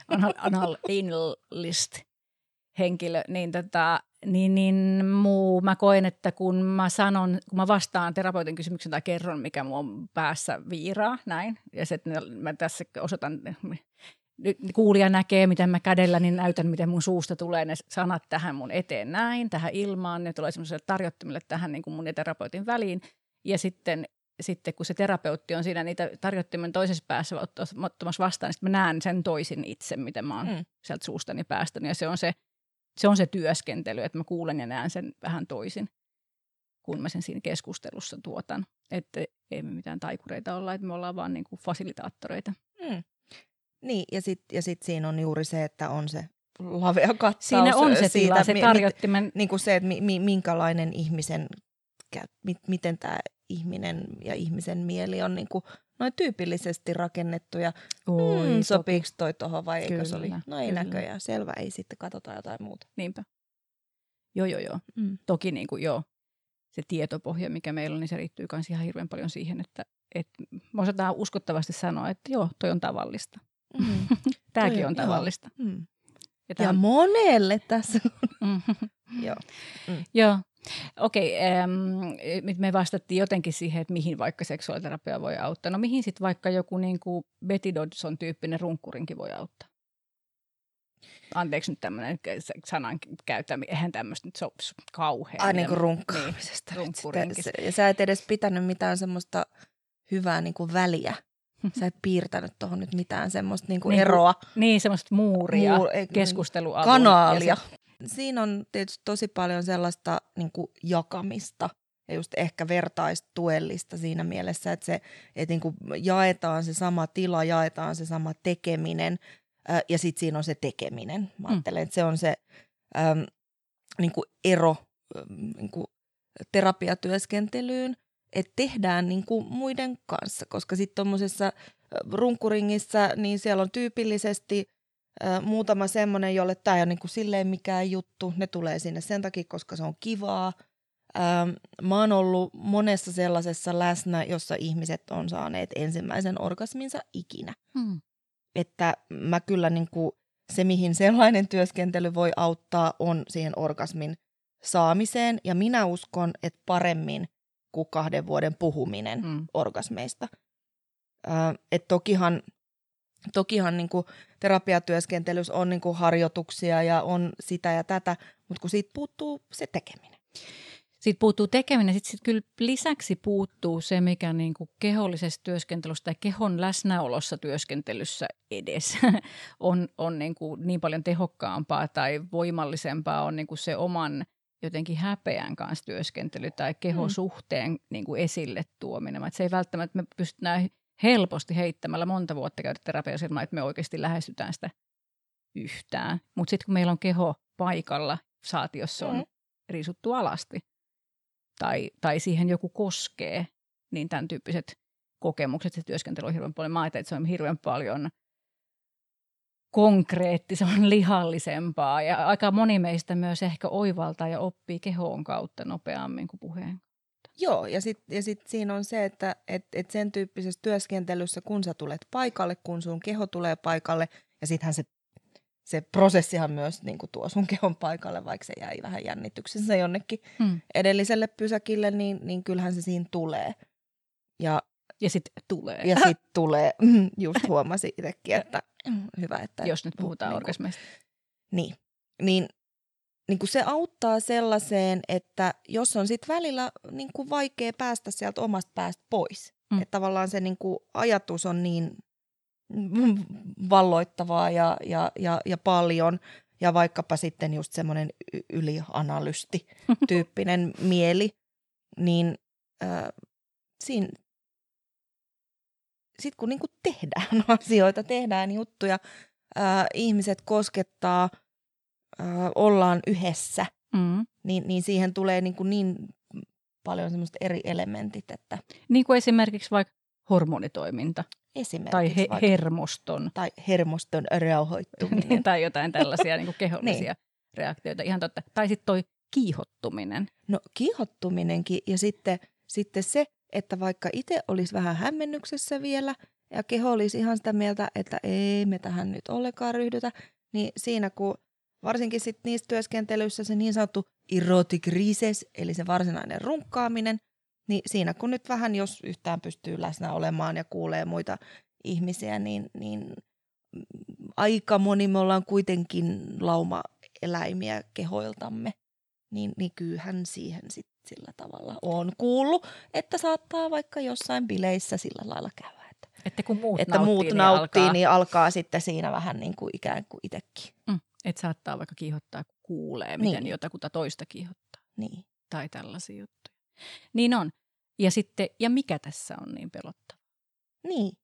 anal, anal henkilö, niin, tota, niin, niin muu, mä koen, että kun mä sanon, kun mä vastaan terapeutin kysymyksen tai kerron, mikä mun päässä viiraa, näin, ja se, että mä tässä osoitan, nyt kuulija näkee, miten mä kädellä, niin näytän, miten mun suusta tulee ne sanat tähän mun eteen näin, tähän ilmaan, ne tulee semmoiselle tarjottimelle tähän niin kuin mun ja terapeutin väliin, ja sitten sitten kun se terapeutti on siinä niitä tarjottimen toisessa päässä ot- ottamassa vastaan, niin sitten mä näen sen toisin itse, miten mä oon mm. sieltä suustani päästänyt. Ja se on se, se on se työskentely, että mä kuulen ja näen sen vähän toisin, kun mä sen siinä keskustelussa tuotan. Että ei me mitään taikureita olla, että me ollaan vaan niin kuin fasilitaattoreita. Mm. Niin, ja sitten ja sit siinä on juuri se, että on se lavea katsaus. Siinä on se siitä, tila, se tarjottimen, niin kuin se, että mi, mi, minkälainen ihmisen, kä- mi, miten tämä ihminen ja ihmisen mieli on niin kuin noin tyypillisesti rakennettu ja Oi, mm, sopiiko toi tuohon vai eikö se oli? No ei kyllä. näköjään, selvä, ei sitten katsota jotain muuta. Niinpä. Joo, joo, joo. Mm. Toki niin kuin, joo, se tietopohja, mikä meillä on, niin se riittyy myös ihan hirveän paljon siihen, että, että me osataan uskottavasti sanoa, että joo, toi on tavallista. Mm. [laughs] Tämäkin on on- tavallista. Mm. Ja, Ja monelle tässä. [laughs] mm, Joo. joo, okei. Okay, me vastattiin jotenkin siihen, että mihin vaikka seksuaaliterapia voi auttaa. No mihin sitten vaikka joku niin kuin Betty Dodson tyyppinen runkkurinkin voi auttaa? Anteeksi nyt tämmöinen sanan käyttäminen, eihän tämmöistä nyt ole kauhean. Ai niin kuin runkkaamisesta. Niin. Se- Ja sä et edes pitänyt mitään semmoista hyvää niin kuin väliä. Sä et piirtänyt tuohon nyt mitään semmoista niin kuin Niin eroa. Niin, semmoista muuria, Muu- ei- keskustelualue. kanaalia. Ja Siinä on tietysti tosi paljon sellaista niin kuin jakamista ja just ehkä vertaistuellista siinä mielessä, että, se, että niin kuin jaetaan se sama tila, jaetaan se sama tekeminen ää, ja sitten siinä on se tekeminen. Mä Mm. ajattelen, että se on se äm, niin kuin ero äm, niin kuin terapiatyöskentelyyn, että tehdään niin kuin muiden kanssa, koska sitten tuommoisessa runkuringissa, niin siellä on tyypillisesti ö, muutama semmoinen, jolle tämä ei ole niin kuin silleen mikään juttu. Ne tulee sinne sen takia, koska se on kivaa. Mä oon ollut monessa sellaisessa läsnä, jossa ihmiset on saaneet ensimmäisen orgasminsa ikinä. Mm. Että mä kyllä niin kuin, se, mihin sellainen työskentely voi auttaa, on siihen orgasmin saamiseen. Ja minä uskon, että paremmin kuin kahden vuoden puhuminen Mm. orgasmeista. Ö, et tokihan tokihan niin kuin terapiatyöskentelyssä on niin kuin harjoituksia ja on sitä ja tätä, mutta kun siitä puuttuu se tekeminen. Sitten puuttuu tekeminen, sitten sit kyllä lisäksi puuttuu se, mikä niin kuin kehollisessa työskentelyssä tai kehon läsnäolossa työskentelyssä edes [laughs] on, on niin, kuin niin paljon tehokkaampaa tai voimallisempaa on niin kuin se oman jotenkin häpeän kanssa työskentely tai kehosuhteen niin kuin esille tuominen. Et se ei välttämättä, me pystytään helposti heittämällä monta vuotta käydä terapiassa ilman, että me oikeasti lähestytään sitä yhtään. Mutta sitten kun meillä on keho paikalla, saati jos se on Mm. riisuttu alasti tai, tai siihen joku koskee, niin tämän tyyppiset kokemukset, se työskentely on hirveän paljon. Mä että se on hirveän paljon konkreettisen [laughs] lihallisempaa ja aika moni meistä myös ehkä oivaltaa ja oppii kehoon kautta nopeammin kuin puheen. Joo, ja sitten ja sit siinä on se, että et, et sen tyyppisessä työskentelyssä, kun sä tulet paikalle, kun sun keho tulee paikalle, ja sittenhän se, se prosessihan myös niin tuo sun kehon paikalle, vaikka se jäi vähän jännityksensä jonnekin hmm. edelliselle pysäkille, niin, niin kyllähän se siinä tulee. Ja, ja sitten tulee. Ja sitten tulee, [laughs] just huomasin itsekin, että hyvä, että... Jos nyt puhutaan niin orgasmeista. Niin, niin niin kuin se auttaa sellaiseen, että jos on sitten välillä niin kuin vaikea päästä sieltä omasta päästä pois, mm. että tavallaan se niin kuin ajatus on niin [laughs] valloittavaa ja, ja, ja, ja paljon, ja vaikkapa sitten just semmoinen ylianalysti [laughs] tyyppinen mieli, niin äh, siinä sitten kun niin kuin tehdään [laughs] asioita, tehdään juttuja, äh, ihmiset koskettaa – äh, ollaan yhdessä, mm. niin, niin siihen tulee niin, kuin niin paljon semmoista eri elementit. Että... Niin kuin esimerkiksi vaikka hormonitoiminta. Esimerkiksi tai he, vaikka, hermoston. Tai hermoston rauhoittuminen. [laughs] tai jotain tällaisia niin kuin kehollisia [laughs] niin. reaktioita. Ihan totta. Tai sitten toi kiihottuminen. No kiihottuminenkin ja sitten, sitten se, että vaikka itse olisi vähän hämmennyksessä vielä ja keho olisi ihan sitä mieltä, että ei me tähän nyt ollenkaan ryhdytä, niin siinä kun varsinkin sit niissä työskentelyissä se niin sanottu erotic recess, eli se varsinainen runkkaaminen, niin siinä kun nyt vähän, jos yhtään pystyy läsnä olemaan ja kuulee muita ihmisiä, niin, niin aika moni me ollaan kuitenkin lauma-eläimiä kehoiltamme, niin, niin kyyhän siihen sit sillä tavalla on kuullut, että saattaa vaikka jossain bileissä sillä lailla käydä. Että, että kun muut että nauttii, muut niin nauttii, alkaa... niin alkaa sitten siinä vähän niin kuin ikään kuin itsekin. Mm. Että saattaa vaikka kiihottaa, kun kuulee, miten niin. jotakuta toista kiihottaa. Niin. Tai tällaisia juttuja. Niin on. Ja sitten, ja mikä tässä on niin pelottavaa? Niin.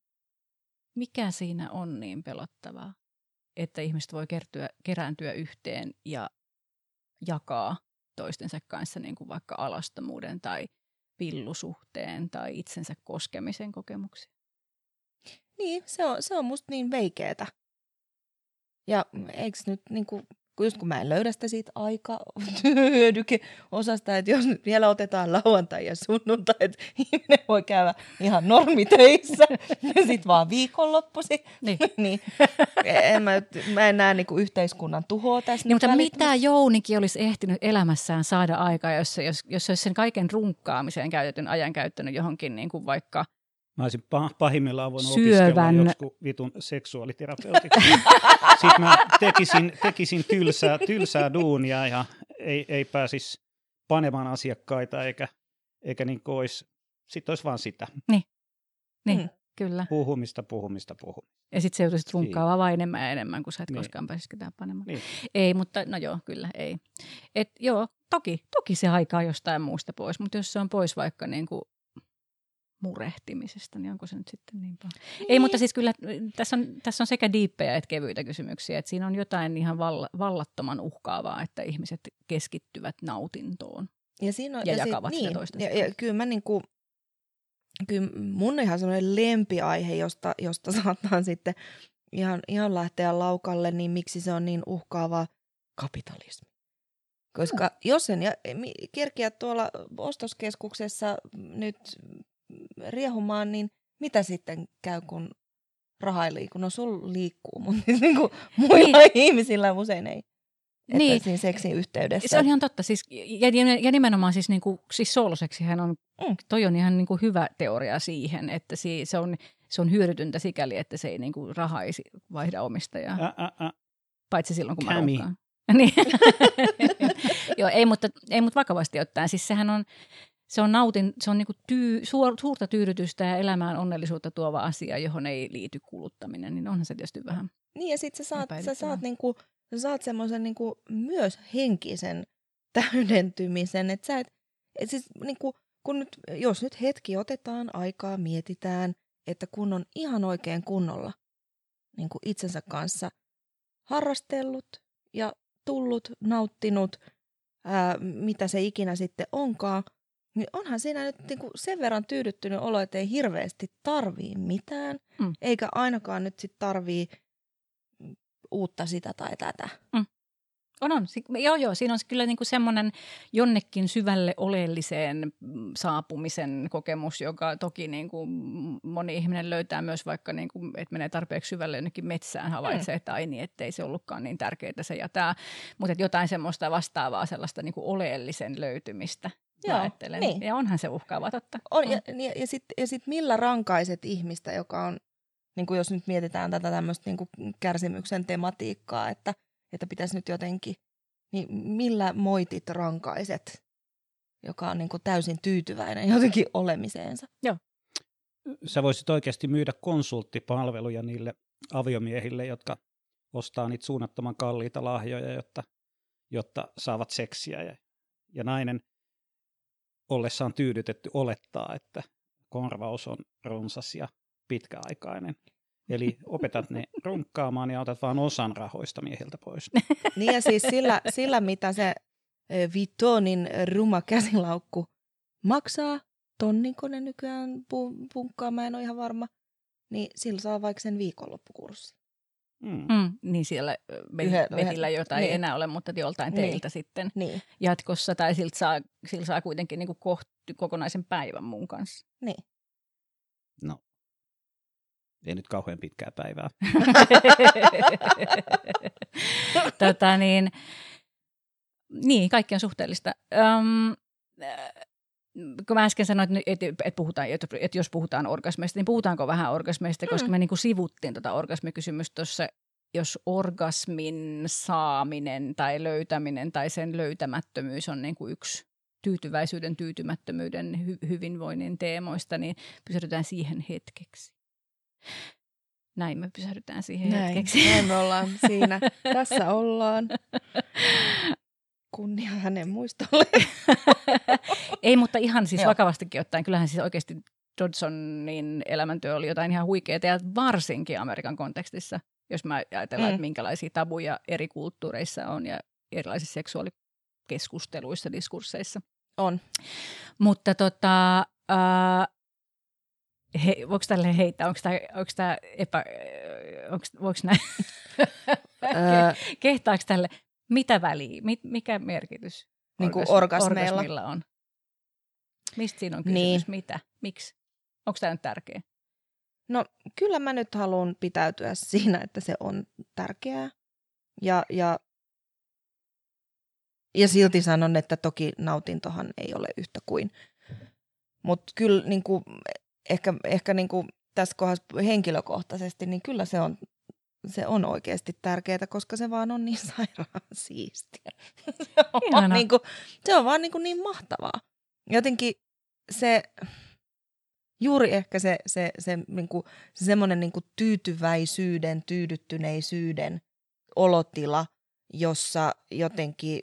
Mikä siinä on niin pelottavaa, että ihmiset voi kertyä, kerääntyä yhteen ja jakaa toistensa kanssa niin kuin vaikka alastomuuden tai pillusuhteen tai itsensä koskemisen kokemuksia? Niin, se on, se on musta niin veikeetä. Ja eikö nyt niin kuin, just kun mä en löydä sitä siitä aika hyödykeosasta, että jos nyt vielä otetaan lauantai ja sunnuntai, että ihminen voi käydä ihan normitöissä ja sitten vaan viikonloppusi, niin, [laughs] niin en mä, mä en näe niin yhteiskunnan tuhoa tässä. Niin, mutta mitä Jounikin olisi ehtinyt elämässään saada aikaa, jos, jos, jos olisi sen kaiken runkkaamiseen käytetyn ajan käyttänyt johonkin niin kuin vaikka – Mä olisin pahimmillaan voinut Syövän. opiskella joku vitun seksuaaliterapeutti. [laughs] Sitten mä tekisin, tekisin tylsää, tylsää duunia ja ei, ei pääsisi panemaan asiakkaita eikä, eikä niin olisi, sitten olisi vaan sitä. Niin, niin hmm. kyllä. Puhumista, puhumista, puhumista. Ja sitten se joutuisit runkkaamaan vain enemmän ja enemmän, kun sä et niin. koskaan pääsisi ketään panemaan. Niin. Ei, mutta no joo, kyllä ei. Et joo, toki, toki se aikaa jostain muusta pois, mutta jos se on pois vaikka niin kuin murehtimisesta, niin onko se nyt sitten niin paljon? Niin. Ei, mutta siis kyllä tässä on, tässä on sekä diippejä että kevyitä kysymyksiä. Että siinä on jotain ihan valla, vallattoman uhkaavaa, että ihmiset keskittyvät nautintoon ja, siinä on, ja, ja jakavat sit, niin, toista. Ja, ja kyllä mä niin kuin, kyllä mun ihan semmoinen lempiaihe, josta, josta [laughs] saattaa sitten ihan, ihan lähteä laukalle, niin miksi se on niin uhkaava kapitalismi. Koska hmm. jos sen ja, kerkiä tuolla ostoskeskuksessa nyt riehumaan, niin mitä sitten käy, kun raha ei liiku? No sul liikkuu, mutta siis [laughs] niin kuin muilla niin. ihmisillä usein ei. Että niin. siinä seksin yhteydessä. Se on ihan totta. Siis, ja, ja nimenomaan siis, niin kuin, siis sooloseksihän on, mm. toi on ihan niin kuin hyvä teoria siihen, että si, se, on, se on hyödytyntä sikäli, että se ei niin kuin, raha ei vaihda omistajaa. Ä, ä, ä. Paitsi silloin, kun Kämi. mä [laughs] niin. [laughs] Joo, ei mutta, ei, mutta vakavasti ottaen. Siis sehän on, se on, nautin, se on niinku tyy, suor, suurta tyydytystä ja elämään onnellisuutta tuova asia, johon ei liity kuluttaminen, niin onhan se tietysti vähän Niin ja sitten sä saat, sä saat, niinku, sä saat semmoisen niinku myös henkisen täydentymisen, että sä et, et siis niinku, kun nyt, jos nyt hetki otetaan aikaa, mietitään, että kun on ihan oikein kunnolla niin kuin itsensä kanssa harrastellut ja tullut, nauttinut, ää, mitä se ikinä sitten onkaan, niin onhan siinä nyt niin kuin sen verran tyydyttynyt olo, että ei hirveästi tarvii mitään, mm. eikä ainakaan nyt sit tarvii uutta sitä tai tätä. Mm. On, on. Joo, joo. Siinä on kyllä niin kuin semmoinen jonnekin syvälle oleelliseen saapumisen kokemus, joka toki niin kuin moni ihminen löytää myös vaikka, niin kuin, että menee tarpeeksi syvälle jonnekin metsään, havaitsee, mm. että ai niin, ettei se ollutkaan niin tärkeää se ja tämä. Mutta jotain semmoista vastaavaa sellaista niin kuin oleellisen löytymistä. Joo, ajattelen. Niin. Ja onhan se uhkaava totta. On, ja, ja, ja sitten ja sit millä rankaiset ihmistä, joka on, niin kuin jos nyt mietitään tätä tämmöistä niin kuin kärsimyksen tematiikkaa, että – että pitäisi nyt jotenkin, niin millä moitit rankaiset, joka on niin kuin täysin tyytyväinen jotenkin olemiseensa? Joo. Sä voisit oikeasti myydä konsulttipalveluja niille aviomiehille, jotka ostaa niitä suunnattoman kalliita lahjoja, jotta, jotta saavat seksiä. Ja, ja nainen ollessaan tyydytetty olettaa, että korvaus on runsas ja pitkäaikainen. Eli opetat ne [laughs] runkkaamaan ja otat vain osan rahoista miehiltä pois. [laughs] Niin ja siis sillä, sillä mitä se Vitonin ruma käsilaukku maksaa, tonninko ne nykyään punkkaa, mä en ole ihan varma, niin sillä saa vaikka sen viikonloppukurssi. Mm. Mm, niin siellä mehillä, jota niin. ei enää ole, mutta joltain niin. teiltä sitten niin. jatkossa. Tai siltä saa, sillä saa kuitenkin niin kuin kohti, kokonaisen päivän mun kanssa. Niin. No, ei nyt kauhean pitkää päivää. [laughs] tota niin, niin, kaikki on suhteellista. Öm, kun mä äsken sanoin, että, että, puhutaan, että, että jos puhutaan orgasmeista, niin puhutaanko vähän orgasmeista, koska mm. me niin kuin sivuttiin tuota orgasmikysymystä tuossa, jos orgasmin saaminen tai löytäminen tai sen löytämättömyys on niin kuin yksi tyytyväisyyden, tyytymättömyyden, hy- hyvinvoinnin teemoista, niin pysytään siihen hetkeksi. Näin me pysähdytään siihen näin, hetkeksi. Näin me ollaan siinä. Tässä ollaan. [laughs] Kunnia hänen muistolle. [laughs] Ei, mutta ihan siis Joo. vakavastikin ottaen. Kyllähän siis oikeasti Dodsonin elämäntyö oli jotain ihan huikeaa ja varsinkin Amerikan kontekstissa, jos mä ajatellaan, mm. että minkälaisia tabuja eri kulttuureissa on ja erilaisissa seksuaalikeskusteluissa, diskursseissa. On. Mutta tota, äh, he, voiko tälle heittää, onko tämä, onko tämä epä, onko, voiko näin, [laughs] kehtaako tälle, mitä väliä, mikä merkitys niin kuin orgasmeilla. orgasmilla on? Mistä siinä on kysymys, niin. mitä, miksi, onko tämä nyt tärkeä? No kyllä mä nyt haluan pitäytyä [laughs] siinä, että se on tärkeää ja, ja, ja silti sanon, että toki nautintohan ei ole yhtä kuin mutta kyllä niin kuin, ehkä, ehkä niin kuin tässä kohdassa henkilökohtaisesti, niin kyllä se on, se on oikeasti tärkeää, koska se vaan on niin [laughs] sairaan siistiä. se, on niin kuin, se on vaan niin, kuin niin mahtavaa. Jotenkin se, juuri ehkä se, se, se, niin kuin, se semmoinen niin kuin tyytyväisyyden, tyydyttyneisyyden olotila, jossa jotenkin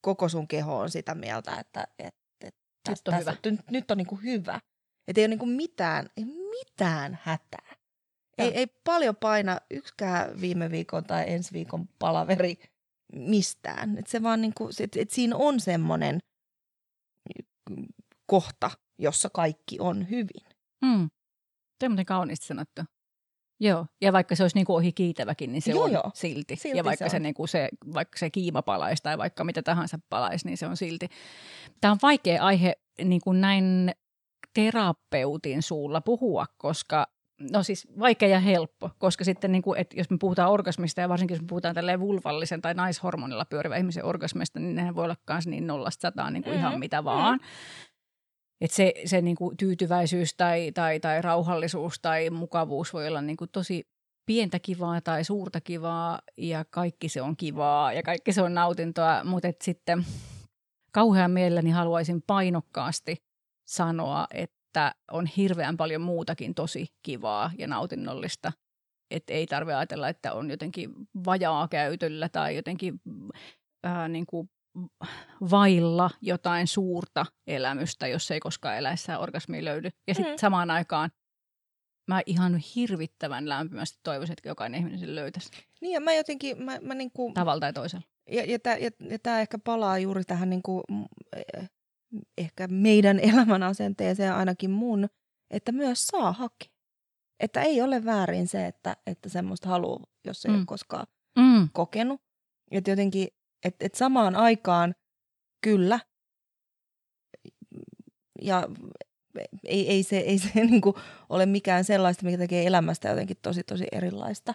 koko sun keho on sitä mieltä, että, että, että nyt on, tässä, hyvä. Nyt, nyt on niin kuin hyvä. Että ei ole niinku mitään, ei mitään hätää. Ei, ei paljon paina yksikään viime viikon tai ensi viikon palaveri mistään. Et se vaan niinku, et, et siinä on semmoinen kohta, jossa kaikki on hyvin. Mm. Se on muuten kauniisti sanottu. Joo, ja vaikka se olisi niin kuin ohi kiitäväkin, niin se joo, on joo. silti. silti. Ja vaikka se, se, niin kuin se, vaikka se kiima palaisi tai vaikka mitä tahansa palaisi, niin se on silti. Tämä on vaikea aihe niin kuin näin terapeutin suulla puhua, koska No siis vaikea ja helppo, koska sitten niin kuin, että jos me puhutaan orgasmista ja varsinkin jos me puhutaan tälleen vulvallisen tai naishormonilla pyörivä ihmisen orgasmista, niin nehän voi olla myös niin nollasta sataan niin kuin mm-hmm. ihan mitä vaan. Että se, se niin kuin tyytyväisyys tai, tai, tai rauhallisuus tai mukavuus voi olla niin kuin tosi pientä kivaa tai suurta kivaa ja kaikki se on kivaa ja kaikki se on nautintoa, mutta sitten kauhean mielelläni haluaisin painokkaasti sanoa, että on hirveän paljon muutakin tosi kivaa ja nautinnollista. Että ei tarvitse ajatella, että on jotenkin vajaa käytöllä tai jotenkin äh, niin kuin vailla jotain suurta elämystä, jos ei koskaan eläessään orgasmi löydy. Ja sitten mm. samaan aikaan mä ihan hirvittävän lämpimästi toivoisin, että jokainen ihminen sen löytäisi. Niin ja mä jotenkin, mä, mä niin kuin... Tavalla tai toisella. Ja, ja, ja, ja tämä ehkä palaa juuri tähän niin kuin, ehkä meidän [laughs] elämän asenteeseen ainakin mun, että myös saa hakea. Että ei ole väärin se, että, että semmoista haluaa, jos ei mm. ole koskaan mm. kokenut. Että jotenkin, että et samaan aikaan kyllä, ja ei, ei se, ei se [laughs] niin kuin ole mikään sellaista, mikä tekee elämästä jotenkin tosi tosi erilaista.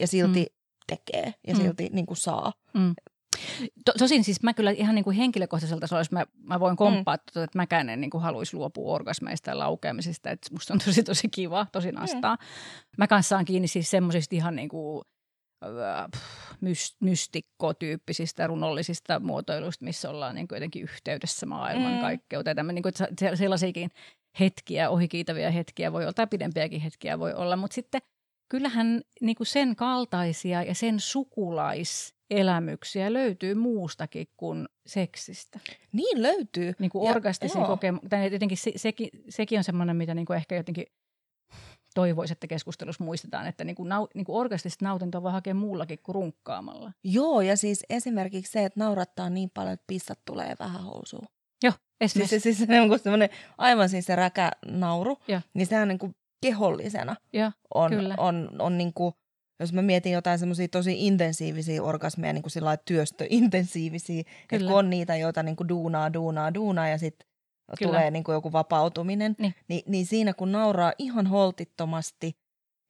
Ja silti mm. tekee ja mm. silti niin kuin saa. Mm. To, tosin siis mä kyllä ihan niin kuin henkilökohtaiselta tasolla, mä, mä voin komppaa, mm. että mäkään en niin kuin haluaisi luopua orgasmeista ja laukeamisista, että musta on tosi tosi kiva, tosi nastaa. Mm. Mä kanssa saan kiinni siis semmoisista ihan niin kuin mystikkotyyppisistä runollisista muotoiluista, missä ollaan niin kuin jotenkin yhteydessä maailmankaikkeuteen. Mm. Niin kuin, sellaisiakin hetkiä, ohikiitäviä hetkiä voi olla, tai pidempiäkin hetkiä voi olla, mutta sitten kyllähän niin kuin sen kaltaisia ja sen sukulaiselämyksiä löytyy muustakin kuin seksistä. Niin löytyy. Niin kuin orgastisen kokemuksen. Jotenkin se, sekin, sekin on semmoinen, mitä niin kuin ehkä jotenkin toivoisi, että keskustelussa muistetaan, että niin kuin nau, niin kuin orgastista nautintoa voi hakea muullakin kuin runkkaamalla. Joo, ja siis esimerkiksi se, että naurattaa niin paljon, että pissat tulee vähän housuun. Joo, esimerkiksi. Siis, siis se on semmoinen aivan siis se räkänauru, ja. niin sehän niin kuin kehollisena ja, on, kyllä. on, on niin kuin, jos mä mietin jotain semmoisia tosi intensiivisiä orgasmeja, niin kuin sillä työstöintensiivisiä, että kun on niitä, joita niin kuin duunaa, duunaa, duunaa ja sitten Kyllä. tulee niin kuin joku vapautuminen, niin. Niin, niin siinä kun nauraa ihan holtittomasti,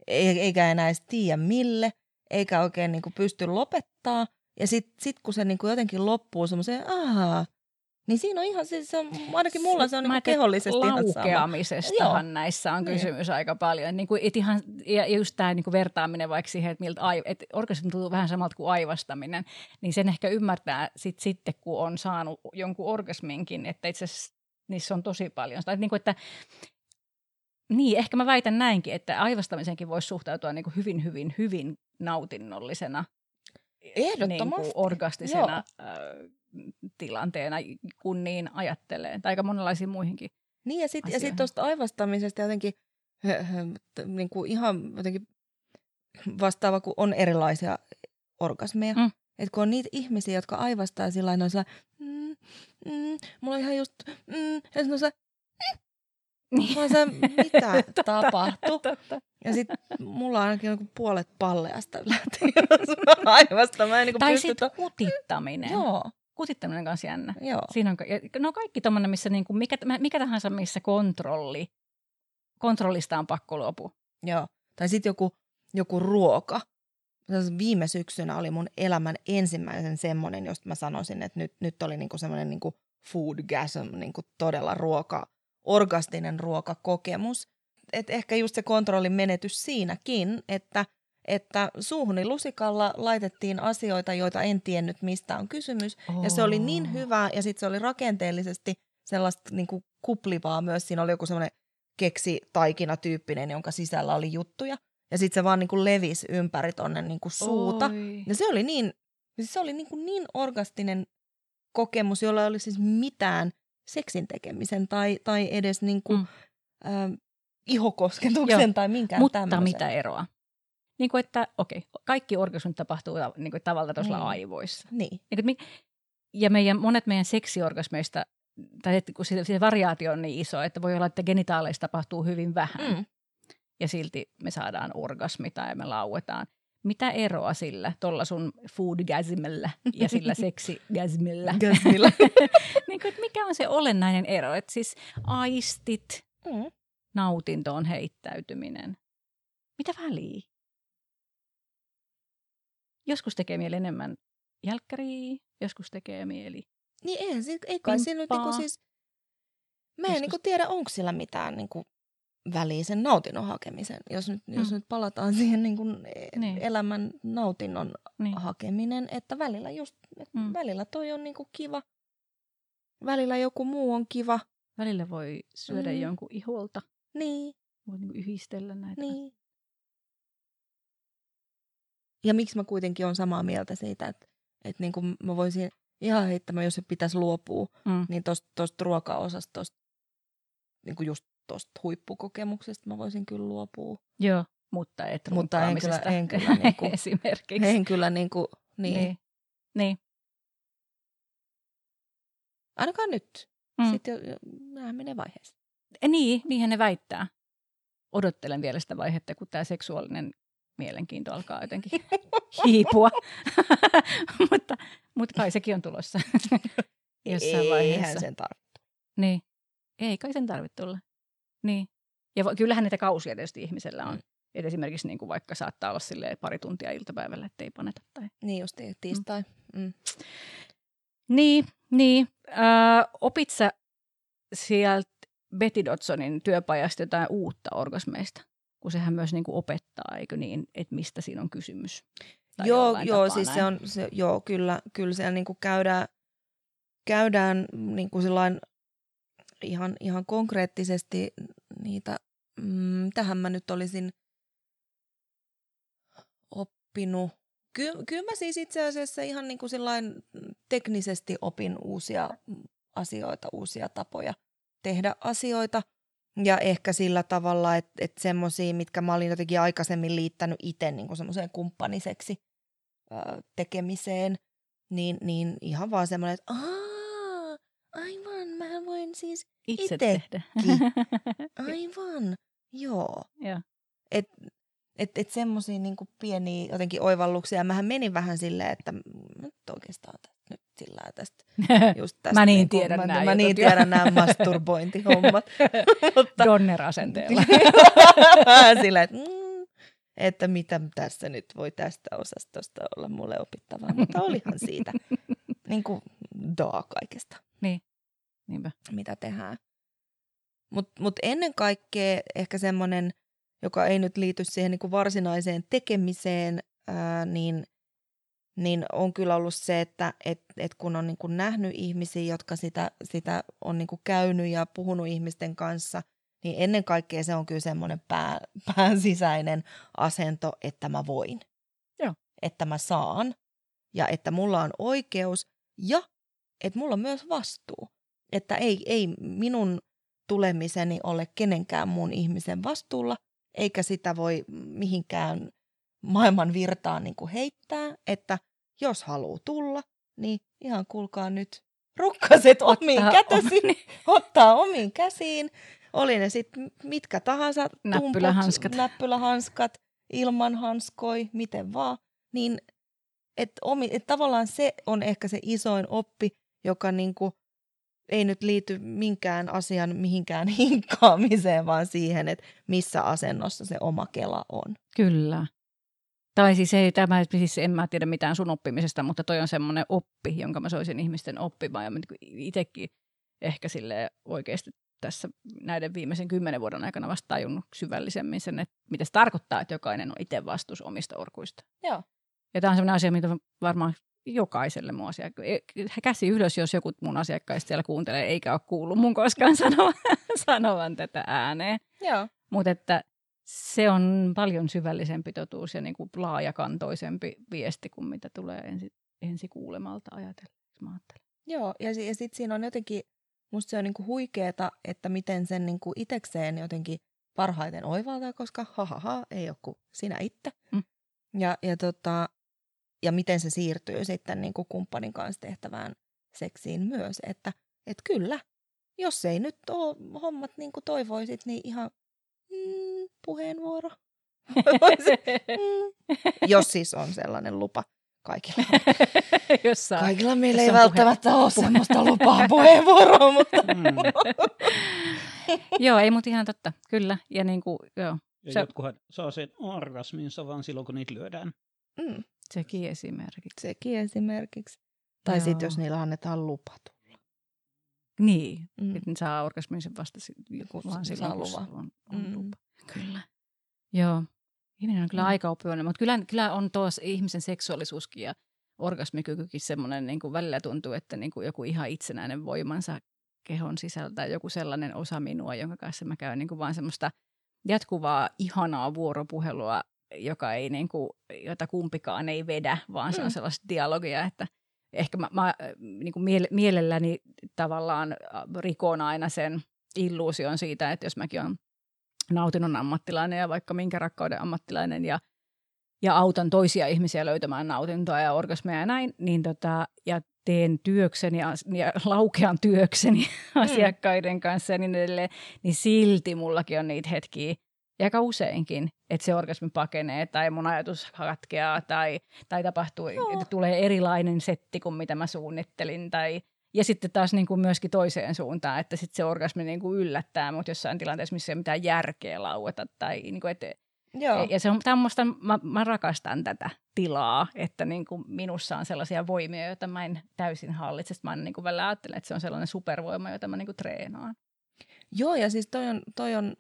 eikä enää edes tiedä mille, eikä oikein niin kuin pysty lopettaa, ja sitten sit kun se niin kuin jotenkin loppuu semmoiseen, ahaa, niin siinä on ihan, siis se on, ainakin mulla se on niin kehollisesti ihan sama. näissä on niin. kysymys niin. aika paljon. Niin kuin, et ihan, ja just tämä niin vertaaminen vaikka siihen, että miltä ai, et orgasmi tuntuu vähän samalta kuin aivastaminen, niin sen ehkä ymmärtää sit, sitten, kun on saanut jonkun orgasminkin, että itse asiassa niissä on tosi paljon. Tai niin kuin, että niin, ehkä mä väitän näinkin, että aivastamisenkin voisi suhtautua niin kuin hyvin, hyvin, hyvin nautinnollisena. Ehdottomasti. Niin kuin orgastisena äh, tilanteena, kun niin ajattelee. Tai aika monenlaisiin muihinkin Niin, ja sitten sit tuosta aivastamisesta jotenkin niin kuin ihan jotenkin vastaava, kun on erilaisia orgasmeja. Mm. Että kun on niitä ihmisiä, jotka aivastaa sillä tavalla, mm, mm, mulla on ihan just, mm, ja sitten on se, mm. Niin. Mä se, [laughs] mitä tapahtui? Ja sitten mulla on ainakin joku puolet palleasta lähtee aivasta. [laughs] Mä en niin tai sitten to... kutittaminen. Joo. Kutittaminen on myös jännä. Joo. Siinä on, no kaikki tommonen, missä niinku, mikä, mikä tahansa, missä kontrolli, kontrollista on pakko luopua. Joo. Tai sitten joku, joku ruoka viime syksynä oli mun elämän ensimmäisen semmoinen, josta mä sanoisin, että nyt, nyt oli niinku semmoinen niinku foodgasm, niinku todella ruoka, orgastinen ruokakokemus. Et ehkä just se kontrollin menetys siinäkin, että, että suuhuni lusikalla laitettiin asioita, joita en tiennyt, mistä on kysymys. Oh. Ja se oli niin hyvä ja sitten se oli rakenteellisesti sellaista niinku kuplivaa myös. Siinä oli joku semmoinen keksi taikina tyyppinen, jonka sisällä oli juttuja. Ja sitten se vaan niin kuin levisi ympäri tonne niin kuin suuta. Oi. Ja se oli niin, siis se oli niin, kuin niin orgastinen kokemus, jolla ei oli siis mitään seksin tekemisen tai, tai edes niin kuin, mm. äh, ihokosketuksen Joo. tai minkään Mutta tämmöisen. mitä eroa? Niin kuin, että okei, okay, kaikki orgasmit tapahtuu niin kuin, tavalla tuossa niin. aivoissa. Niin. niin kuin, ja meidän, monet meidän seksiorgasmeista, tai että kun se, se variaatio on niin iso, että voi olla, että genitaaleissa tapahtuu hyvin vähän. Mm ja silti me saadaan orgasmi tai me lauetaan. Mitä eroa sillä, tuolla sun foodgasmilla ja sillä [laughs] seksigasmilla? [laughs] niin kuin, mikä on se olennainen ero? Että siis aistit, mm. nautintoon heittäytyminen. Mitä väliä? Joskus tekee mieli enemmän jälkkäriä, joskus tekee mieli Niin ei, ei kai siinä nyt niinku siis, mä en joskus... niinku tiedä, onko sillä mitään niinku väliin sen nautinnon hakemisen. Jos nyt, mm. jos nyt palataan [laughs] siihen niin kuin niin. elämän nautinnon niin. hakeminen, että välillä just, että mm. välillä toi on niin kuin kiva, välillä joku muu on kiva. Välillä voi syödä mm. jonkun iholta. Niin. Voi niin yhdistellä näitä. Niin. Ja miksi mä kuitenkin on samaa mieltä siitä, että, että niin kuin mä voisin ihan heittämään, jos se pitäisi luopua, mm. niin tuosta ruokaosastosta niin kuin just tuosta huippukokemuksesta mä voisin kyllä luopua. Joo, mutta et Mutta en kyllä, en [laughs] kyllä niin kuin, esimerkiksi. En kyllä niin kuin, niin. niin. niin. Ainakaan nyt. Mm. Sitten jo, jo, menee vaiheeseen. Eh, Niin, niinhän ne väittää. Odottelen vielä sitä vaihetta, kun tämä seksuaalinen mielenkiinto alkaa jotenkin [laughs] hiipua. [laughs] mutta, mutta kai sekin on tulossa [laughs] jossain Eihän vaiheessa. sen tarvitse. Niin. Ei kai sen tarvitse tulla. Niin. Ja kyllähän niitä kausia tietysti ihmisellä on. Mm. Et esimerkiksi niin kuin vaikka saattaa olla silleen pari tuntia iltapäivällä, ettei paneta. Tai... Niin just tiistai. Mm. Niin, niin. Öö, opit sä sieltä Betty Dodsonin työpajasta jotain uutta orgasmeista? Kun sehän myös niin kuin opettaa, eikö niin, että mistä siinä on kysymys? Tai Joo, joo siis näin. se on, se, joo, kyllä, kyllä siellä niinku käydään, käydään niinku sillain ihan, ihan konkreettisesti niitä, mm, tähän mä nyt olisin oppinut. Ky, kyllä mä siis itse asiassa ihan niinku sillain teknisesti opin uusia asioita, uusia tapoja tehdä asioita. Ja ehkä sillä tavalla, että, että semmoisia, mitkä mä olin jotenkin aikaisemmin liittänyt itse niin semmoiseen kumppaniseksi ö, tekemiseen, niin, niin ihan vaan semmoinen, että Aa, aivan, mä voin siis, Itse ite- tehdä. [laughs] aivan, joo. Joo. Et, et, et semmoisia niinku pieniä jotenkin oivalluksia. Mähän menin vähän silleen, että m- nyt oikeastaan nyt sillä tästä, [laughs] just tästä. Mä niin niinku- tiedän mä, nää Mä niin jo. tiedän nämä masturbointihommat. [laughs] Mutta Donner-asenteella. [laughs] silleen, että, mm, että mitä tässä nyt voi tästä osastosta olla mulle opittavaa. Mutta olihan siitä niin kuin daa kaikesta, Niinpä. mitä tehdään. Mutta mut ennen kaikkea ehkä semmoinen, joka ei nyt liity siihen niin kuin varsinaiseen tekemiseen, ää, niin, niin on kyllä ollut se, että et, et kun on niin kuin nähnyt ihmisiä, jotka sitä, sitä on niin kuin käynyt ja puhunut ihmisten kanssa, niin ennen kaikkea se on kyllä semmoinen pää, [laughs] pään sisäinen asento, että mä voin. Joo. Että mä saan ja että mulla on oikeus ja että mulla on myös vastuu. Että ei, ei minun tulemiseni ole kenenkään muun ihmisen vastuulla, eikä sitä voi mihinkään maailman virtaan niin kuin heittää, että jos haluaa tulla, niin ihan kuulkaa nyt rukkaset omiin Ottaa kätösiin, omi- ottaa omiin käsiin, oli ne sitten mitkä tahansa, Näppylähanskat. tumput, näppylähanskat, ilman hanskoi, miten vaan, niin et omi, et tavallaan se on ehkä se isoin oppi, joka niinku ei nyt liity minkään asian mihinkään [laughs] hinkkaamiseen, vaan siihen, että missä asennossa se oma kela on. Kyllä. Tai siis ei tämä, siis en mä tiedä mitään sun oppimisesta, mutta toi on semmoinen oppi, jonka mä soisin ihmisten oppimaan. Ja mä itsekin ehkä sille oikeasti tässä näiden viimeisen kymmenen vuoden aikana vasta tajunnut syvällisemmin sen, että mitä se tarkoittaa, että jokainen on itse vastuussa omista orkuista. Joo. Ja tämä on sellainen asia, mitä varmaan jokaiselle mun asiakkaan. Käsi ylös, jos joku mun asiakkaista siellä kuuntelee, eikä ole kuullut mun koskaan [laughs] sanovan, sanovan tätä ääneen. Joo. Mutta että se on paljon syvällisempi totuus ja niin kuin laajakantoisempi viesti kuin mitä tulee ensi, ensi kuulemalta ajatella. Joo, ja, ja sitten siinä on jotenkin, musta se on niinku huikeeta, että miten sen niinku itekseen jotenkin parhaiten oivaltaa, koska hahaha, ei ole kuin sinä itse. Mm. Ja, ja, tota, ja miten se siirtyy sitten niinku kumppanin kanssa tehtävään seksiin myös, että et kyllä, jos ei nyt ole hommat niin kuin toivoisit, niin ihan mm, puheenvuoro. [laughs] mm. Jos siis on sellainen lupa kaikilla. [laughs] Jos saa. Kaikilla meillä jos ei välttämättä ole semmoista lupaa puheenvuoroa, [laughs] mutta Mm. joo, ei mut ihan totta, kyllä. Ja niin kuin, joo, Ja Se- se... jotkuhan saa sen orgasminsa vaan silloin, kun niitä lyödään. mm, sekin esimerkiksi. sekin esimerkiksi. Tai sitten jos niillä annetaan lupa tulla. Niin, Mm. että ne saa orgasminsa vasta si- joku vaan silloin, luvan. on, on Mm. lupa. Kyllä. Joo. Ihminen on kyllä Mm. aika oppivainen, mutta kyllä, kyllä on tuossa ihmisen seksuaalisuuskin ja orgasmikykykin semmoinen, niin kuin välillä tuntuu, että niin kuin joku ihan itsenäinen voimansa kehon sisältä, joku sellainen osa minua, jonka kanssa mä käyn niin kuin vaan semmoista jatkuvaa, ihanaa vuoropuhelua, joka ei niin kuin, jota kumpikaan ei vedä, vaan se on Mm. sellaista dialogia, että ehkä mä, mä niin kuin miele- mielelläni tavallaan äh, rikon aina sen illuusion siitä, että jos mäkin olen nautinnon ammattilainen ja vaikka minkä rakkauden ammattilainen ja, ja autan toisia ihmisiä löytämään nautintoa ja orgasmeja ja näin, niin tota, ja teen työkseni ja laukean työkseni [laughs] mm. asiakkaiden kanssa ja niin edelleen, niin silti mullakin on niitä hetkiä, ja aika useinkin, että se orgasmi pakenee tai mun ajatus katkeaa tai, tai tapahtuu, Joo. että tulee erilainen setti kuin mitä mä suunnittelin. Tai, ja sitten taas niin kuin myöskin toiseen suuntaan, että sitten se orgasmi niin kuin yllättää mut jossain tilanteessa, missä ei ole mitään järkeä laueta. Tai, niin kuin, että, Joo. Ja se on tämmöistä, mä, mä rakastan tätä tilaa, että niin kuin minussa on sellaisia voimia, joita mä en täysin hallitse. Mä niin kuin välillä ajattelen, että se on sellainen supervoima, jota mä niin kuin treenaan. Joo, ja siis toi on, toi on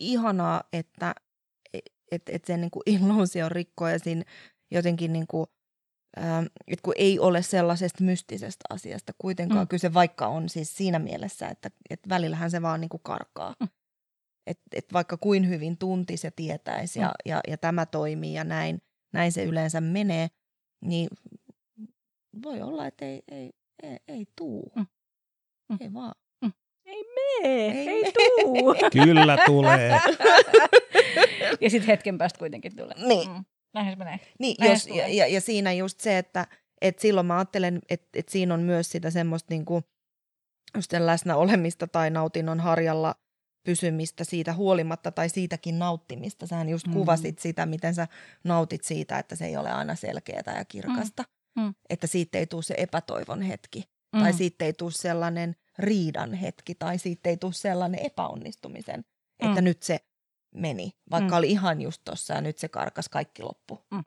ihanaa, että et, et sen niin illuusio rikkoa ja siinä jotenkin niin kuin, ähm, että kun ei ole sellaisesta mystisestä asiasta kuitenkaan mm. kyse, vaikka on siis siinä mielessä, että, että välillähän se vaan niin kuin karkaa. Mm. Että et vaikka kuin hyvin tuntisi ja tietäisi mm. ja, ja, ja tämä toimii ja näin, näin se yleensä menee, niin voi olla, että ei, ei, ei, ei tuu. Mm. Mm. Ei vaan. Ei mee, ei, ei tuu. [laughs] Kyllä tulee. ja sitten hetken päästä kuitenkin tulee. Niin. Mm. Näinhän se menee. Niin, jos, ja, ja, ja siinä just se, että et silloin mä ajattelen, että et siinä on myös sitä semmoista niinku, just läsnä olemista tai nautinnon harjalla pysymistä siitä huolimatta tai siitäkin nauttimista. Sähän just mm. kuvasit sitä, miten sä nautit siitä, että se ei ole aina selkeää ja kirkasta. Mm. Mm. Että siitä ei tule se epätoivon hetki. Mm. Tai siitä ei tule sellainen riidan hetki tai siitä ei tule sellainen epäonnistumisen, että mm. nyt se meni, vaikka mm. oli ihan just tossa ja nyt se karkas kaikki loppu. Mm.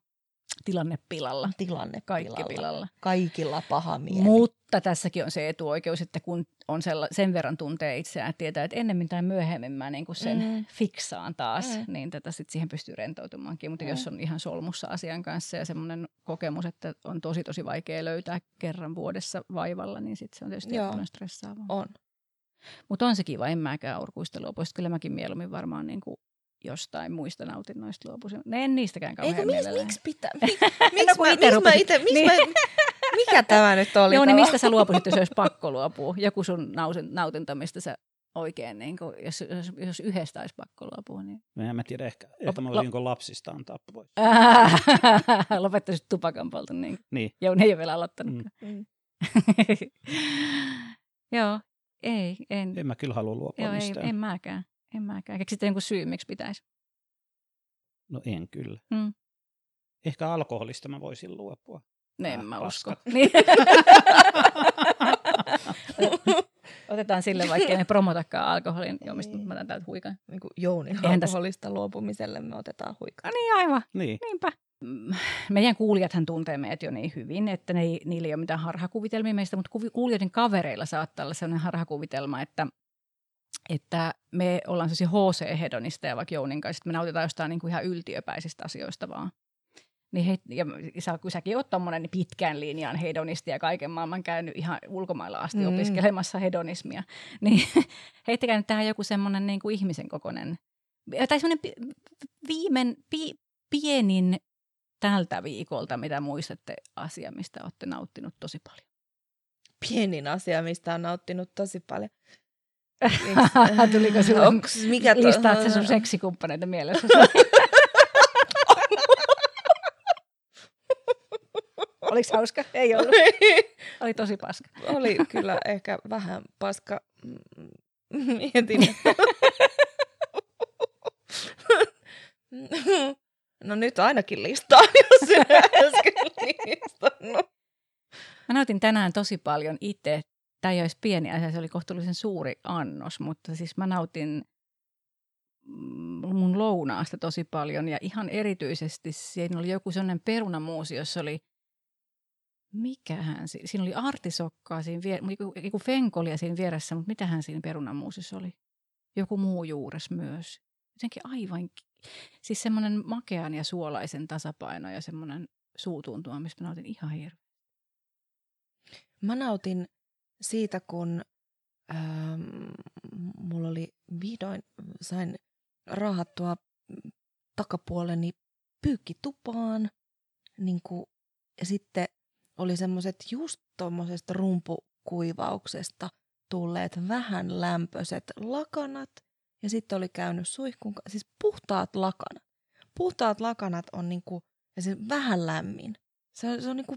Tilanne pilalla. Tilanne Kaikki pilalla. pilalla. Kaikilla paha mieli. Mutta tässäkin on se etuoikeus, että kun on sella, sen verran tuntee itseään, että tietää, että ennemmin tai myöhemmin mä niin kuin sen mm. fiksaan taas, mm. niin tätä sit siihen pystyy rentoutumaankin. Mutta mm. jos on ihan solmussa asian kanssa ja semmoinen kokemus, että on tosi tosi vaikea löytää kerran vuodessa vaivalla, niin sitten se on tietysti Joo. stressaavaa. On. Mutta on se kiva, en mäkään urkuista pois. Kyllä mäkin mieluummin varmaan niin kuin jostain muista nautinnoista luopuisin. Ne en niistäkään kauhean Eikö, miksi, miksi pitää? [laughs] Mik, miksi no, mä, miks mä ite, miks niin. mä, mikä tämä nyt oli? Joo, niin mistä sä luopuisit, jos olisi pakko luopua? Joku sun nautinto, mistä sä oikein, niin kuin, jos, jos, jos yhdestä olisi pakko luopua. Niin... No, en mä tiedä, ehkä, että mä olisin lo- lapsista antaa pois. [laughs] Lopettaisit tupakan polton. Niin. niin. Joo, ne ei ole vielä aloittanut. Mm. mm. [laughs] Joo, ei. En, en mä kyllä halua luopua Joo, mistään. Ei, en mäkään. En mäkään. Keksitte jonkun syy, miksi pitäisi? No en kyllä. Mm. Ehkä alkoholista mä voisin luopua. No en mä usko. Niin. [laughs] Otetaan sille, vaikka me promotakaan alkoholin juomista, mutta mä otan täältä huikan. Niin kuin Jounin alkoholista tässä... luopumiselle me otetaan huikan. No niin, aivan. Niin. Niinpä. Meidän kuulijathan tuntee meidät jo niin hyvin, että ne ei, niillä ei ole mitään harhakuvitelmia meistä, mutta kuulijoiden kavereilla saattaa olla sellainen harhakuvitelma, että että me ollaan sellaisia HC-hedonisteja vaikka Jounin kanssa, että me nautitaan jostain niin kuin ihan yltiöpäisistä asioista vaan. Niin he, ja sä, kun säkin oot tommonen niin pitkän linjan hedonisti ja kaiken maailman käynyt ihan ulkomailla asti mm. opiskelemassa hedonismia, [laughs] niin heittäkää nyt tähän joku semmoinen niin kuin ihmisen kokoinen, tai semmoinen viimein, pi, pienin tältä viikolta, mitä muistatte asia, mistä olette nauttinut tosi paljon. Pienin asia, mistä on nauttinut tosi paljon. Tuliko Onks, mikä to... listaat se sun seksikumppaneita mielessä? Oliko hauska? Ei ollut. Oli tosi paska. Oli kyllä ehkä vähän paska. Mietin. No nyt ainakin listaan, jos äsken listannut. Mä nautin tänään tosi paljon itse tämä ei olisi pieni asia, se oli kohtuullisen suuri annos, mutta siis mä nautin mm, mun lounaasta tosi paljon ja ihan erityisesti siinä oli joku sellainen perunamuusi, jossa oli mikähän, siinä oli artisokkaa, siinä joku fenkolia siinä vieressä, mutta mitähän siinä perunamuusissa oli? Joku muu juures myös. Jotenkin aivan, siis semmoinen makean ja suolaisen tasapaino ja semmoinen suutuntuma, mistä mä nautin ihan hirveästi. Mä nautin siitä, kun ähm, mulla oli vihdoin, sain raahattua takapuoleni pyykkitupaan, niin kuin, ja sitten oli semmoiset just tuommoisesta rumpukuivauksesta tulleet vähän lämpöiset lakanat, ja sitten oli käynyt suihkun, siis puhtaat lakanat. Puhtaat lakanat on niinku, ja se vähän lämmin. Se on, se on niinku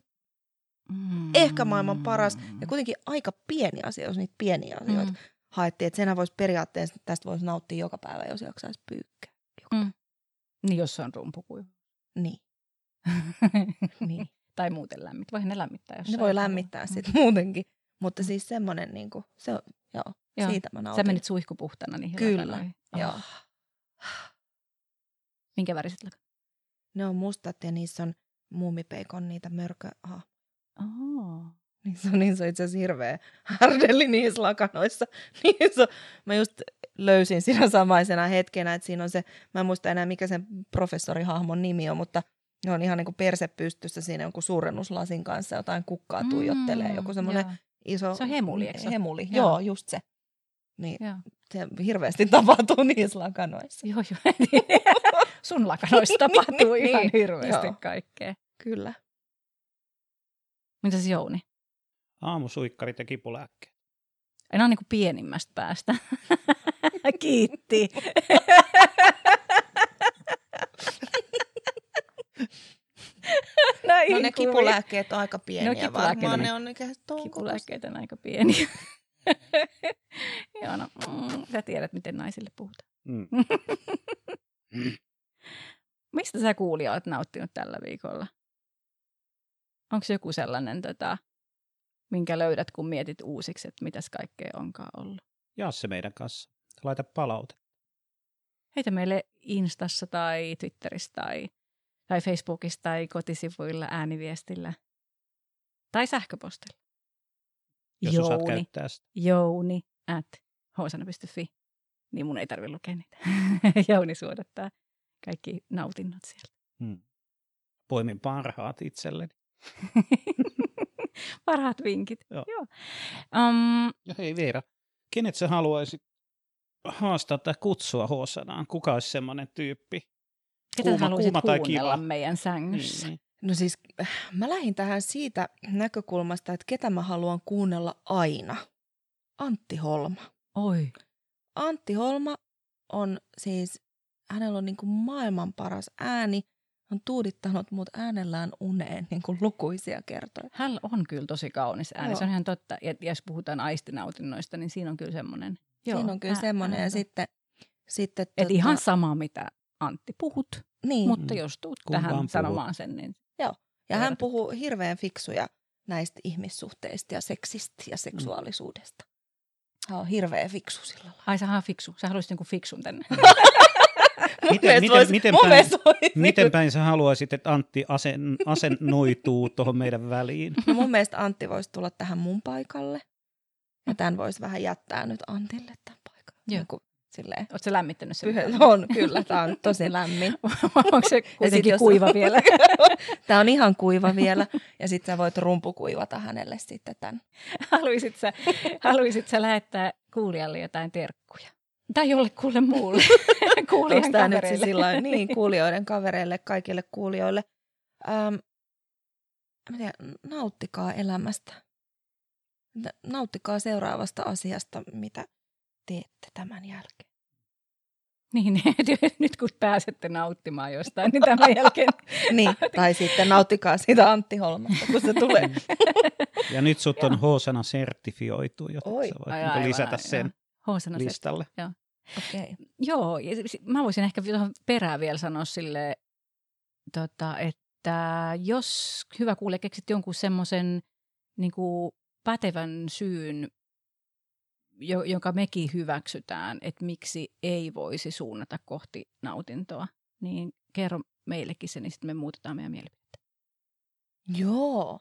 Mm. Ehkä maailman paras ja kuitenkin aika pieni asia, jos niitä pieniä asioita Mm. haettiin. Että senhän voisi periaatteessa, tästä voisi nauttia joka päivä, jos jaksaisi pyykkää. Joka Mm. Niin jos se on rumpukuiva. Niin, [laughs] niin. tai muuten lämmit. Voihan ne lämmittää, jos Ne sä voi lämmittää Mm. sitten muutenkin. Mutta siis semmoinen, niin kuin, se on, joo, Joo. siitä mä Sä nautin. menit suihkupuhtana niihin Kyllä, lakanoihin. joo. Oh. Minkä väriset lakanat? Ne on mustat ja niissä on muumipeikon niitä mörkö... Aha. Oh. Niissä on, niissä on itse asiassa hirveä härdelli niissä lakanoissa. [laughs] Niissä on, mä just löysin siinä samaisena hetkenä, että siinä on se, mä en muista enää mikä sen professorihahmon nimi on, mutta ne on ihan niin kuin perse pystyssä siinä jonkun suurennuslasin kanssa jotain kukkaa tuijottelee. Joku semmoinen iso... Se on hemuli, eikö se? Hemuli, Joo. joo, just se. Niin Joo. se hirveästi [laughs] tapahtuu niissä lakanoissa. Joo, joo. [laughs] Sun lakanoissa tapahtuu Niin, ihan hirveästi joo. kaikkea. Kyllä. Mitäs Jouni? Aamusuikkarit ja kipulääkkeet. Aina on [laughs] [laughs] niin kuin pienimmästä päästä. Kiitti. No ne kipulääkkeet on aika pieniä No, kipulääkkeet varmaan. on- Ne on tuon Kipulääkkeet on aika pieniä. [laughs] Joo, no, mm, sä tiedät, miten naisille puhutaan. Mm. Mistä sä kuulija olet nauttinut tällä viikolla? Onko joku sellainen, tota, minkä löydät, kun mietit uusiksi, että mitäs kaikkea onkaan ollut? Jaa se meidän kanssa. Laita palaute. Heitä meille Instassa tai Twitterissä tai, tai Facebookissa tai kotisivuilla ääniviestillä tai sähköpostilla. Jos osaat Jouni, käyttää sitä. jouni at hosana.fi. Niin mun ei tarvitse lukea niitä. [laughs] Jouni suodattaa kaikki nautinnot sieltä. Mm. Poimin parhaat itselleni. [laughs] Parhaat vinkit. Joo. Joo. Um, Ja hei Veera, kenet sä haluaisit haastaa tai kutsua Hosanaan? Kuka olisi semmoinen tyyppi? ketä Kuuma- haluaisit kuuma tai kuunnella kiva? meidän sängyssä? Niin, No siis mä lähdin tähän siitä näkökulmasta, että ketä mä haluan kuunnella aina. Antti Holma. Oi. Antti Holma on siis, hänellä on niin kuin maailman paras ääni. On tuudittanut mut äänellään uneen niin kuin lukuisia kertoja. Hän on kyllä tosi kaunis ääni, Joo. se on ihan totta. Ja ja jos puhutaan aistinautinnoista, niin siinä on kyllä semmoinen. Joo, Siinä on kyllä semmoinen. Ja sitten, sitten Et tota, ihan sama, mitä Antti puhut, niin, mutta jos tuut Kun vaan tähän puhut. sanomaan sen, niin ja hän puhuu hirveän fiksuja näistä ihmissuhteista ja seksistä ja seksuaalisuudesta. Hän on hirveän fiksu sillä lailla. ai sä fiksu, sä haluaisit jonkun fiksun tänne. [laughs] Miten- miten- vois- miten päin- Miten niinku- päin sä haluaisit, että Antti asen, asennoituu tuohon meidän väliin? No mun mielestä Antti voisi tulla tähän mun paikalle. Ja tämän voisi vähän jättää nyt Antille tämän paikan. Joo. Niin kuin, silleen. Oletko lämmittänyt sen? Pyhä, on, kyllä. Tämä on tosi [laughs] lämmin. Onko se kuitenkin jos- kuiva vielä? [laughs] Tämä on ihan kuiva vielä. Ja sitten sä voit rumpukuivata hänelle sitten tämän. [laughs] haluaisit, sä, haluaisit sä lähettää kuulijalle jotain terkkuja? Tai jollekulle muulle. [laughs] Kuulijan tämä nyt se kavereille. sillä niin, kuulijoiden kavereille, kaikille kuulijoille. Ähm, mä tiedän, nauttikaa elämästä. Nauttikaa seuraavasta asiasta, mitä teette tämän jälkeen. Niin, [laughs] nyt kun pääsette nauttimaan jostain, niin tämän jälkeen [laughs] Niin, tai sitten nauttikaa siitä Antti Holmasta, kun se tulee. Ja nyt sut on Joo. Hosana sertifioitu, joten Oi. sä voit Ai, niinku aivan, lisätä aivan. sen Hoosana se. listalle. Okei. Okay. Joo, ja mä voisin ehkä tuohon perään vielä sanoa sille, tota, että jos hyvä kuulija keksit jonkun semmoisen niin pätevän syyn, jo, jonka mekin hyväksytään, että miksi ei voisi suunnata kohti nautintoa, niin kerro meillekin se, niin sitten me muutetaan meidän mielipidettä. Joo.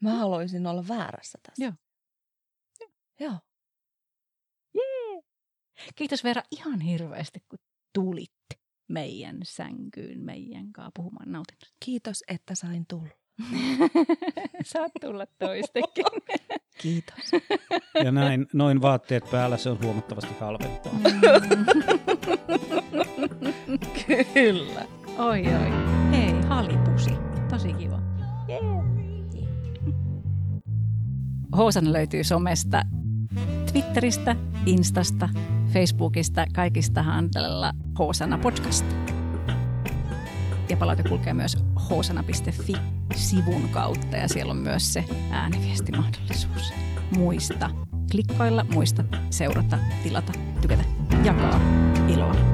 Mä haluaisin olla väärässä tässä. Joo. Joo. Kiitos Veera ihan hirveästi, kun tulitte meidän sänkyyn meidän kanssa puhumaan nautinnosta. Kiitos, että sain tulla. [laughs] Saat tulla toistekin. [laughs] Kiitos. Ja näin, noin vaatteet päällä se on huomattavasti halvempaa. Kyllä. oi oi. Hei, halipusi. Tosi kiva. Hoosana löytyy somesta, Twitteristä, Instasta, Facebookista, kaikista handlella Hoosana podcast. Ja palaute kulkee myös hosana.fi-sivun kautta ja siellä on myös se ääniviestimahdollisuus. Muista klikkailla, muista seurata, tilata, tykätä, jakaa iloa.